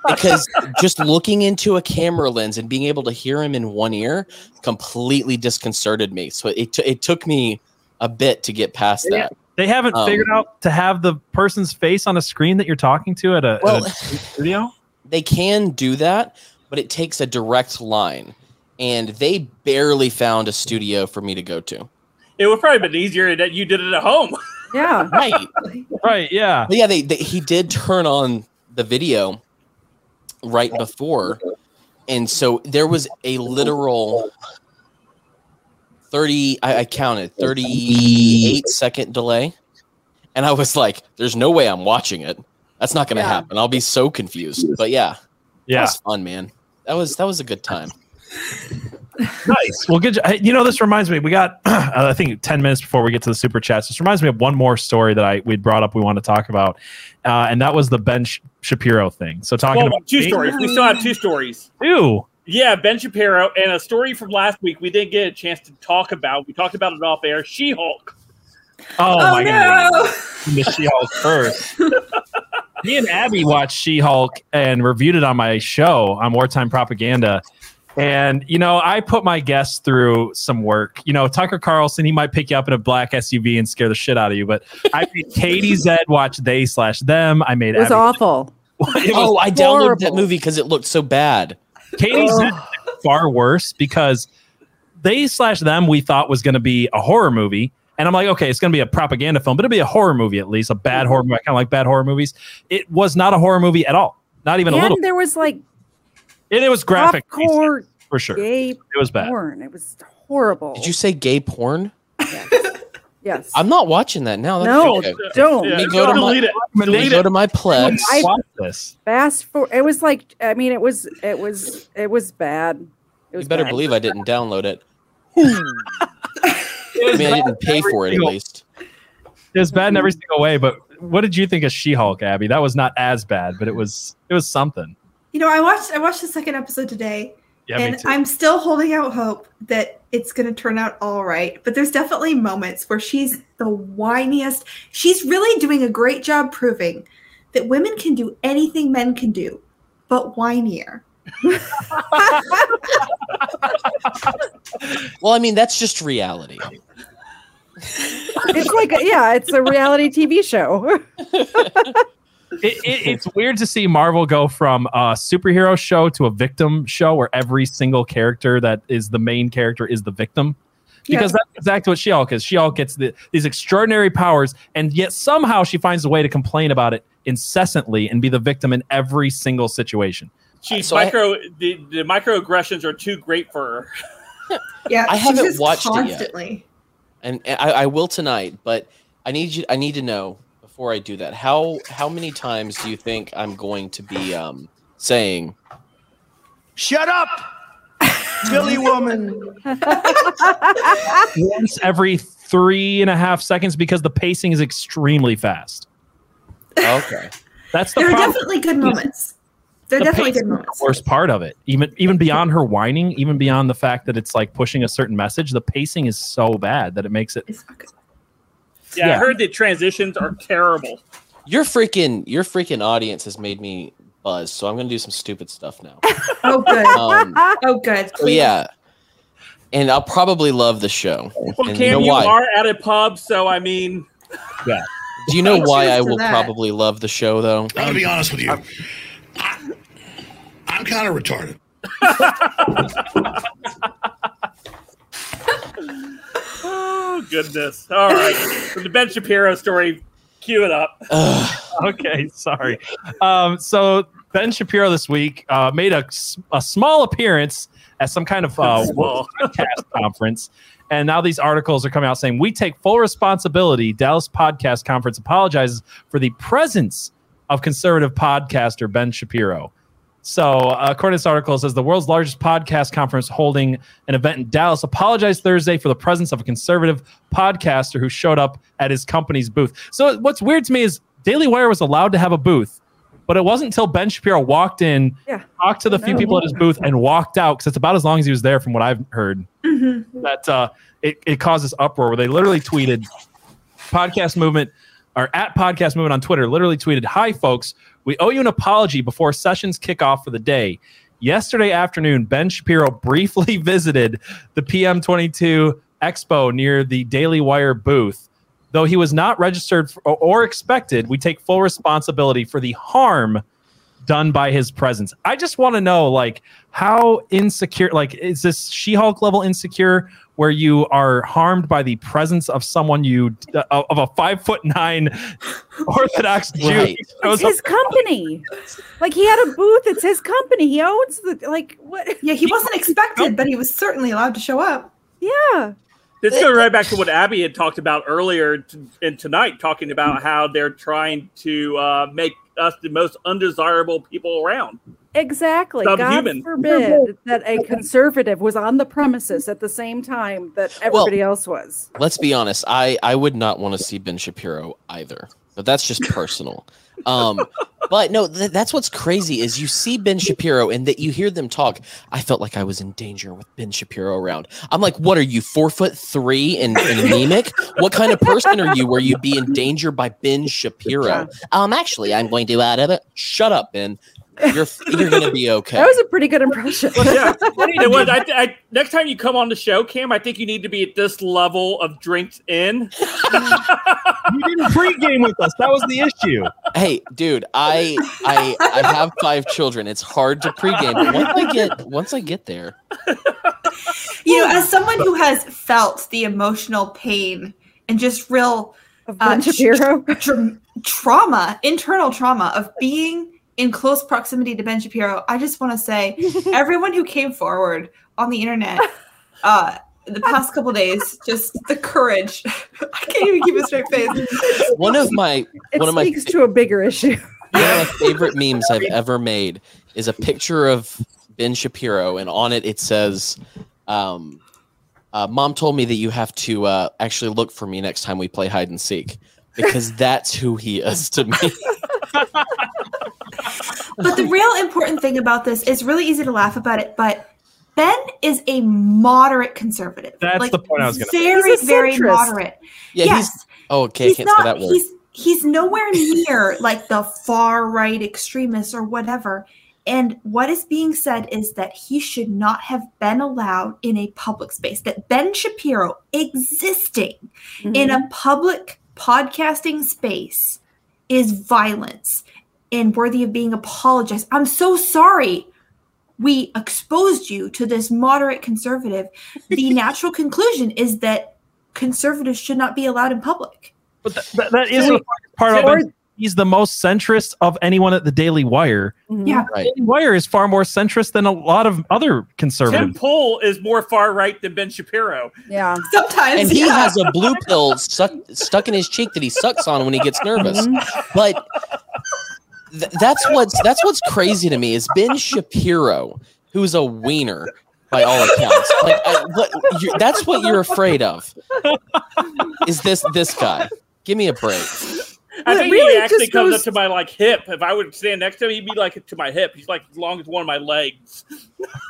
Speaker 4: because just looking into a camera lens and being able to hear him in one ear completely disconcerted me. So it, t- it took me a bit to get past that.
Speaker 1: They haven't
Speaker 4: Um,
Speaker 1: figured out to have the person's face on a screen that you're talking to at a, at a studio.
Speaker 4: they can do that, but it takes a direct line, and they barely found a studio for me to go to.
Speaker 2: It would probably been easier that you did it at home.
Speaker 5: Yeah.
Speaker 4: Right.
Speaker 1: right. Yeah.
Speaker 4: But yeah, they, they he did turn on the video right before, and so there was a literal thirty. I, I counted thirty-eight second delay, and I was like, "There's no way I'm watching it. That's not going to
Speaker 1: Yeah.
Speaker 4: happen. I'll be so confused." But yeah,
Speaker 1: Yeah.
Speaker 4: that was fun, man. That was that was a good time.
Speaker 1: Nice. Well, good. hey, You know, this reminds me. We got, I think, ten minutes before we get to the super chats. This reminds me of one more story that I we brought up. We want to talk about, uh, and that was the Ben Sh- Shapiro thing. So talking
Speaker 2: Well,
Speaker 1: about
Speaker 2: two stories. We still have two stories.
Speaker 1: Ew.
Speaker 2: Yeah, Ben Shapiro and a story from last week we didn't get a chance to talk about. We talked about it off air. She Hulk.
Speaker 1: Oh,
Speaker 2: Oh,
Speaker 1: my
Speaker 2: no.
Speaker 1: god. The She-Hulk first. Me and Abby watched She-Hulk and reviewed it on my show on Wartime Propaganda. And you know, I put my guests through some work. You know, Tucker Carlson, he might pick you up in a black SUV and scare the shit out of you. But I made Katie Zed watch they slash them. I made
Speaker 5: It was
Speaker 1: Abby-
Speaker 5: awful.
Speaker 4: oh, I downloaded that movie because it looked so bad.
Speaker 1: Katie Zed far worse because they slash them we thought was going to be a horror movie. And I'm like, okay, it's going to be a propaganda film, but it'll be a horror movie at least, a bad horror movie. I kind of like bad horror movies. It was not a horror movie at all, not even a
Speaker 5: and
Speaker 1: little.
Speaker 5: there was like
Speaker 1: It, it was graphic
Speaker 5: hardcore
Speaker 1: for sure.
Speaker 5: gay
Speaker 1: It was bad.
Speaker 5: porn. It was horrible.
Speaker 4: Did you say gay porn?
Speaker 5: Yes. yes.
Speaker 4: I'm not watching that now. That's
Speaker 5: No,
Speaker 4: okay.
Speaker 5: don't.
Speaker 4: Let me go to my,
Speaker 2: Delete it.
Speaker 4: let me
Speaker 2: Delete
Speaker 4: go
Speaker 2: it.
Speaker 4: to my Plex.
Speaker 5: I-
Speaker 1: Watch this.
Speaker 5: Fast for it was like I mean it was it was it was bad. It
Speaker 4: You better
Speaker 5: bad.
Speaker 4: believe I didn't download it. I mean, I didn't pay for it at least.
Speaker 1: It was bad in every single way. But what did you think of She-Hulk, Abby? That was not as bad, but it was it was something.
Speaker 3: You know, I watched I watched the second episode today,
Speaker 1: Yeah,
Speaker 3: and. I'm still holding out hope that it's going to turn out all right. But there's definitely moments where she's the whiniest. She's really doing a great job proving that women can do anything men can do, but whinier.
Speaker 4: Well, I mean, that's just reality.
Speaker 5: It's like yeah, it's a reality TV show.
Speaker 1: it, it, it's weird to see Marvel go from a superhero show to a victim show where every single character that is the main character is the victim. Because
Speaker 3: Yeah.
Speaker 1: that's exactly what She-Hulk is. She-Hulk gets the, these extraordinary powers, and yet somehow she finds a way to complain about it incessantly and be the victim in every single situation.
Speaker 2: She's
Speaker 4: So I-
Speaker 2: micro. the, the microaggressions are too great for her.
Speaker 3: Yeah,
Speaker 4: I haven't
Speaker 3: just
Speaker 4: watched it yet. and I, I will tonight. But I need you. I need to know before I do that. How how many times do you think I'm going to be um, saying?
Speaker 16: Shut up, Billy woman.
Speaker 1: Once every three and a half seconds because the pacing is extremely fast.
Speaker 4: Okay.
Speaker 1: That's the
Speaker 3: There are
Speaker 1: problem.
Speaker 3: definitely good moments. There are
Speaker 1: The
Speaker 3: definitely good moments.
Speaker 1: the worst part of it. Even even beyond her whining, even beyond the fact that it's like pushing a certain message, the pacing is so bad that it makes it.
Speaker 2: Yeah, I heard the transitions are terrible.
Speaker 4: Your freaking your freaking audience has made me buzz, so I'm gonna do some stupid stuff now.
Speaker 3: Oh, good.
Speaker 4: Um,
Speaker 3: oh, good.
Speaker 4: so yeah, and I'll probably love the show.
Speaker 2: Well,
Speaker 4: and
Speaker 2: Cam,
Speaker 4: you know
Speaker 2: you are at a pub, so I mean,
Speaker 1: yeah.
Speaker 4: Do you know why I will
Speaker 2: that.
Speaker 4: probably love the show though?
Speaker 20: I'm gonna be honest with you. I, I'm kind of retarded.
Speaker 2: oh goodness. All right, for the Ben Shapiro story, cue it up.
Speaker 1: okay, sorry. Um, so Ben Shapiro this week uh, made a small appearance at some kind of uh, podcast conference. And now these articles are coming out saying we take full responsibility. Dallas Podcast Conference apologizes for the presence of conservative podcaster Ben Shapiro. So, uh, according to this article, it says the world's largest podcast conference holding an event in Dallas apologized Thursday for the presence of a conservative podcaster who showed up at his company's booth. So, what's weird to me is Daily Wire was allowed to have a booth, but it wasn't until Ben Shapiro walked in,
Speaker 5: Yeah.
Speaker 1: talked to the few people at his booth, and walked out because it's about as long as he was there, from what I've heard that uh, it, it caused this uproar where they literally tweeted podcast movement or at podcast movement on Twitter literally tweeted, Hi folks, we owe you an apology before sessions kick off for the day. Yesterday afternoon, Ben Shapiro briefly visited the PM22 Expo near the Daily Wire booth. Though he was not registered for, or expected, we take full responsibility for the harm done by his presence. I just want to know, like, how insecure, like, is this She Hulk level insecure where you are harmed by the presence of someone you, uh, of a five foot nine Orthodox Jew?
Speaker 4: Right.
Speaker 5: It's his company. Like he had a booth. It's his company. He owns the like what?
Speaker 3: Yeah, he wasn't expected, but he was certainly allowed to show up.
Speaker 5: Yeah.
Speaker 2: This goes right back to what Abby had talked about earlier t- in tonight, talking about how they're trying to uh, make us the most undesirable people around.
Speaker 5: Exactly. God forbid that a conservative was on the premises at the same time that everybody else was.
Speaker 4: Let's be honest. I I would not want to see Ben Shapiro either, but that's just personal. Um, but no, th- that's what's crazy is you see Ben Shapiro and that you hear them talk. I felt like I was in danger with Ben Shapiro around. I'm like, what are you, four foot three and, and anemic? What kind of person are you where you'd be in danger by Ben Shapiro? Um, actually, I'm going to add it. Shut up, Ben. You're you're gonna be okay.
Speaker 5: That was a pretty good impression.
Speaker 2: Yeah, it was. I, I, next time you come on the show, Cam, I think you need to be at this level of drinks in.
Speaker 1: you didn't pregame with us. That was the issue.
Speaker 4: Hey, dude, I I I have five children. It's hard to pregame, but once I get once I get there,
Speaker 3: You know, as someone who has felt the emotional pain and just real
Speaker 5: Ben uh, Shapiro?
Speaker 3: tra- trauma, internal trauma of being in close proximity to Ben Shapiro, I just want to say, everyone who came forward on the internet uh, the past couple days, just the courage. I can't even keep a straight face.
Speaker 4: one of my
Speaker 5: It
Speaker 4: one of my
Speaker 5: speaks to a bigger issue.
Speaker 4: one of my favorite memes I've ever made is a picture of Ben Shapiro, and on it it says, um, uh, "Mom told me that you have to uh, actually look for me next time we play hide and seek because that's who he is to me."
Speaker 3: But the real important thing about this is really easy to laugh about it, but Ben is a moderate conservative.
Speaker 1: That's the point I was gonna make.
Speaker 3: Very, very moderate.
Speaker 4: Yeah,
Speaker 3: yes,
Speaker 4: he's oh, okay. I
Speaker 3: he's
Speaker 4: can't
Speaker 3: not.
Speaker 4: say that word.
Speaker 3: He's he's nowhere near like the far right extremists or whatever. And what is being said is that he should not have been allowed in a public space. That Ben Shapiro existing in mm-hmm. a public podcasting space is violence and worthy of being apologized. I'm so sorry we exposed you to this moderate conservative. The natural conclusion is that conservatives should not be allowed in public.
Speaker 1: But th- th- that is the part of it. He's the most centrist of anyone at the Daily Wire. Mm-hmm.
Speaker 3: Yeah.
Speaker 4: Right.
Speaker 1: Daily Wire is far more centrist than a lot of other conservatives.
Speaker 2: Tim
Speaker 1: conservatives.
Speaker 2: Pool is more far right than Ben Shapiro.
Speaker 5: Yeah.
Speaker 3: Sometimes.
Speaker 4: and he
Speaker 3: yeah.
Speaker 4: has a blue pill suck, stuck in his cheek that he sucks on when he gets nervous. Mm-hmm. But th- that's what's that's what's crazy to me is Ben Shapiro, who's a wiener by all accounts. Like I, what, you that's what you're afraid of. Is this this guy? Give me a break.
Speaker 2: I
Speaker 5: Well, it
Speaker 2: think
Speaker 5: really
Speaker 2: he actually comes
Speaker 5: goes-
Speaker 2: up to my like hip. If I would stand next to him, he'd be like to my hip. He's like as long as one of my legs.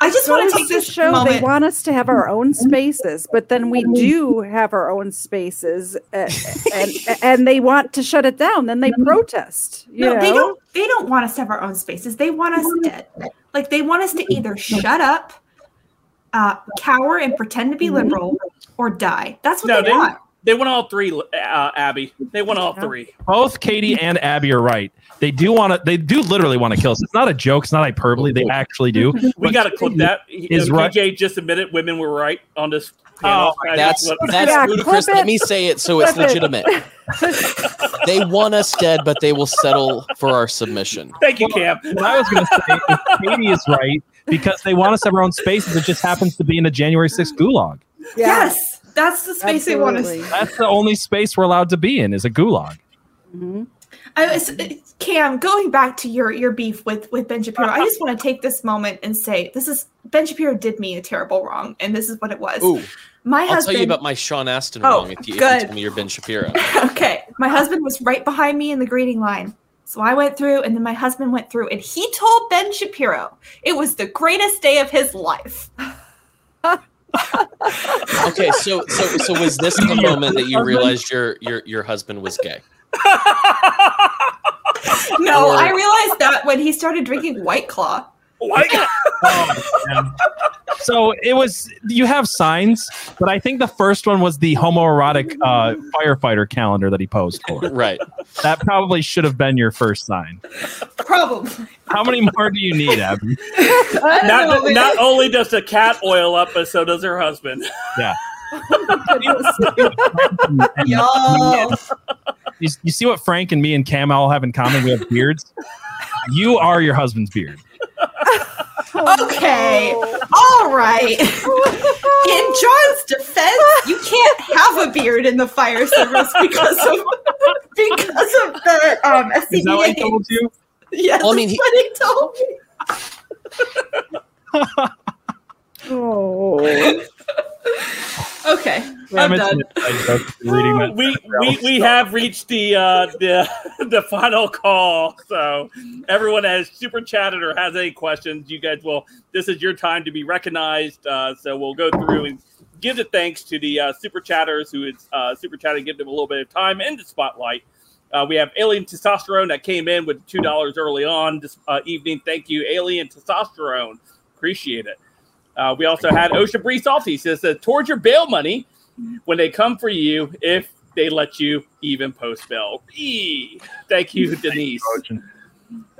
Speaker 3: I just want to take this
Speaker 5: show they
Speaker 3: moment.
Speaker 5: want us to have our own spaces, but then we do have our own spaces, uh, and and they want to shut it down. Then they protest. You
Speaker 3: No, they don't. They don't want us to have our own spaces. They want us to Like they want us to either shut up, uh, cower and pretend to be liberal, or die. That's what
Speaker 2: No,
Speaker 3: they
Speaker 2: they
Speaker 3: want.
Speaker 2: They want all three. Uh, Abby, they want all three.
Speaker 1: Both Katie and Abby are right. They do want to. They do literally want to kill us. It's not a joke. It's not hyperbole. They actually do.
Speaker 2: We got to clip that. He-
Speaker 1: Is
Speaker 2: uh,
Speaker 1: right.
Speaker 2: PJ just admitted women were right on this panel.
Speaker 1: Oh,
Speaker 4: That's that's
Speaker 5: Yeah,
Speaker 4: ludicrous. Let me say it so it's legitimate. they want us dead, but they will settle for our submission.
Speaker 2: Thank you, Cam.
Speaker 1: what I was going to say is Katie is right because they want us to have our own spaces. It just happens to be in a January 6th gulag.
Speaker 3: Yes, that's the space they want to.
Speaker 5: Absolutely.
Speaker 1: That's the only space we're allowed to be in is a gulag. Mm-hmm.
Speaker 3: I was, uh, Cam, going back to your your beef with with Ben Shapiro, I just want to take this moment and say this is Ben Shapiro did me a terrible wrong, and this is what it was.
Speaker 4: Ooh,
Speaker 3: My
Speaker 4: I'll
Speaker 3: husband.
Speaker 4: tell you about my Sean Astin
Speaker 3: Oh,
Speaker 4: wrong if you, if you
Speaker 3: good.
Speaker 4: tell me you're Ben Shapiro.
Speaker 3: okay, my husband was right behind me in the greeting line. So I went through, and then my husband went through, and he told Ben Shapiro it was the greatest day of his life.
Speaker 4: Okay, so so so was this the moment that you realized your your your husband was gay?
Speaker 3: No,
Speaker 4: Or-
Speaker 3: I realized that when he started drinking White Claw.
Speaker 2: White,
Speaker 1: man. so it was you have signs, but I think the first one was the homoerotic uh, firefighter calendar that he posed for.
Speaker 4: Right.
Speaker 1: That probably should have been your first sign.
Speaker 19: Probably.
Speaker 1: How many more do you need, Abby?
Speaker 2: Not, not only does the cat oil up, but so does her husband.
Speaker 1: Yeah.
Speaker 19: Y'all.
Speaker 1: You, you see what Frank and me and Cam all have in common? We have beards. You are your husband's beard.
Speaker 19: Okay. All right. In John's defense, you can't have a beard in the fire service because of because of the um
Speaker 1: Is that what he told you?
Speaker 19: Yes,
Speaker 4: Well, I mean,
Speaker 19: that's
Speaker 4: he-
Speaker 19: what he told me.
Speaker 5: Oh.
Speaker 19: Okay,
Speaker 1: Yeah,
Speaker 19: I'm done.
Speaker 1: joke for reading that.
Speaker 2: we we, we have reached the uh, the the final call. So everyone has super chatted or has any questions, you guys will. This is your time to be recognized. Uh, so we'll go through and give the thanks to the uh, super chatters who is uh, super chatting, give them a little bit of time in the spotlight. Uh, we have Alien Testosterone that came in with two dollars early on this uh, evening. Thank you, Alien Testosterone. Appreciate it. Uh, we also had Ocean Breeze Salty says that towards your bail money when they come for you if they let you even post bail. Eee. Thank you, Denise.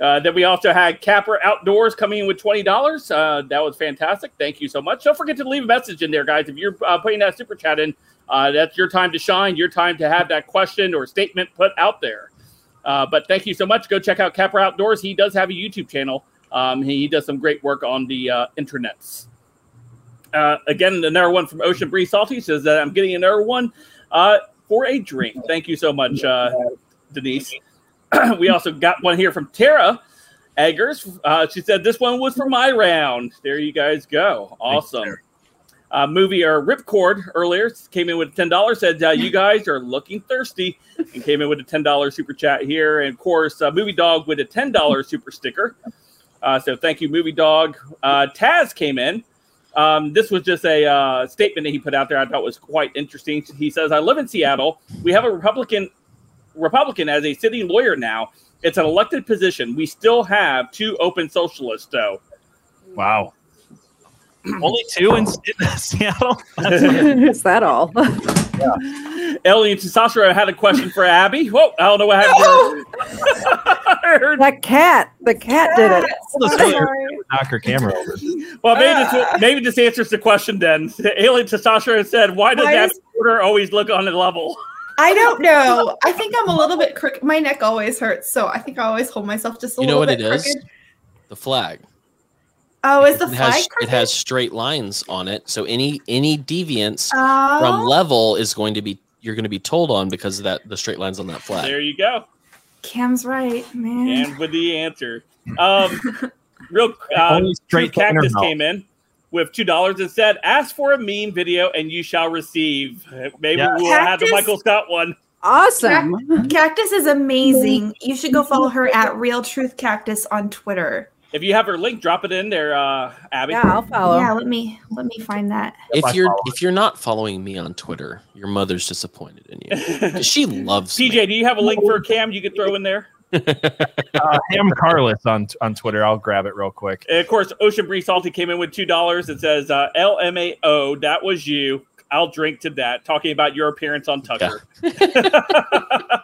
Speaker 2: Uh, then we also had Capper Outdoors coming in with twenty dollars. Uh, that was fantastic. Thank you so much. Don't forget to leave a message in there, guys. If you're uh, putting that super chat in, uh, that's your time to shine. Your time to have that question or statement put out there. Uh, but thank you so much. Go check out Capper Outdoors. He does have a YouTube channel. Um, he does some great work on the uh, internets. Uh, again, another one from Ocean Breeze Salty says that I'm getting another one uh, for a drink. Thank you so much, uh, Denise. we also got one here from Tara Eggers. Uh, she said this one was for my round. There you guys go. Awesome. Uh, movie or Ripcord earlier came in with ten dollars. Said uh, you guys are looking thirsty, and came in with a ten dollars super chat here. And of course, uh, Movie Dog with a ten dollars super sticker. Uh, so thank you, Movie Dog. Uh, Taz came in. Um, this was just a uh, statement that he put out there. I thought was quite interesting. He says, "I live in Seattle. We have a Republican Republican as a city lawyer now. It's an elected position. We still have two open socialists, though.
Speaker 1: Wow. Only two in, in Seattle.
Speaker 5: Is that all?
Speaker 2: Ellie, Alien Testosterone had a question for Abby. Whoa, I don't know what happened. there.
Speaker 5: that cat. The cat did it.
Speaker 1: Knock her camera over.
Speaker 2: Well, maybe this, maybe this answers the question then. Alien Testosterone said, "Why does
Speaker 19: Why
Speaker 2: Abby
Speaker 19: does-
Speaker 2: always look on the level?"
Speaker 19: I don't know. I think I'm a little bit crooked. My neck always hurts, so I think I always hold myself just a
Speaker 4: You know
Speaker 19: little
Speaker 4: what
Speaker 19: bit
Speaker 4: it is?
Speaker 19: crooked.
Speaker 4: The flag.
Speaker 19: Oh, is the
Speaker 4: It
Speaker 19: flag
Speaker 4: has it has straight lines on it, so any any deviance
Speaker 19: Oh.
Speaker 4: from level is going to be you're going to be told on because of that the straight lines on that flag.
Speaker 2: There you go.
Speaker 19: Cam's right, man.
Speaker 2: And with the answer, um, real uh,
Speaker 1: straight
Speaker 2: Cactus
Speaker 1: internet.
Speaker 2: came in with two dollars and said, "Ask for a meme video, and you shall receive." Maybe
Speaker 1: Yeah.
Speaker 2: we'll have the Michael Scott one.
Speaker 5: Awesome.
Speaker 19: Cactus is amazing. You should go follow her at Real Truth Cactus on Twitter.
Speaker 2: If you have her link, drop it in there, uh, Abby.
Speaker 5: Yeah, I'll follow.
Speaker 19: Yeah, let me let me find that.
Speaker 4: If you're if you're not following me on Twitter, your mother's disappointed in you. she loves me.
Speaker 2: TJ, do you have a link for a Cam you could throw in there?
Speaker 1: Uh, Ham Carless on on Twitter. I'll grab it real quick.
Speaker 2: And of course, Ocean Breeze Salty came in with two dollars. It says uh, LMAO. That was you. I'll drink to that. Talking about your appearance on Tucker.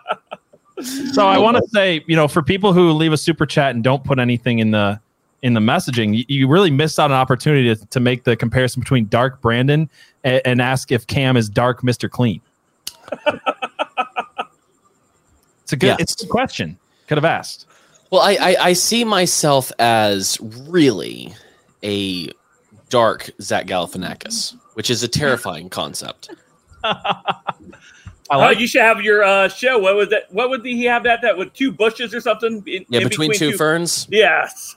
Speaker 1: So I want to say, you know, for people who leave a super chat and don't put anything in the in the messaging, you, you really missed out an opportunity to, to make the comparison between Dark Brandon and, and ask if Cam is Dark Mr. Clean. it's a good
Speaker 4: Yeah.
Speaker 1: it's a good question. Could have asked.
Speaker 4: Well, I, I I see myself as really a dark Zach Galifianakis, which is a terrifying concept.
Speaker 1: I
Speaker 2: oh,
Speaker 1: like
Speaker 2: you should have your uh, show. What was that? What would he have that? That with two bushes or something? in-
Speaker 4: Yeah,
Speaker 2: in
Speaker 4: between, two, ferns.
Speaker 2: Yes.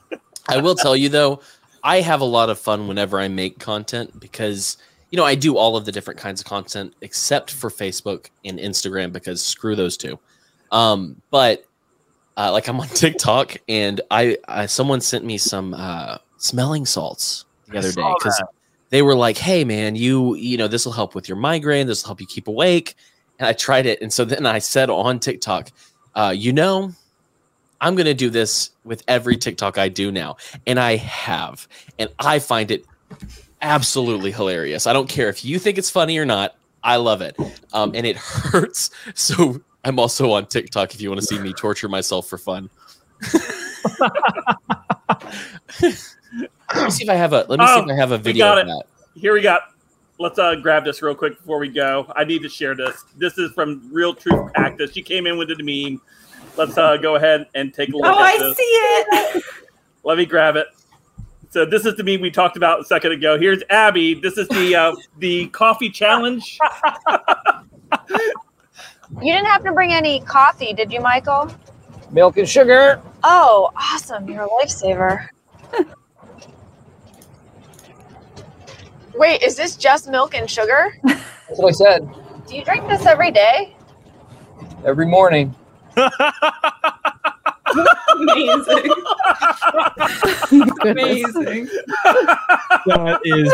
Speaker 4: I will tell you though, I have a lot of fun whenever I make content because you know I do all of the different kinds of content except for Facebook and Instagram because screw those two. Um, but uh, like I'm on TikTok and I, I someone sent me some uh, smelling salts the other day because they were like, "Hey man, you you know this will help with your migraine. This will help you keep awake." And I tried it, and so then I said on TikTok, uh, "You know, I'm going to do this with every TikTok I do now. And I have. And I find it absolutely hilarious. I don't care if you think it's funny or not. I love it. Um, and it hurts. So I'm also on TikTok if you want to see me torture myself for fun. let me see if I have a let me see
Speaker 2: Oh,
Speaker 4: if I have a
Speaker 2: we
Speaker 4: video
Speaker 2: got
Speaker 4: of
Speaker 2: it.
Speaker 4: that.
Speaker 2: Here we got. Let's uh, grab this real quick before we go. I need to share this. This is from Real Truth Cactus. She came in with the meme. Let's uh, go ahead and take a look
Speaker 19: Oh,
Speaker 2: at
Speaker 19: I
Speaker 2: this.
Speaker 19: see it.
Speaker 2: Let me grab it. So this is the meme we talked about a second ago. Here's Abby. This is the uh, the coffee challenge.
Speaker 21: You didn't have to bring any coffee, did you, Michael?
Speaker 22: Milk and sugar.
Speaker 21: Oh, awesome. You're a lifesaver. Wait, is this just milk and sugar?
Speaker 22: That's what I said.
Speaker 21: Do you drink this every day?
Speaker 22: Every morning.
Speaker 19: Amazing.
Speaker 1: Amazing. That is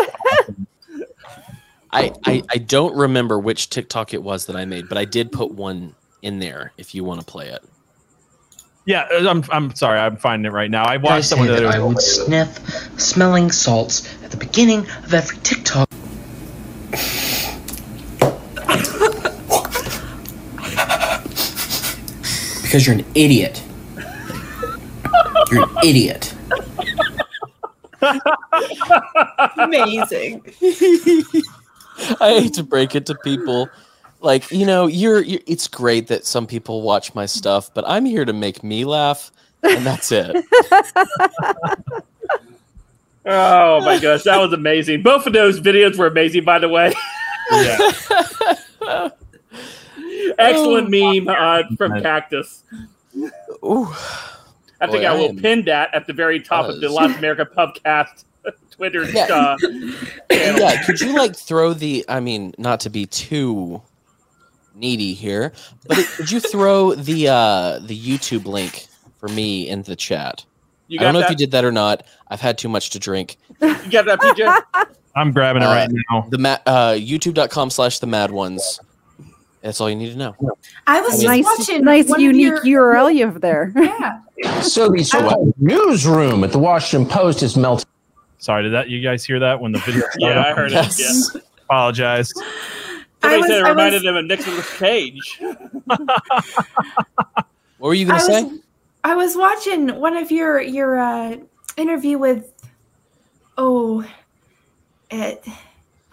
Speaker 4: I, I I don't remember which TikTok it was that I made, but I did put one in there if you want to play it.
Speaker 1: Yeah, uh, I'm, I'm sorry. I'm finding it right now. I
Speaker 23: I
Speaker 1: watched
Speaker 23: say
Speaker 1: someone the
Speaker 23: that
Speaker 1: other
Speaker 23: I would sniff smelling salts at the beginning of every TikTok. because you're an idiot. You're an idiot.
Speaker 19: Amazing.
Speaker 4: I hate to break it to people. Like, you know, you're, you're it's great that some people watch my stuff, but I'm here to make me laugh, and that's it.
Speaker 2: Oh my gosh, that was amazing. Both of those videos were amazing, by the way.
Speaker 1: Yeah.
Speaker 2: Excellent meme uh, from Cactus.
Speaker 4: Ooh.
Speaker 2: I think
Speaker 4: Boy,
Speaker 2: I
Speaker 4: I
Speaker 2: will
Speaker 4: am
Speaker 2: pin that at the very top of the
Speaker 4: buzzed.
Speaker 2: Last American Pubcast Twitter.
Speaker 4: Yeah.
Speaker 2: Uh,
Speaker 4: yeah, could you like throw the? I mean, not to be too needy here, but it, could you throw the uh the YouTube link for me in the chat?
Speaker 2: You
Speaker 4: I don't
Speaker 2: got
Speaker 4: know if you did that or not. I've had too much to drink.
Speaker 2: you got that, PJ?
Speaker 1: I'm grabbing it right now.
Speaker 4: The ma- uh, YouTube.com slash the mad ones. That's all you need to know.
Speaker 3: I was just
Speaker 5: nice,
Speaker 3: watching
Speaker 5: nice
Speaker 3: one of
Speaker 5: unique
Speaker 3: your-
Speaker 5: URL you have there.
Speaker 3: Yeah.
Speaker 17: So the so-called newsroom at the Washington Post is melting.
Speaker 1: Sorry, did that you guys hear that when the video started?
Speaker 2: Yeah, I heard it.
Speaker 1: Yes.
Speaker 2: Yeah.
Speaker 1: Apologize.
Speaker 2: Somebody
Speaker 3: was-
Speaker 2: said it
Speaker 3: I
Speaker 2: reminded
Speaker 3: was-
Speaker 2: them of Nicolas Cage.
Speaker 4: What were you gonna say?
Speaker 3: was, I was watching one of your your uh, interview with oh it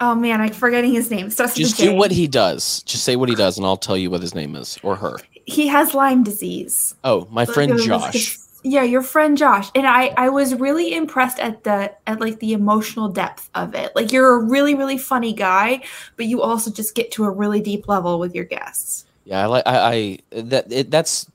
Speaker 3: oh man I'm forgetting his name. Starts
Speaker 4: Just do what he does. Just say what he does, and I'll tell you what his name is or her.
Speaker 3: he has Lyme disease.
Speaker 4: Oh, my friend
Speaker 3: Like, was
Speaker 4: Josh.
Speaker 3: Yeah, your friend Josh, and I I was really impressed at the at like the emotional depth of it. Like you're a really really funny guy, but you also just get to a really deep level with your guests.
Speaker 4: Yeah, I like I, I that it, that's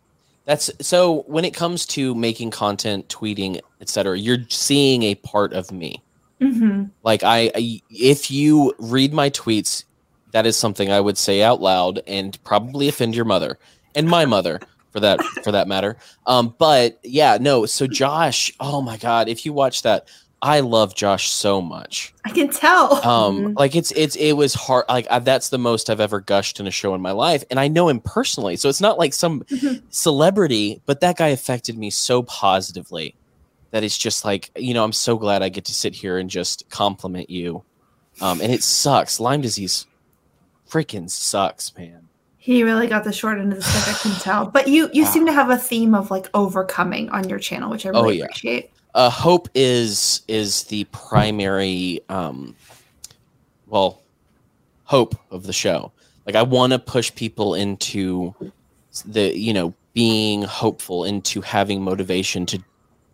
Speaker 4: that's so when it comes to making content, tweeting, etc. You're seeing a part of me.
Speaker 3: Mm-hmm.
Speaker 4: Like I, I, if you read my tweets, that is something I would say out loud and probably offend your mother and my mother for that for that matter. Um, but yeah, no. So Josh, oh my god, if you watch that, I love Josh so much.
Speaker 3: I can tell.
Speaker 4: Um, like it's it's it was hard. Like I, that's the most I've ever gushed in a show in my life, and I know him personally, so it's not like some celebrity, but that guy affected me so positively that it's just like you know I'm so glad I get to sit here and just compliment you. Um, and it sucks. Lyme disease, freaking sucks, man.
Speaker 3: He really got the short end of the stick. I can tell. But you you
Speaker 4: Wow.
Speaker 3: seem to have a theme of like overcoming on your channel, which I
Speaker 4: Oh,
Speaker 3: really
Speaker 4: yeah.
Speaker 3: appreciate.
Speaker 4: uh, hope is is the primary um well hope of the show like i want to push people into the you know being hopeful into having motivation to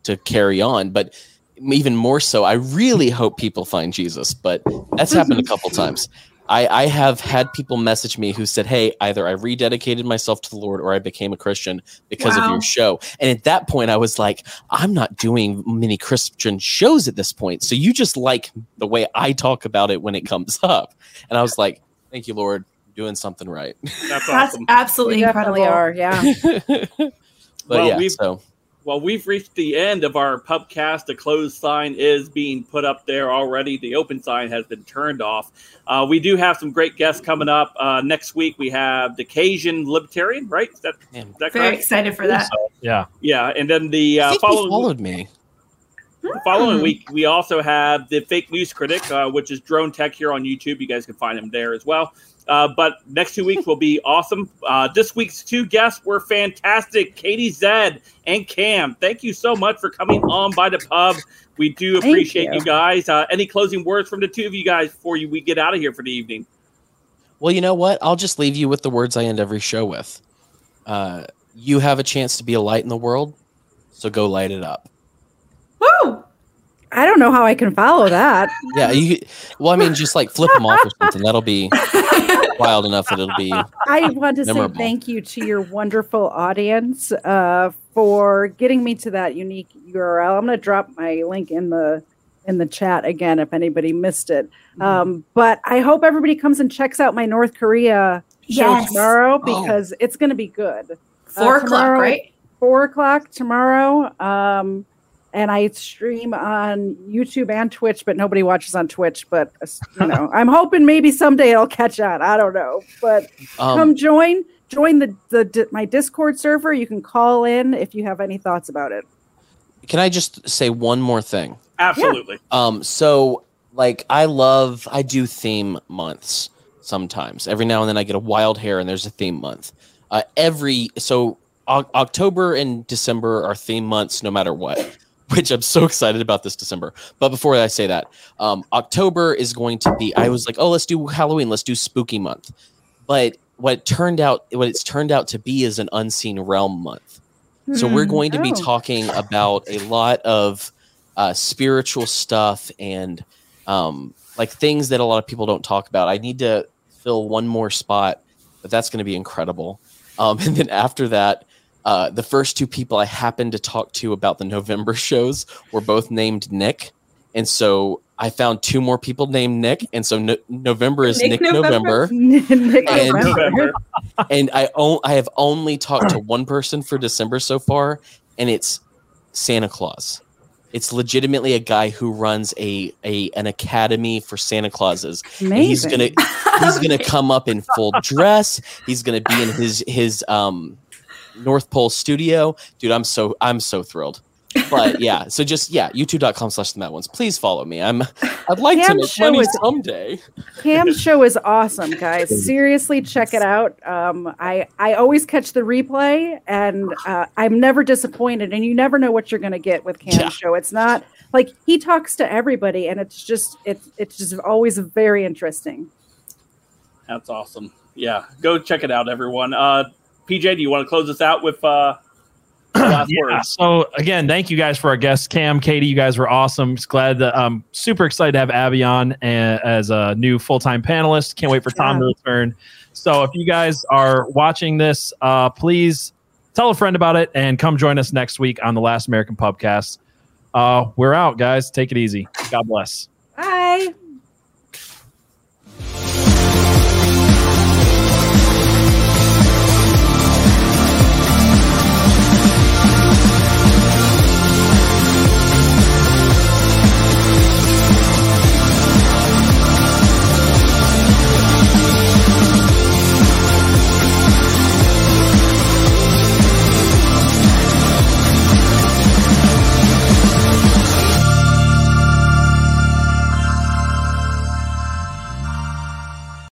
Speaker 4: to carry on but even more so i really hope people find jesus but that's happened a couple times I, I have had people message me who said, Hey, either I rededicated myself to the Lord or I became a Christian because of your show. And at that point, I was like, I'm not doing many Christian shows at this point. So you just like the way I talk about it when it comes up. And I was like, Thank you, Lord, doing something right.
Speaker 2: That's
Speaker 3: That's absolutely
Speaker 5: You
Speaker 3: incredible.
Speaker 5: are, yeah.
Speaker 4: But
Speaker 2: Well,
Speaker 4: yeah,
Speaker 2: we've-
Speaker 4: so
Speaker 2: Well, we've reached the end of our pubcast. The closed sign is being put up there already. The open sign has been turned off. Uh, we do have some great guests coming up uh, next week. We have the Cajun Libertarian, right? Is that, is that
Speaker 3: Very
Speaker 2: correct?
Speaker 3: excited for that.
Speaker 1: Yeah.
Speaker 2: Yeah, and then the
Speaker 4: I
Speaker 2: uh,
Speaker 4: think you
Speaker 2: following
Speaker 4: followed me.
Speaker 2: The following week, we also have the fake news critic, uh, which is Drone Tech here on YouTube. You guys can find him there as well. Uh, but next two weeks will be awesome. Uh, this week's two guests were fantastic Katie Zed and Cam. Thank you so much for coming on by the pub. We do appreciate you.
Speaker 5: you.
Speaker 2: guys. Uh, any closing words from the two of you guys before you, we get out of here for the evening?
Speaker 4: Well, you know what? I'll just leave you with the words I end every show with. Uh, you have a chance to be a light in the world, so go light it up.
Speaker 3: Woo!
Speaker 5: I don't know how I can follow that.
Speaker 4: Yeah, you. Well, I mean, just like flip them off or something. That'll be wild enough that it'll be.
Speaker 5: I want to
Speaker 4: Memorable.
Speaker 5: say thank you to your wonderful audience uh, for getting me to that unique URL. I'm going to drop my link in the in the chat again if anybody missed it.
Speaker 3: Mm-hmm.
Speaker 5: Um, but I hope everybody comes and checks out my North Korea show
Speaker 3: Yes.
Speaker 5: tomorrow
Speaker 3: Oh.
Speaker 5: because it's going to be good.
Speaker 3: Four o'clock,
Speaker 5: tomorrow-
Speaker 3: right?
Speaker 5: Four o'clock tomorrow. Um, and I stream on YouTube and Twitch, but nobody watches on Twitch. But you know, I'm hoping maybe someday it'll catch on. I don't know, but
Speaker 4: Um,
Speaker 5: come join join the, the di- my Discord server. You can call in if you have any thoughts about it.
Speaker 4: Can I just say one more thing?
Speaker 2: Absolutely.
Speaker 4: Um, so like I love I do theme months sometimes. Every now and then I get a wild hair and there's a theme month. Uh, every so o- October and December are theme months no matter what. Which I'm so excited about this December. But before I say that, um, October is going to be. I was like, oh, let's do Halloween. Let's do Spooky Month. But what it turned out, what it's turned out to be, is an Unseen Realm Month. So we're
Speaker 24: Hmm.
Speaker 4: going to be
Speaker 24: Oh.
Speaker 4: talking about a lot of uh, spiritual stuff and um, like things that a lot of people don't talk about. I need to fill one more spot, but that's going to be incredible. Um, and then after that, uh, the first two people I happened to talk to about the November shows were both named Nick, and so I found two more people named Nick, and so no- November is Nick,
Speaker 5: Nick
Speaker 4: November.
Speaker 5: November. Nick
Speaker 4: and,
Speaker 5: November.
Speaker 4: and I o- I have only talked to one person for December so far, and it's Santa Claus. It's legitimately a guy who runs a, a an academy for Santa Clauses. And he's gonna
Speaker 5: Amazing.
Speaker 4: he's gonna come up in full dress. He's gonna be in his his um North Pole studio. Dude, I'm so I'm so thrilled. But yeah, so just yeah, youtube.com slash the Mad Ones. Please follow me. I'm I'd like to
Speaker 5: Cam's
Speaker 4: make
Speaker 5: show
Speaker 4: money
Speaker 5: is-
Speaker 4: someday.
Speaker 5: Cam's show is awesome, guys. Seriously, check it out. Um, I I always catch the replay, and uh, I'm never disappointed. And you never know what you're going to get with Cam's
Speaker 4: Yeah.
Speaker 5: show. It's not like he talks to everybody, and it's just it's it's just always very interesting.
Speaker 2: That's awesome. Yeah, go check it out, everyone. Uh, PJ, do you want to close us out with uh, last
Speaker 1: yeah.
Speaker 2: words?
Speaker 1: So again, thank you guys for our guests, Cam, Katie. You guys were awesome. Just glad that I'm super excited to have Abby on as a new full time panelist. Can't wait for Tom to return. So if you guys are watching this, uh, please tell a friend about it and come join us next week on the Last American Pubcast. Uh, we're out, guys. Take it easy. God bless.